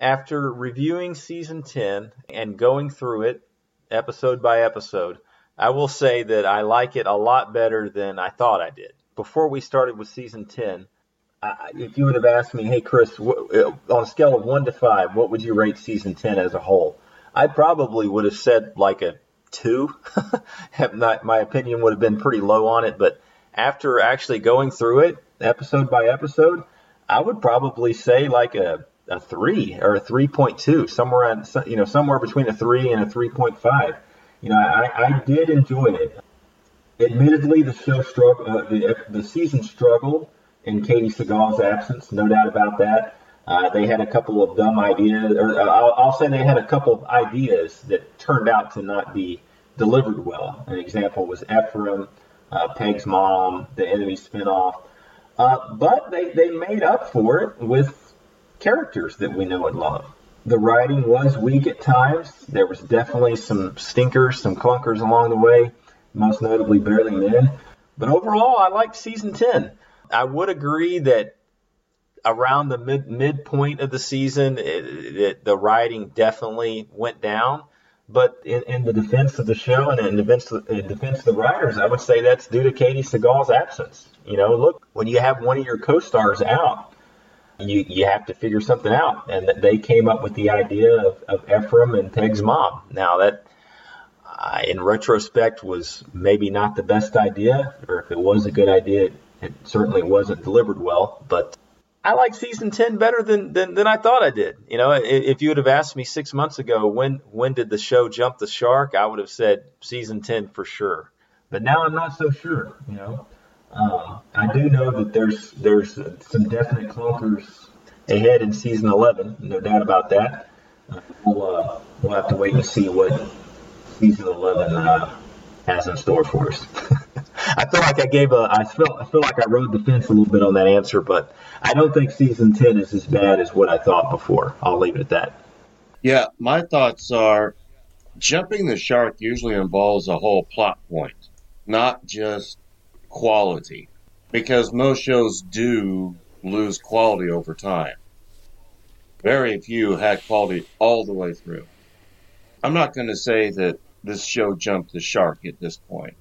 after reviewing season ten and going through it episode by episode, I will say that I like it a lot better than I thought I did. Before we started with season ten, I, if you would have asked me, "Hey, Chris, on a scale of one to five, what would you rate season ten as a whole?" I probably would have said like a two. My opinion would have been pretty low on it, but after actually going through it episode by episode, I would probably say like a, a three or a three point two, somewhere on you know somewhere between a three and a three point five. You know, I, I did enjoy it. Admittedly, the show struggled, uh, the the season struggled in Katey Sagal's absence, no doubt about that. Uh, they had a couple of dumb ideas, or uh, I'll, I'll say they had a couple of ideas that turned out to not be delivered well. An example was Ephraim, uh, Peg's mom, the enemy spinoff. Uh, but they, they made up for it with characters that we know and love. The writing was weak at times. There was definitely some stinkers, some clunkers along the way, most notably Barely Men. But overall, I liked season 10. I would agree that around the mid midpoint of the season, it, it, the writing definitely went down. But in, in the defense of the show and in defense, in defense of the writers, I would say that's due to Katey Sagal's absence. You know, look, when you have one of your co-stars out, you, you have to figure something out. And they came up with the idea of, of Ephraim and Peg's mom. Now, that uh, in retrospect was maybe not the best idea, or if it was a good idea, it certainly wasn't delivered well. But I like season 10 better than, than, than I thought I did. You know, if you would have asked me six months ago, when, when did the show jump the shark? I would have said season 10 for sure. But now I'm not so sure, you know. Um, I do know that there's, there's some definite clunkers ahead in season 11, no doubt about that. Uh, we'll, uh, we'll have to wait and see what season 11 uh, has in store for us. I feel like I gave a. I feel. I feel like I rode the fence a little bit on that answer, but I don't think season ten is as bad as what I thought before. I'll leave it at that. Yeah, my thoughts are jumping the shark usually involves a whole plot point, not just quality. because most shows do lose quality over time. Very few had quality all the way through. I'm not going to say that this show jumped the shark at this point.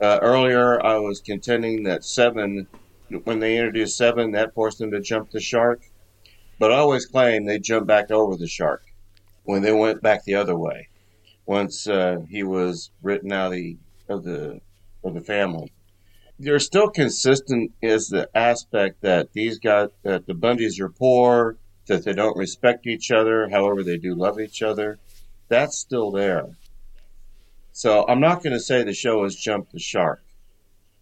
Uh, earlier, I was contending that Seven, when they introduced Seven, that forced them to jump the shark. But I always claim they jumped back over the shark when they went back the other way. Once uh, he was written out of the of the of the family, they're still consistent is the aspect that these guys that the Bundys are poor, that they don't respect each other. However, they do love each other. That's still there. So I'm not going to say the show has jumped the shark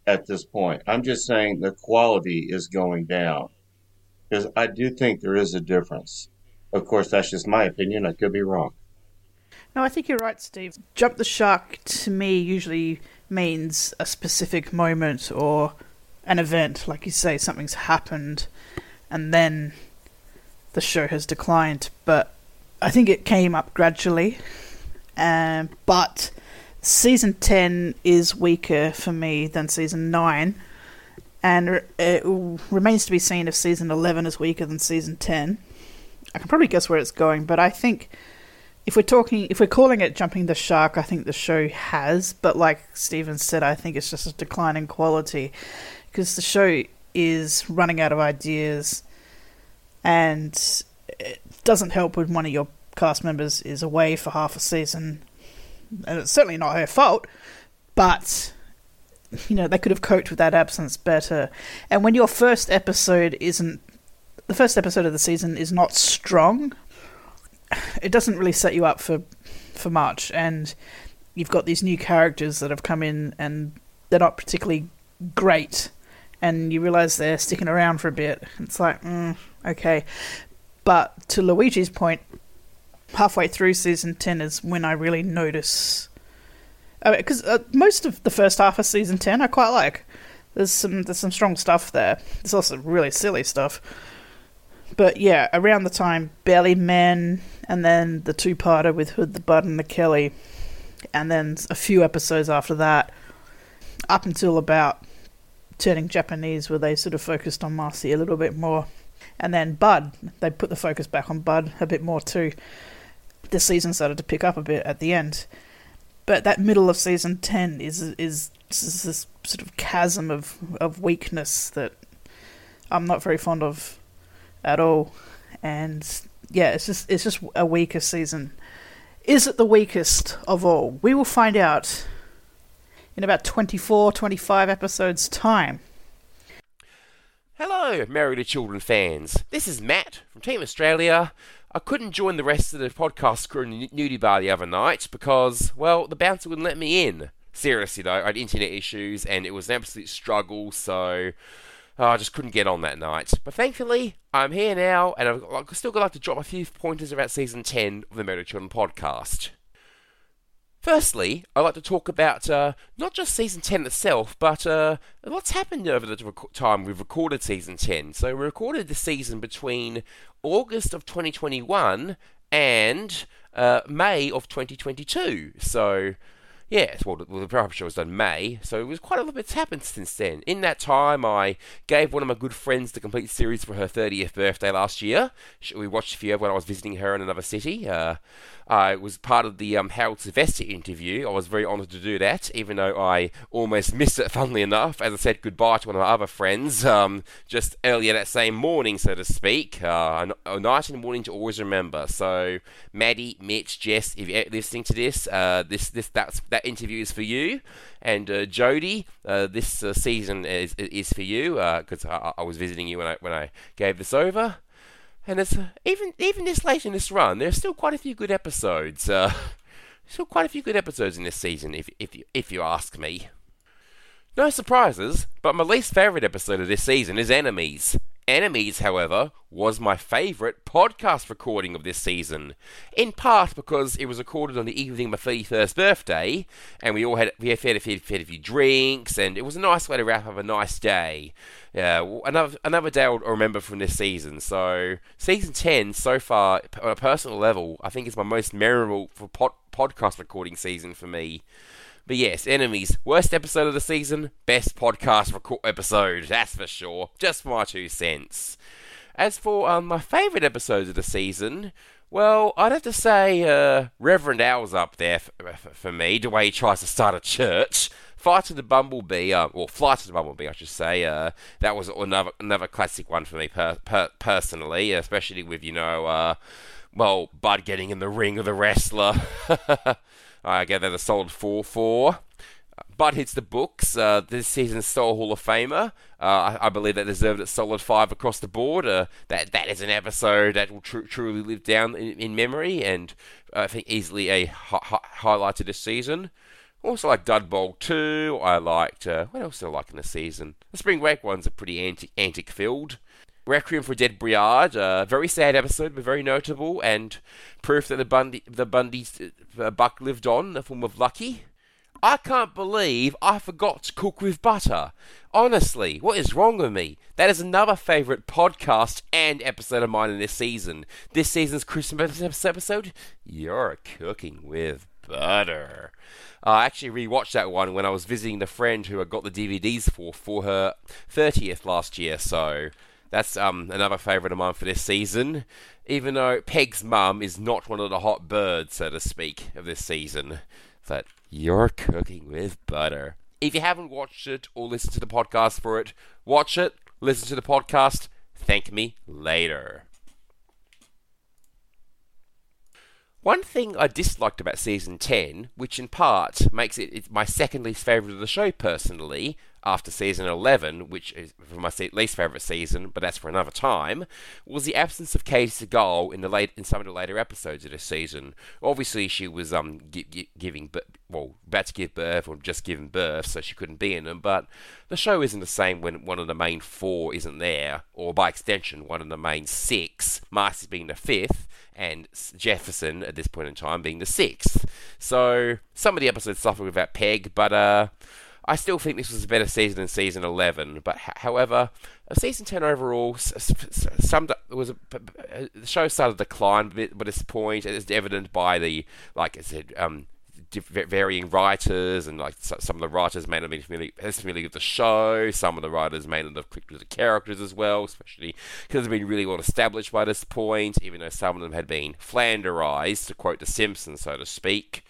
at this point. I'm just saying the quality is going down because I do think there is a difference. Of course, that's just my opinion. I could be wrong. No, I think you're right, Steve. Jump the shark to me usually means a specific moment or an event. Like you say, something's happened and then the show has declined. But I think it came up gradually. Um, but season 10 is weaker for me than season 9. And it remains to be seen if season 11 is weaker than season 10. I can probably guess where it's going, but I think if we're talking, if we're calling it jumping the shark, I think the show has. But like Steven said, I think it's just a decline in quality because the show is running out of ideas, and it doesn't help when one of your cast members is away for half a season, and it's certainly not her fault. But you know they could have coped with that absence better. And when your first episode isn't the first episode of the season is not strong, it doesn't really set you up for for much. And you've got these new characters that have come in and they're not particularly great. And you realize they're sticking around for a bit. It's like, mm, okay. But to Luigi's point, halfway through season 10 is when I really notice. Because uh, uh, most of the first half of season 10 I quite like. There's some there's some strong stuff there. There's also really silly stuff. But yeah, around the time Barely Men, and then the two-parter with Hood the Bud and the Kelly, and then a few episodes after that, up until about turning Japanese, where they sort of focused on Marcy a little bit more, and then Bud, they put the focus back on Bud a bit more too. The season started to pick up a bit at the end, but that middle of season ten is is, is this sort of chasm of of weakness that I'm not very fond of at all. And yeah, it's just it's just a weaker season. Is it the weakest of all? We will find out in about 24, 25 episodes' time. Hello, Married to Children fans. This is Matt from Team Australia. I couldn't join the rest of the podcast crew in the nudie bar the other night because, well, the bouncer wouldn't let me in. Seriously though, I had internet issues and it was an absolute struggle, so Oh, I just couldn't get on that night. But thankfully, I'm here now, and I've still got to drop a few pointers about season 10 of the to Children podcast. Firstly, I'd like to talk about uh, not just season 10 itself, but uh, what's happened over the rec- time we've recorded season 10. So, we recorded the season between August of 2021 and uh, May of 2022. So, Yes, well, the, well, the publisher was done May, so it was quite a little bit's happened since then. In that time, I gave one of my good friends the complete series for her 30th birthday last year. We watched a few of when I was visiting her in another city. Uh, I was part of the um, Harold Sylvester interview. I was very honoured to do that, even though I almost missed it, funnily enough, as I said goodbye to one of my other friends um, just earlier that same morning, so to speak. Uh, a night and morning to always remember. So, Maddie, Mitch, Jess, if you're listening to this, uh, this, this, that's, that interview is for you. And uh, Jody, uh, this uh, season is, is for you because uh, I, I was visiting you when I, when I gave this over. And it's even even this late in this run, there's still quite a few good episodes. Uh, still quite a few good episodes in this season, if if you if you ask me. No surprises, but my least favourite episode of this season is Enemies. Enemies, however, was my favourite podcast recording of this season. In part because it was recorded on the evening of my 31st birthday, and we all had we had a few, a few drinks, and it was a nice way to wrap up a nice day. Yeah, another another day I'll remember from this season. So season 10 so far, on a personal level, I think is my most memorable for pod, podcast recording season for me. But yes, Enemies, worst episode of the season, best podcast record episode, that's for sure. Just my two cents. As for um, my favourite episodes of the season, well, I'd have to say uh, Reverend Al's up there for, for, for, me, the way he tries to start a church. Fight to the Bumblebee, uh, or Flight to the Bumblebee, I should say. Uh, that was another another classic one for me per, per, personally, especially with, you know, uh, well, Bud getting in the ring with the wrestler. I get that a solid 4 4. Bud hits the books. Uh, this season's Sole Hall of Famer. Uh, I, I, believe that deserved a solid five across the board. Uh, that that is an episode that will tr- truly live down in, in memory, and uh, I think easily a hi- hi- highlight of this season. Also like Dud Bowl 2. I liked uh, what else did I like in the season? The Spring Break ones are pretty antic antic filled. Requiem for Dead Briard, a very sad episode, but very notable, and proof that the Bundy the Bundy's uh, buck lived on the form of Lucky. I can't believe I forgot to cook with butter. Honestly, what is wrong with me? That is another favourite podcast and episode of mine in this season. This season's Christmas episode, You're Cooking with Butter. I actually rewatched that one when I was visiting the friend who I got the DVDs for for her 30th last year, so that's um, another favourite of mine for this season. Even though Peg's mum is not one of the hot birds, so to speak, of this season. But you're cooking with butter. If you haven't watched it or listened to the podcast for it, watch it, listen to the podcast, thank me later. One thing I disliked about season 10, which in part makes it my second least favourite of the show personally, after season 11, which is my least favourite season, but that's for another time, was the absence of Katey Sagal in the late in some of the later episodes of this season. Obviously, she was um gi- gi- giving well about to give birth or just giving birth, so she couldn't be in them. But the show isn't the same when one of the main four isn't there, or by extension, one of the main six, Marcy being the fifth and Jefferson at this point in time being the sixth. So some of the episodes suffer without Peg, but uh, I still think this was a better season than season 11, but h- however, season 10 overall up, was a, the show started to decline a bit by this point. It's evident by the, like I said, um, varying writers, and like some of the writers may not be familiar, familiar with the show. Some of the writers may not have clicked with the characters as well, especially because they've been really well established by this point. Even though some of them had been flanderized, to quote The Simpsons, so to speak.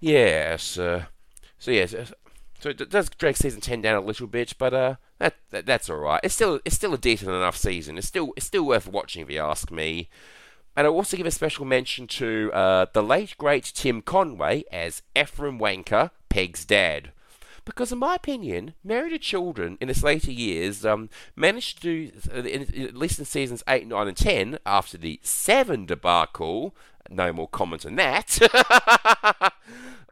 Yes. Uh, so yes, so it does drag season ten down a little bit, but uh, that, that that's all right. It's still it's still a decent enough season. It's still it's still worth watching if you ask me. And I'll also give a special mention to uh, the late great Tim Conway as Ephraim Wanker, Peg's dad. Because, in my opinion, Married to Children in its later years um, managed to do, uh, at least in seasons 8, 9, and 10, after the 7 debacle, no more comment on that,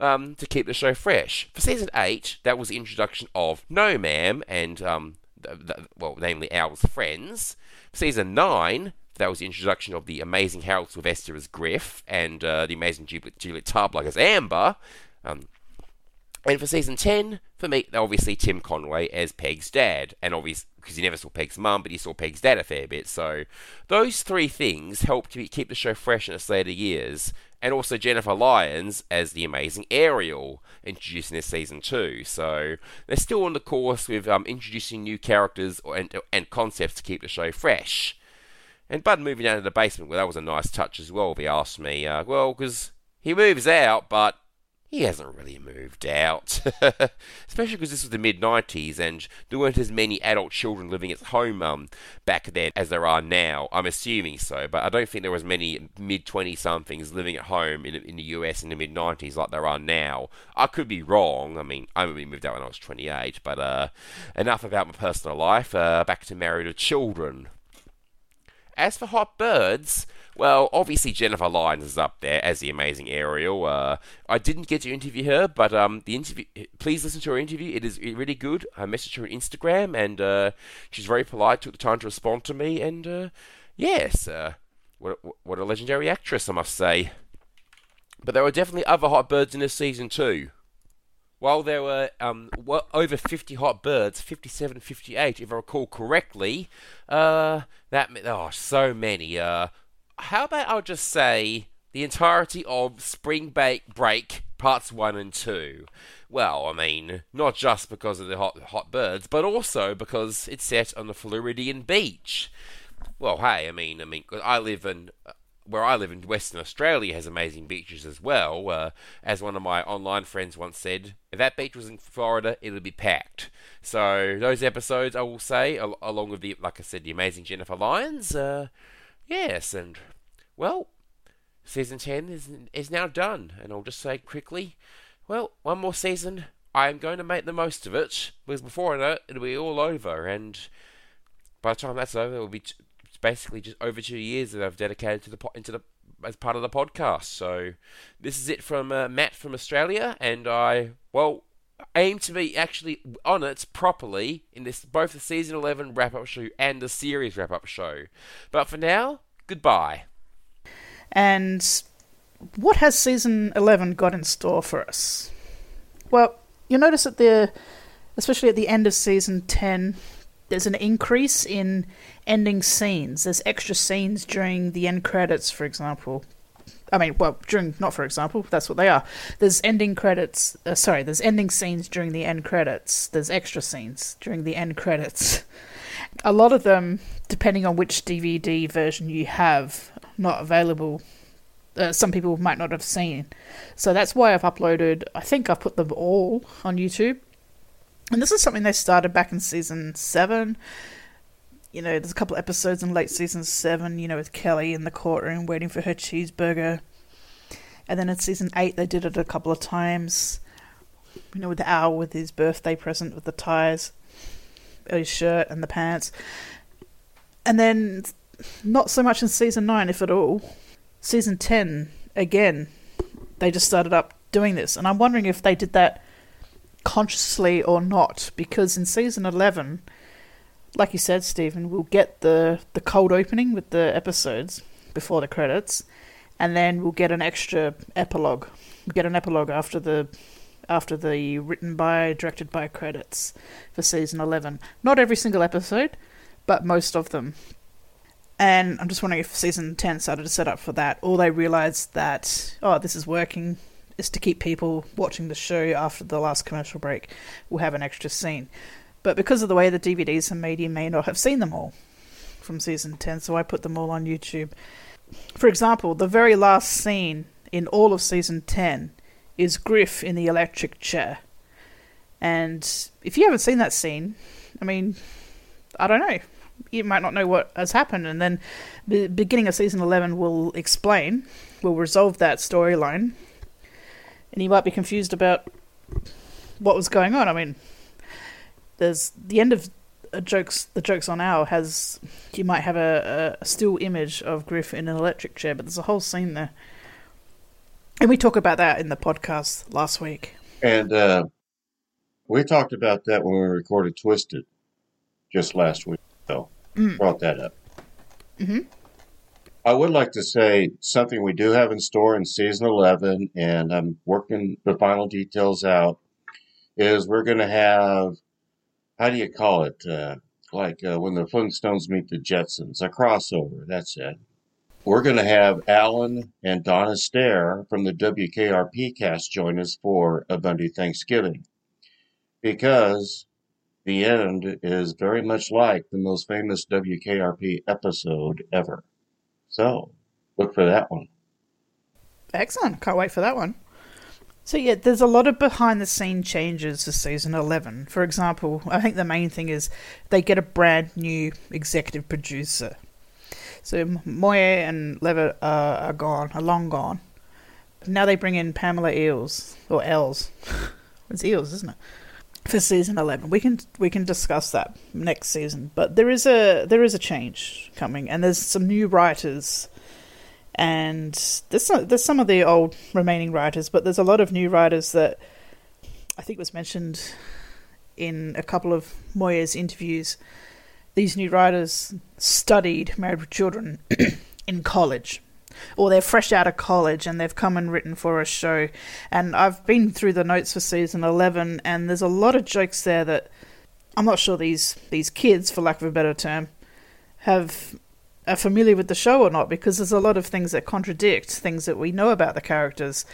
um, to keep the show fresh. For season 8, that was the introduction of No Ma'am and, um, the, the, well, namely Al's friends. For season 9, that was the introduction of the amazing Harold Sylvester as Griff and uh, the amazing Juliet, Juliet Tablak as Amber. Um, and for season 10, for me, obviously Tim Conway as Peg's dad. And obviously, because he never saw Peg's mum, but he saw Peg's dad a fair bit. So those three things helped to keep the show fresh in its later years. And also Jennifer Lyons as the amazing Ariel, introduced in this season two. So they're still on the course with um, introducing new characters and, and concepts to keep the show fresh. And Bud moving down to the basement, well, that was a nice touch as well, if you ask me. Uh, well, because he moves out, but he hasn't really moved out. Especially because this was the mid 90s and there weren't as many adult children living at home um, back then as there are now. I'm assuming so, but I don't think there was many mid 20 somethings living at home in, in the US in the mid 90s like there are now. I could be wrong. I mean, I only moved out when I was 28, but uh, enough about my personal life. Uh, back to married with children. As for hot birds, well, obviously Jennifer Lyons is up there as the amazing Ariel. Uh, I didn't get to interview her, but um, the interview. Please listen to her interview. It is really good. I messaged her on Instagram, and uh, she's very polite. Took the time to respond to me, and uh, yes, uh, what what a legendary actress, I must say. But there are definitely other hot birds in this season too. While there were um, over 50 hot birds, 57, 58, if I recall correctly, uh, that oh, so many. Uh, how about I'll just say the entirety of Spring Break, break parts one and two. Well, I mean, not just because of the hot hot birds, but also because it's set on the Floridian beach. Well, hey, I mean, I mean, I live in where I live in Western Australia has amazing beaches as well. Uh, as one of my online friends once said, if that beach was in Florida, it would be packed. So those episodes, I will say, al- along with the, like I said, the amazing Jennifer Lyons. Uh, yes, and well, season ten is is now done, and I'll just say quickly, well, one more season. I am going to make the most of it because before I know it, it'll be all over, and by the time that's over, it will be t- basically just over two years that I've dedicated to the po- into the as part of the podcast. So this is it from uh, Matt from Australia, and I well aim to be actually on it properly in this both the season eleven wrap up show and the series wrap up show. But for now, goodbye. And what has season 11 got in store for us? Well, you'll notice at the, especially at the end of season 10, there's an increase in ending scenes. There's extra scenes during the end credits, for example. I mean, well, during, not for example, that's what they are. There's ending credits, uh, sorry, there's ending scenes during the end credits. There's extra scenes during the end credits. A lot of them, depending on which DVD version you have, not available uh, some people might not have seen. So that's why I've uploaded, I think I've put them all on YouTube. And this is something they started back in season 7. You know, there's a couple episodes in late season 7, you know, with Kelly in the courtroom waiting for her cheeseburger. And then in season 8, they did it a couple of times. You know, with the Al with his birthday present with the ties, his shirt, and the pants. And then not so much in season 9, if at all season 10 again they just started up doing this and i'm wondering if they did that consciously or not because in season 11 like you said stephen we'll get the the cold opening with the episodes before the credits and then we'll get an extra epilogue We'll get an epilogue after the after the written by directed by credits for season 11 not every single episode but most of them and I'm just wondering if season 10 started to set up for that, or they realised that, oh, this is working, is to keep people watching the show after the last commercial break. We'll have an extra scene. But because of the way the DVDs are made, you may not have seen them all from season 10, so I put them all on YouTube. For example, the very last scene in all of season 10 is Griff in the electric chair. And if you haven't seen that scene, I mean, I don't know you might not know what has happened, and then the beginning of season eleven will explain, will resolve that storyline, and you might be confused about what was going on. I mean, there's the end of uh, jokes. The jokes on hour has you might have a, a still image of Griff in an electric chair, but there's a whole scene there, and we talk about that in the podcast last week. And uh, we talked about that when we recorded Twisted just last week. So Mm. brought that up. hmm I would like to say something we do have in store in season 11, and I'm working the final details out, is we're going to have, how do you call it? Uh, like uh, when the Flintstones meet the Jetsons, a crossover, that's it. We're going to have Alan and Donna Stair from the WKRP cast join us for a Bundy Thanksgiving. Because the end is very much like the most famous WKRP episode ever. So, look for that one. Excellent. Can't wait for that one. So yeah, there's a lot of behind the scene changes for season 11. For example, I think the main thing is they get a brand new executive producer. So Moye and Leavitt are, are gone, are long gone. Now they bring in Pamela Eells or Els. it's Eells, isn't it? For season 11. We can we can discuss that next season, but there is a there is a change coming and there's some new writers and there's some, there's some of the old remaining writers, but there's a lot of new writers that I think was mentioned in a couple of Moye's interviews. These new writers studied Married with Children in college, or they're fresh out of college and they've come and written for a show. And I've been through the notes for season eleven, and there's a lot of jokes there that I'm not sure these these kids, for lack of a better term, have are familiar with the show or not because there's a lot of things that contradict things that we know about the characters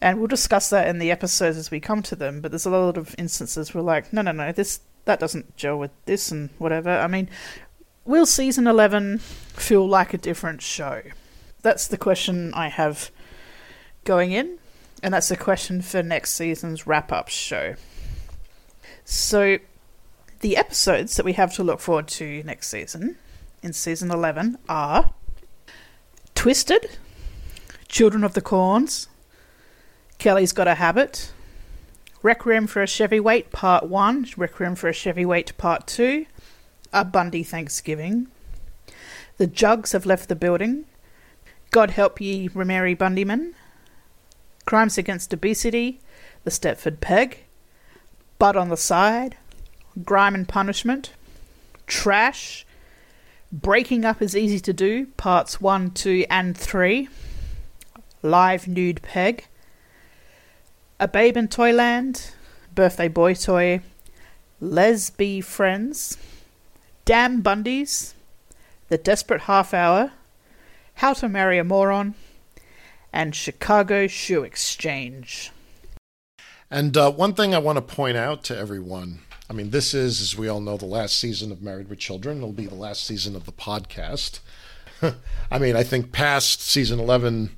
And we'll discuss that in the episodes as we come to them. But there's a lot of instances where, like, no, no, no, this that doesn't gel with this and whatever. I mean, will season eleven feel like a different show? That's the question I have going in, and that's the question for next season's wrap up show. So, the episodes that we have to look forward to next season, in season 11, are Twisted, Children of the Corns, Kelly's Got a Habit, Requiem for a Chevy Wait Part 1, Requiem for a Chevy Wait Part 2, A Bundy Thanksgiving, The Jugs Have Left the Building, God Help Ye Mary Bundyman, Crimes Against Obesity, The Stepford Peg, Bud on the Side, Grime and Punishment, Trash, Breaking Up is Easy to Do, Parts 1, 2, and 3, Live Nude Peg, A Babe in Toyland, Birthday Boy Toy, Lesby Friends, Damn Bundys, The Desperate Half Hour, How to Marry a Moron, and Chicago Shoe Exchange. And uh, one thing I want to point out to everyone I mean, this is, as we all know, the last season of Married with Children. It'll be the last season of the podcast. I mean, I think past season 11,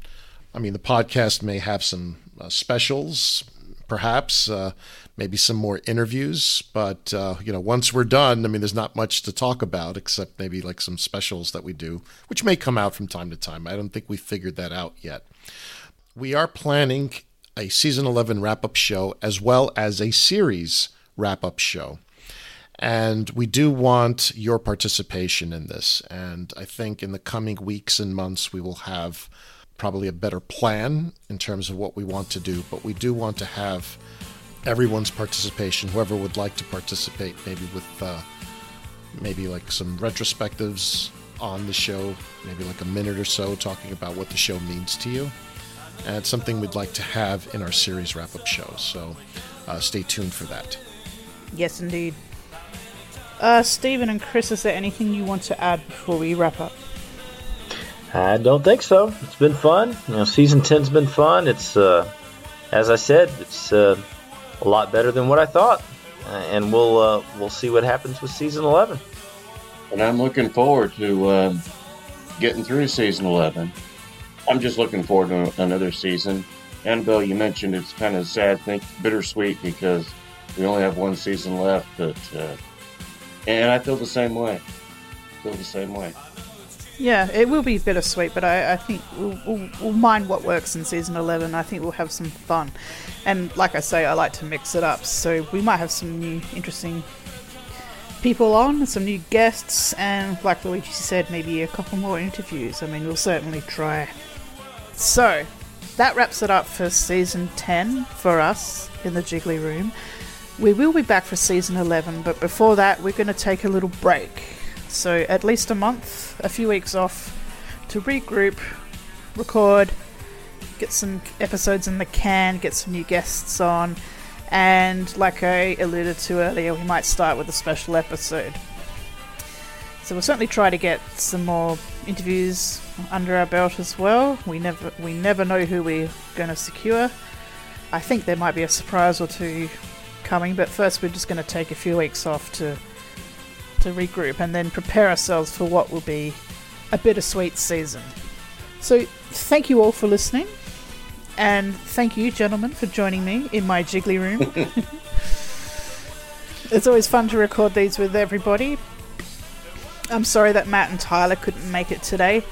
I mean, the podcast may have some uh, specials, perhaps, uh, maybe some more interviews. But, uh, you know, once we're done, I mean, there's not much to talk about except maybe like some specials that we do, which may come out from time to time. I don't think we figured that out yet. We are planning a season 11 wrap up show as well as a series wrap up show. And we do want your participation in this. And I think in the coming weeks and months, we will have probably a better plan in terms of what we want to do. But we do want to have everyone's participation, whoever would like to participate, maybe with uh, maybe like some retrospectives on the show, maybe like a minute or so talking about what the show means to you. And it's something we'd like to have in our series wrap up show. So uh, stay tuned for that. Yes, indeed. Uh, Stephen and Chris, is there anything you want to add before we wrap up? I don't think so. It's been fun. You know, season 10's been fun. It's, uh, as I said, it's uh, a lot better than what I thought, uh, and we'll uh, we'll see what happens with season 11. And I'm looking forward to um, getting through season 11. I'm just looking forward to another season. Annabelle, you mentioned it's kind of sad, think bittersweet because we only have one season left, but uh, and I feel the same way. Feel the same way. Yeah, it will be bittersweet, but I, I think we'll, we'll, we'll, mind what works in season 11. I think we'll have some fun. And like I say, I like to mix it up. So we might have some new interesting people on, some new guests, and like Luigi said, maybe a couple more interviews. I mean, we'll certainly try. So that wraps it up for season 10 for us in the Jiggly Room. We will be back for season 11, but before that, we're going to take a little break. So, at least a month, a few weeks off to regroup, record, get some episodes in the can, get some new guests on, and like I alluded to earlier, we might start with a special episode. So we'll certainly try to get some more interviews under our belt as well. We never we never know who we're going to secure. I think there might be a surprise or two coming, but first we're just going to take a few weeks off to to regroup and then prepare ourselves for what will be a bittersweet season. So, thank you all for listening, and thank you, gentlemen, for joining me in my jiggly room. it's always fun to record these with everybody. I'm sorry that Matt and Tyler couldn't make it today,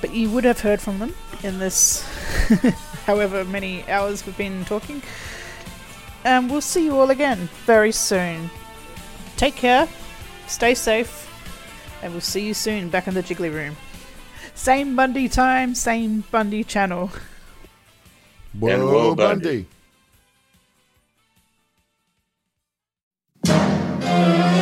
but you would have heard from them in this however many hours we've been talking and we'll see you all again very soon. Take care, stay safe, and we'll see you soon back in the Jiggly Room. Same Bundy time, same Bundy channel. Whoa, Bundy. Bundy.